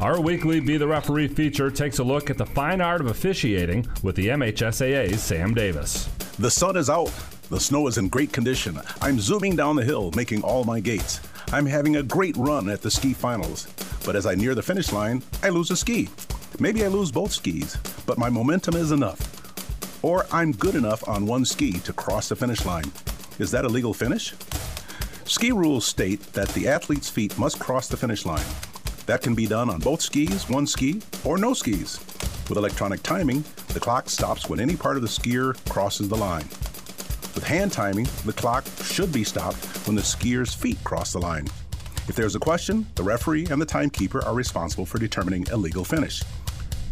Our weekly Be the Referee feature takes a look at the fine art of officiating with the MHSAA's Sam Davis. The sun is out. The snow is in great condition. I'm zooming down the hill, making all my gates. I'm having a great run at the ski finals. But as I near the finish line, I lose a ski. Maybe I lose both skis, but my momentum is enough. Or I'm good enough on one ski to cross the finish line. Is that a legal finish? Ski rules state that the athlete's feet must cross the finish line. That can be done on both skis, one ski, or no skis. With electronic timing, the clock stops when any part of the skier crosses the line. With hand timing, the clock should be stopped when the skier's feet cross the line. If there's a question, the referee and the timekeeper are responsible for determining a legal finish.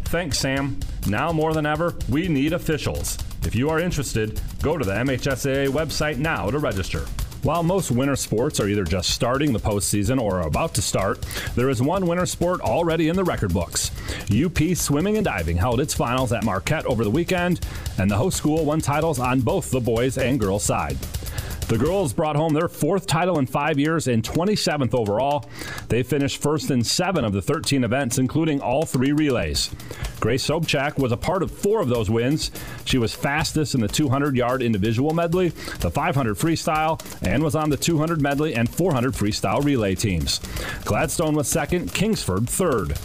Thanks, Sam. Now more than ever, we need officials. If you are interested, go to the MHSAA website now to register. While most winter sports are either just starting the postseason or are about to start, there is one winter sport already in the record books. UP Swimming and Diving held its finals at Marquette over the weekend, and the host school won titles on both the boys and girls side. The girls brought home their fourth title in five years and 27th overall. They finished first in seven of the 13 events, including all three relays. Grace Sobchak was a part of four of those wins. She was fastest in the 200 yard individual medley, the 500 freestyle, and was on the 200 medley and 400 freestyle relay teams. Gladstone was second, Kingsford third.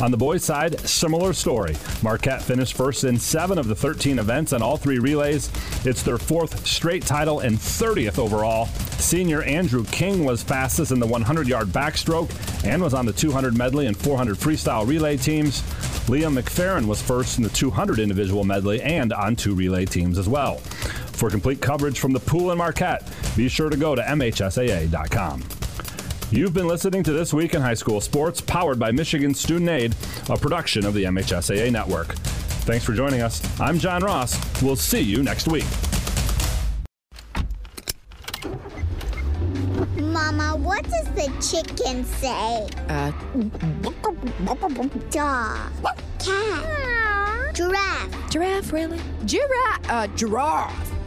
On the boys' side, similar story. Marquette finished first in seven of the 13 events on all three relays. It's their fourth straight title and 30th overall. Senior Andrew King was fastest in the 100 yard backstroke and was on the 200 medley and 400 freestyle relay teams. Liam McFerrin was first in the 200 individual medley and on two relay teams as well. For complete coverage from the pool in Marquette, be sure to go to MHSAA.com. You've been listening to This Week in High School Sports, powered by Michigan Student Aid, a production of the MHSAA Network. Thanks for joining us. I'm John Ross. We'll see you next week. Mama, what does the chicken say? Uh, Dog. Cat. Giraffe. giraffe, really? Giraffe, uh, giraffe.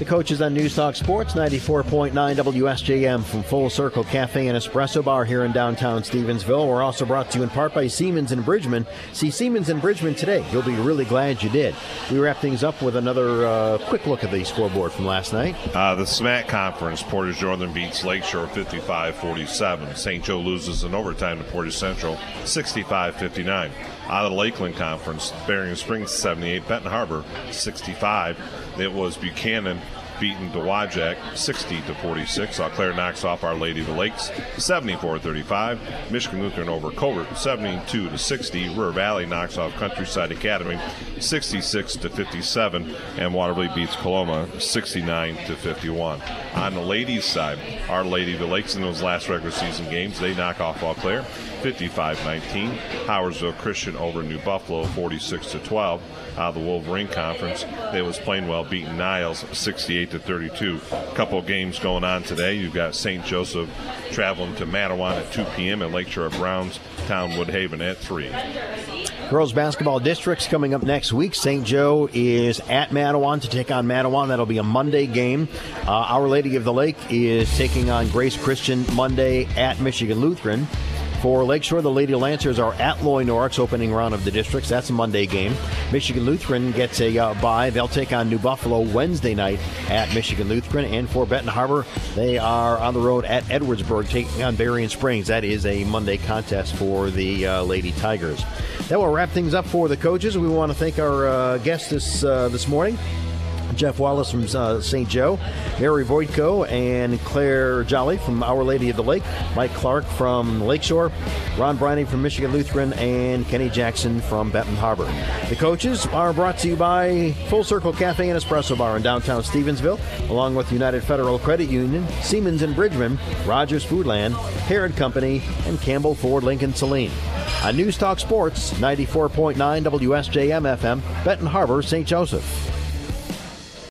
The coaches on News Talk Sports 94.9 WSJM from Full Circle Cafe and Espresso Bar here in downtown Stevensville. We're also brought to you in part by Siemens and Bridgman. See Siemens and Bridgman today. You'll be really glad you did. We wrap things up with another uh, quick look at the scoreboard from last night. Uh, the SMAC Conference, Portage Northern beats Lakeshore 55 47. St. Joe loses in overtime to Portage Central 65 59. Out of the Lakeland Conference, Berrien Springs 78, Benton Harbor 65. It was Buchanan beaten Dowagiac 60 to 46. Eau Claire knocks off Our Lady of the Lakes 74-35. Michigan Lutheran over Covert 72 to 60. River Valley knocks off Countryside Academy 66 to 57, and Watervliet beats Coloma 69 to 51. On the ladies' side, Our Lady of the Lakes in those last regular season games they knock off Eau Claire 55-19. Howardsville Christian over New Buffalo 46 to 12. Of the Wolverine Conference, they was playing well, beating Niles 68 to 32. A couple games going on today. You've got St. Joseph traveling to Mattawan at 2 p.m. and Lakeshore of Browns, Town Woodhaven at 3. Girls basketball districts coming up next week. St. Joe is at Mattawan to take on Mattawan. That'll be a Monday game. Uh, Our Lady of the Lake is taking on Grace Christian Monday at Michigan Lutheran. For Lakeshore, the Lady Lancers are at Loy Norrix, opening round of the districts. That's a Monday game. Michigan Lutheran gets a uh, bye. They'll take on New Buffalo Wednesday night at Michigan Lutheran. And for Benton Harbor, they are on the road at Edwardsburg, taking on Berrien Springs. That is a Monday contest for the uh, Lady Tigers. That will wrap things up for the coaches. We want to thank our uh, guests this uh, this morning. Jeff Wallace from uh, St. Joe, Mary Voitko and Claire Jolly from Our Lady of the Lake, Mike Clark from Lakeshore, Ron Briney from Michigan Lutheran, and Kenny Jackson from Benton Harbor. The coaches are brought to you by Full Circle Cafe and Espresso Bar in downtown Stevensville, along with United Federal Credit Union, Siemens and Bridgman, Rogers Foodland, Parrott Company, and Campbell Ford Lincoln Saline. On News Talk Sports, 94.9 WSJM FM, Benton Harbor, St. Joseph.